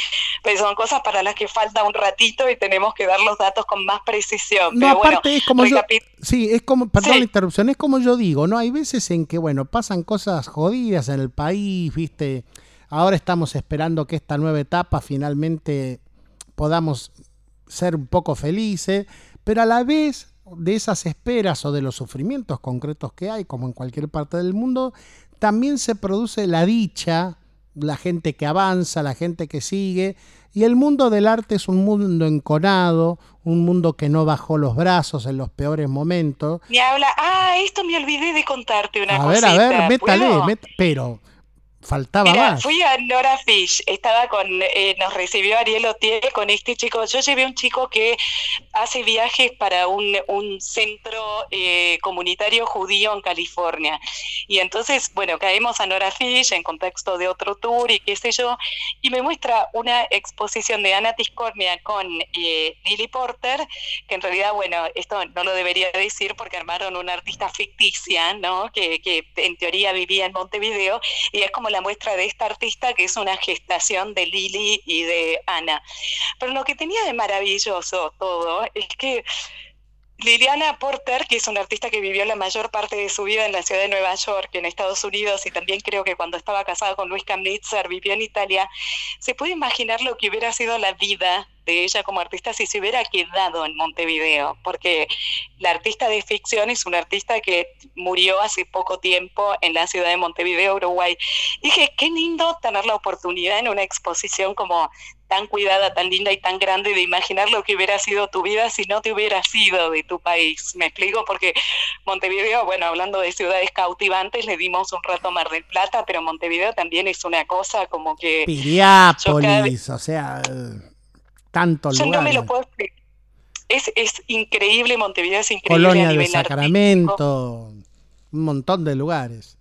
pero son cosas para las que falta un ratito y tenemos que dar los datos con más precisión. No, pero aparte bueno, es como yo. Sí, es como. Perdón Sí. la interrupción, es como yo digo, ¿no? Hay veces en que, bueno, pasan cosas jodidas en el país, ¿viste? Ahora estamos esperando que esta nueva etapa finalmente podamos ser un poco felices, pero a la vez de esas esperas o de los sufrimientos concretos que hay, como en cualquier parte del mundo, también se produce la dicha, la gente que avanza, la gente que sigue, y el mundo del arte es un mundo enconado, un mundo que no bajó los brazos en los peores momentos. Me habla, ah, esto me olvidé de contarte una A ver, a ver, métale, pero faltaba Mira, más. fui a Nora Fish, estaba con, eh, nos recibió Ariel Otier con este chico. Yo llevé un chico que hace viajes para un, un centro eh, comunitario judío en California. Y entonces, bueno, caemos a Nora Fish en contexto de otro tour y qué sé yo, y me muestra una exposición de Ana Tiscornia con eh, Lily Porter, que en realidad, bueno, esto no lo debería decir porque armaron una artista ficticia, ¿no? Que, que en teoría vivía en Montevideo, y es como la muestra de esta artista que es una gestación de Lili y de Ana. Pero lo que tenía de maravilloso todo es que Liliana Porter, que es una artista que vivió la mayor parte de su vida en la ciudad de Nueva York, en Estados Unidos, y también creo que cuando estaba casada con Luis Kamnitzer vivió en Italia, se puede imaginar lo que hubiera sido la vida de ella como artista si se hubiera quedado en Montevideo, porque la artista de ficción es una artista que murió hace poco tiempo en la ciudad de Montevideo, Uruguay. Dije, qué lindo tener la oportunidad en una exposición como tan cuidada, tan linda y tan grande de imaginar lo que hubiera sido tu vida si no te hubiera sido de tu país. Me explico porque Montevideo, bueno, hablando de ciudades cautivantes, le dimos un rato a Mar del Plata, pero Montevideo también es una cosa como que... vez- Piriápolis, o sea, tantos yo no me lugares. lo puedo explicar. Es, es increíble, Montevideo es increíble Colonia a de artístico. Sacramento, un montón de lugares.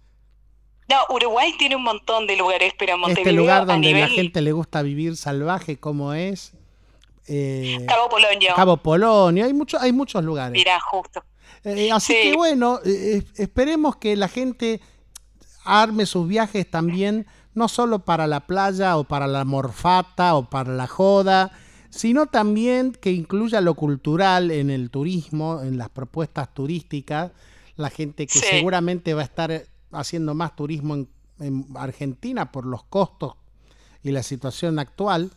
No, Uruguay tiene un montón de lugares, pero Montevideo este lugar a donde nivel la gente le gusta vivir salvaje como es eh, Cabo Polonio. Cabo Polonio, hay muchos hay muchos lugares. Mirá, justo. Eh, así Sí. que bueno, eh, esperemos que la gente arme sus viajes también, no solo para la playa o para la morfata o para la joda, sino también que incluya lo cultural en el turismo, en las propuestas turísticas, la gente que Sí. seguramente va a estar haciendo más turismo en, en Argentina por los costos y la situación actual.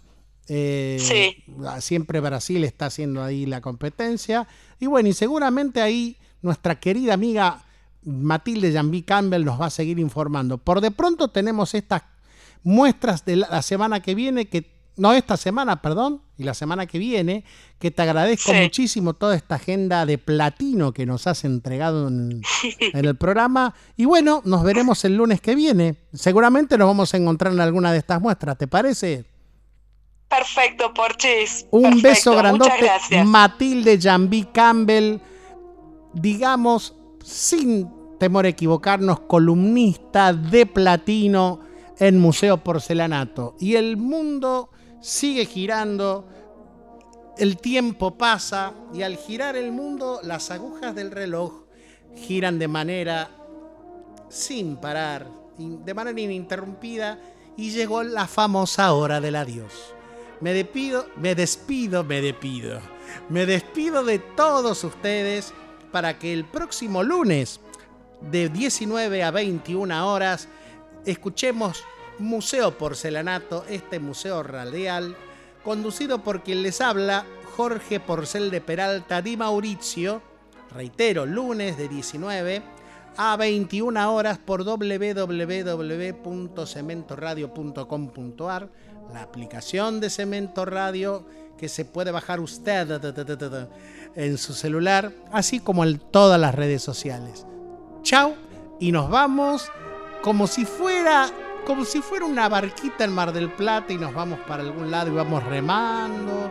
Eh, Sí. Siempre Brasil está haciendo ahí la competencia. Y bueno, y seguramente ahí nuestra querida amiga Matilde Jambi Campbell nos va a seguir informando. Por de pronto tenemos estas muestras de la, la semana que viene, que no esta semana, perdón, y la semana que viene, que te agradezco Sí. muchísimo toda esta agenda de platino que nos has entregado en, <laughs> en el programa. Y bueno, nos veremos el lunes que viene. Seguramente nos vamos a encontrar en alguna de estas muestras, ¿te parece? Perfecto, Porchis. Un Perfecto, beso grandote. Matilde Jambi Campbell, digamos, sin temor a equivocarnos, columnista de platino en Museo Porcelanato. Y el mundo sigue girando, el tiempo pasa y al girar el mundo, las agujas del reloj giran de manera sin parar, de manera ininterrumpida, y llegó la famosa hora del adiós. Me despido, me despido, me despido. Me despido de todos ustedes para que el próximo lunes de 19 a 21 horas escuchemos Museo Porcelanato, este museo radial, conducido por quien les habla, Jorge Porcel de Peralta Di Mauricio, reitero, lunes de 19 a 21 horas por www.cementoradio.com.ar, la aplicación de Cemento Radio que se puede bajar usted en su celular, así como en todas las redes sociales. Chao y nos vamos como si fuera como si fuera una barquita en Mar del Plata y nos vamos para algún lado y vamos remando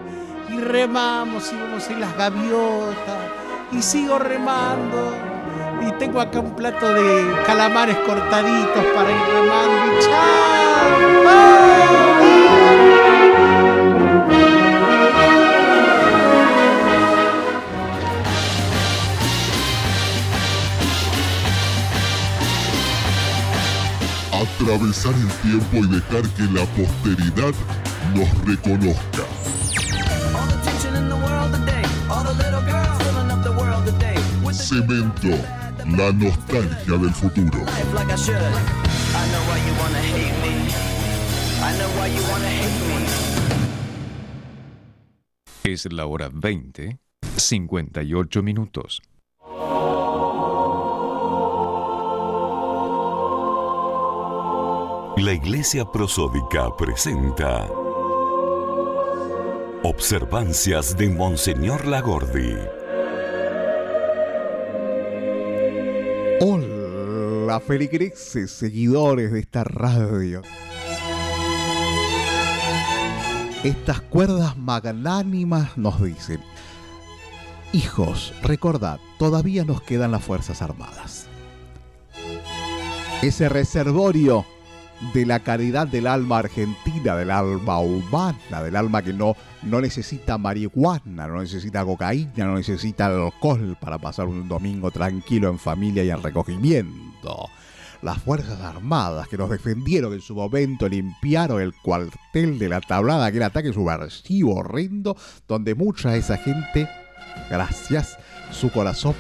y remamos y vamos en las gaviotas y sigo remando y tengo acá un plato de calamares cortaditos para ir remando y chao. Atravesar el tiempo y dejar que la posteridad nos reconozca. Cemento, la nostalgia del futuro. Es la hora 20, 58 minutos. La Iglesia Prosódica presenta Observancias de Monseñor Lagordi. Hola, feligreses, seguidores de esta radio. Estas cuerdas magnánimas nos dicen, hijos, recordad, todavía nos quedan las Fuerzas Armadas. Ese reservorio de la caridad del alma argentina, del alma humana, del alma que no, no necesita marihuana, no necesita cocaína, no necesita alcohol para pasar un domingo tranquilo en familia y en recogimiento. Las Fuerzas Armadas que nos defendieron en su momento limpiaron el cuartel de la tablada, aquel ataque subversivo horrendo, donde mucha de esa gente, gracias, su corazón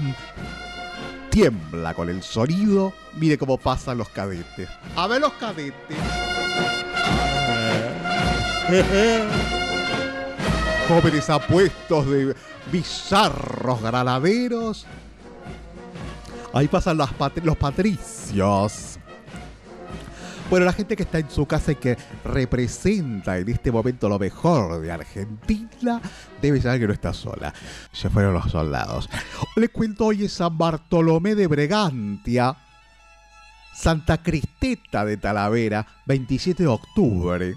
tiembla con el sonido. Mire cómo pasan los cadetes. A ver los cadetes. <laughs> Jóvenes apuestos de bizarros granaderos. Ahí pasan las pat- los patricios. Bueno, la gente que está en su casa y que representa en este momento lo mejor de Argentina, debe saber que no está sola. Se fueron los soldados. Les cuento hoy San Bartolomé de Bregantia, Santa Cristeta de Talavera, 27 de octubre.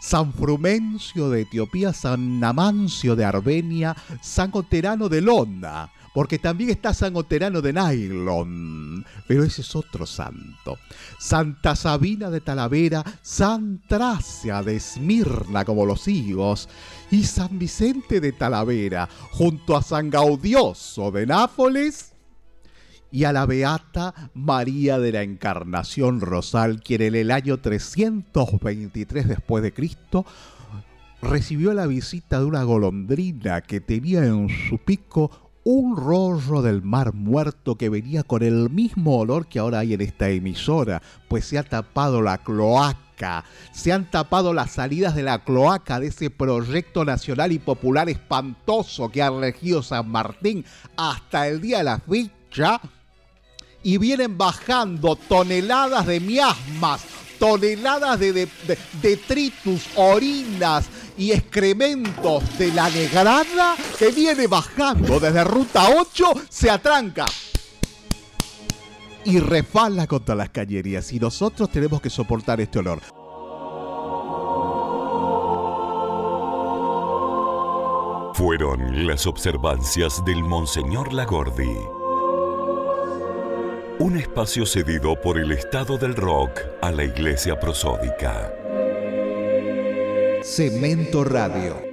San Frumencio de Etiopía, San Amancio de Armenia, San Oterano de Londa, porque también está San Oterano de Nylon, pero ese es otro santo. Santa Sabina de Talavera, San Tracia de Esmirna, como los higos, y San Vicente de Talavera, junto a San Gaudioso de Nápoles y a la beata María de la Encarnación Rosal, quien en el año 323 después de Cristo recibió la visita de una golondrina que tenía en su pico un rollo del mar muerto que venía con el mismo olor que ahora hay en esta emisora, pues se ha tapado la cloaca, se han tapado las salidas de la cloaca de ese proyecto nacional y popular espantoso que ha regido San Martín hasta el día de la fecha. Y vienen bajando toneladas de miasmas, toneladas de, de- de- detritus, orinas y excrementos de la negrada que viene bajando desde Ruta 8, se atranca y refala contra las cañerías y nosotros tenemos que soportar este olor. Fueron las observancias del Monseñor Lagordi. Un espacio cedido por el Estado del Rock a la Iglesia Prosódica. Cemento Radio.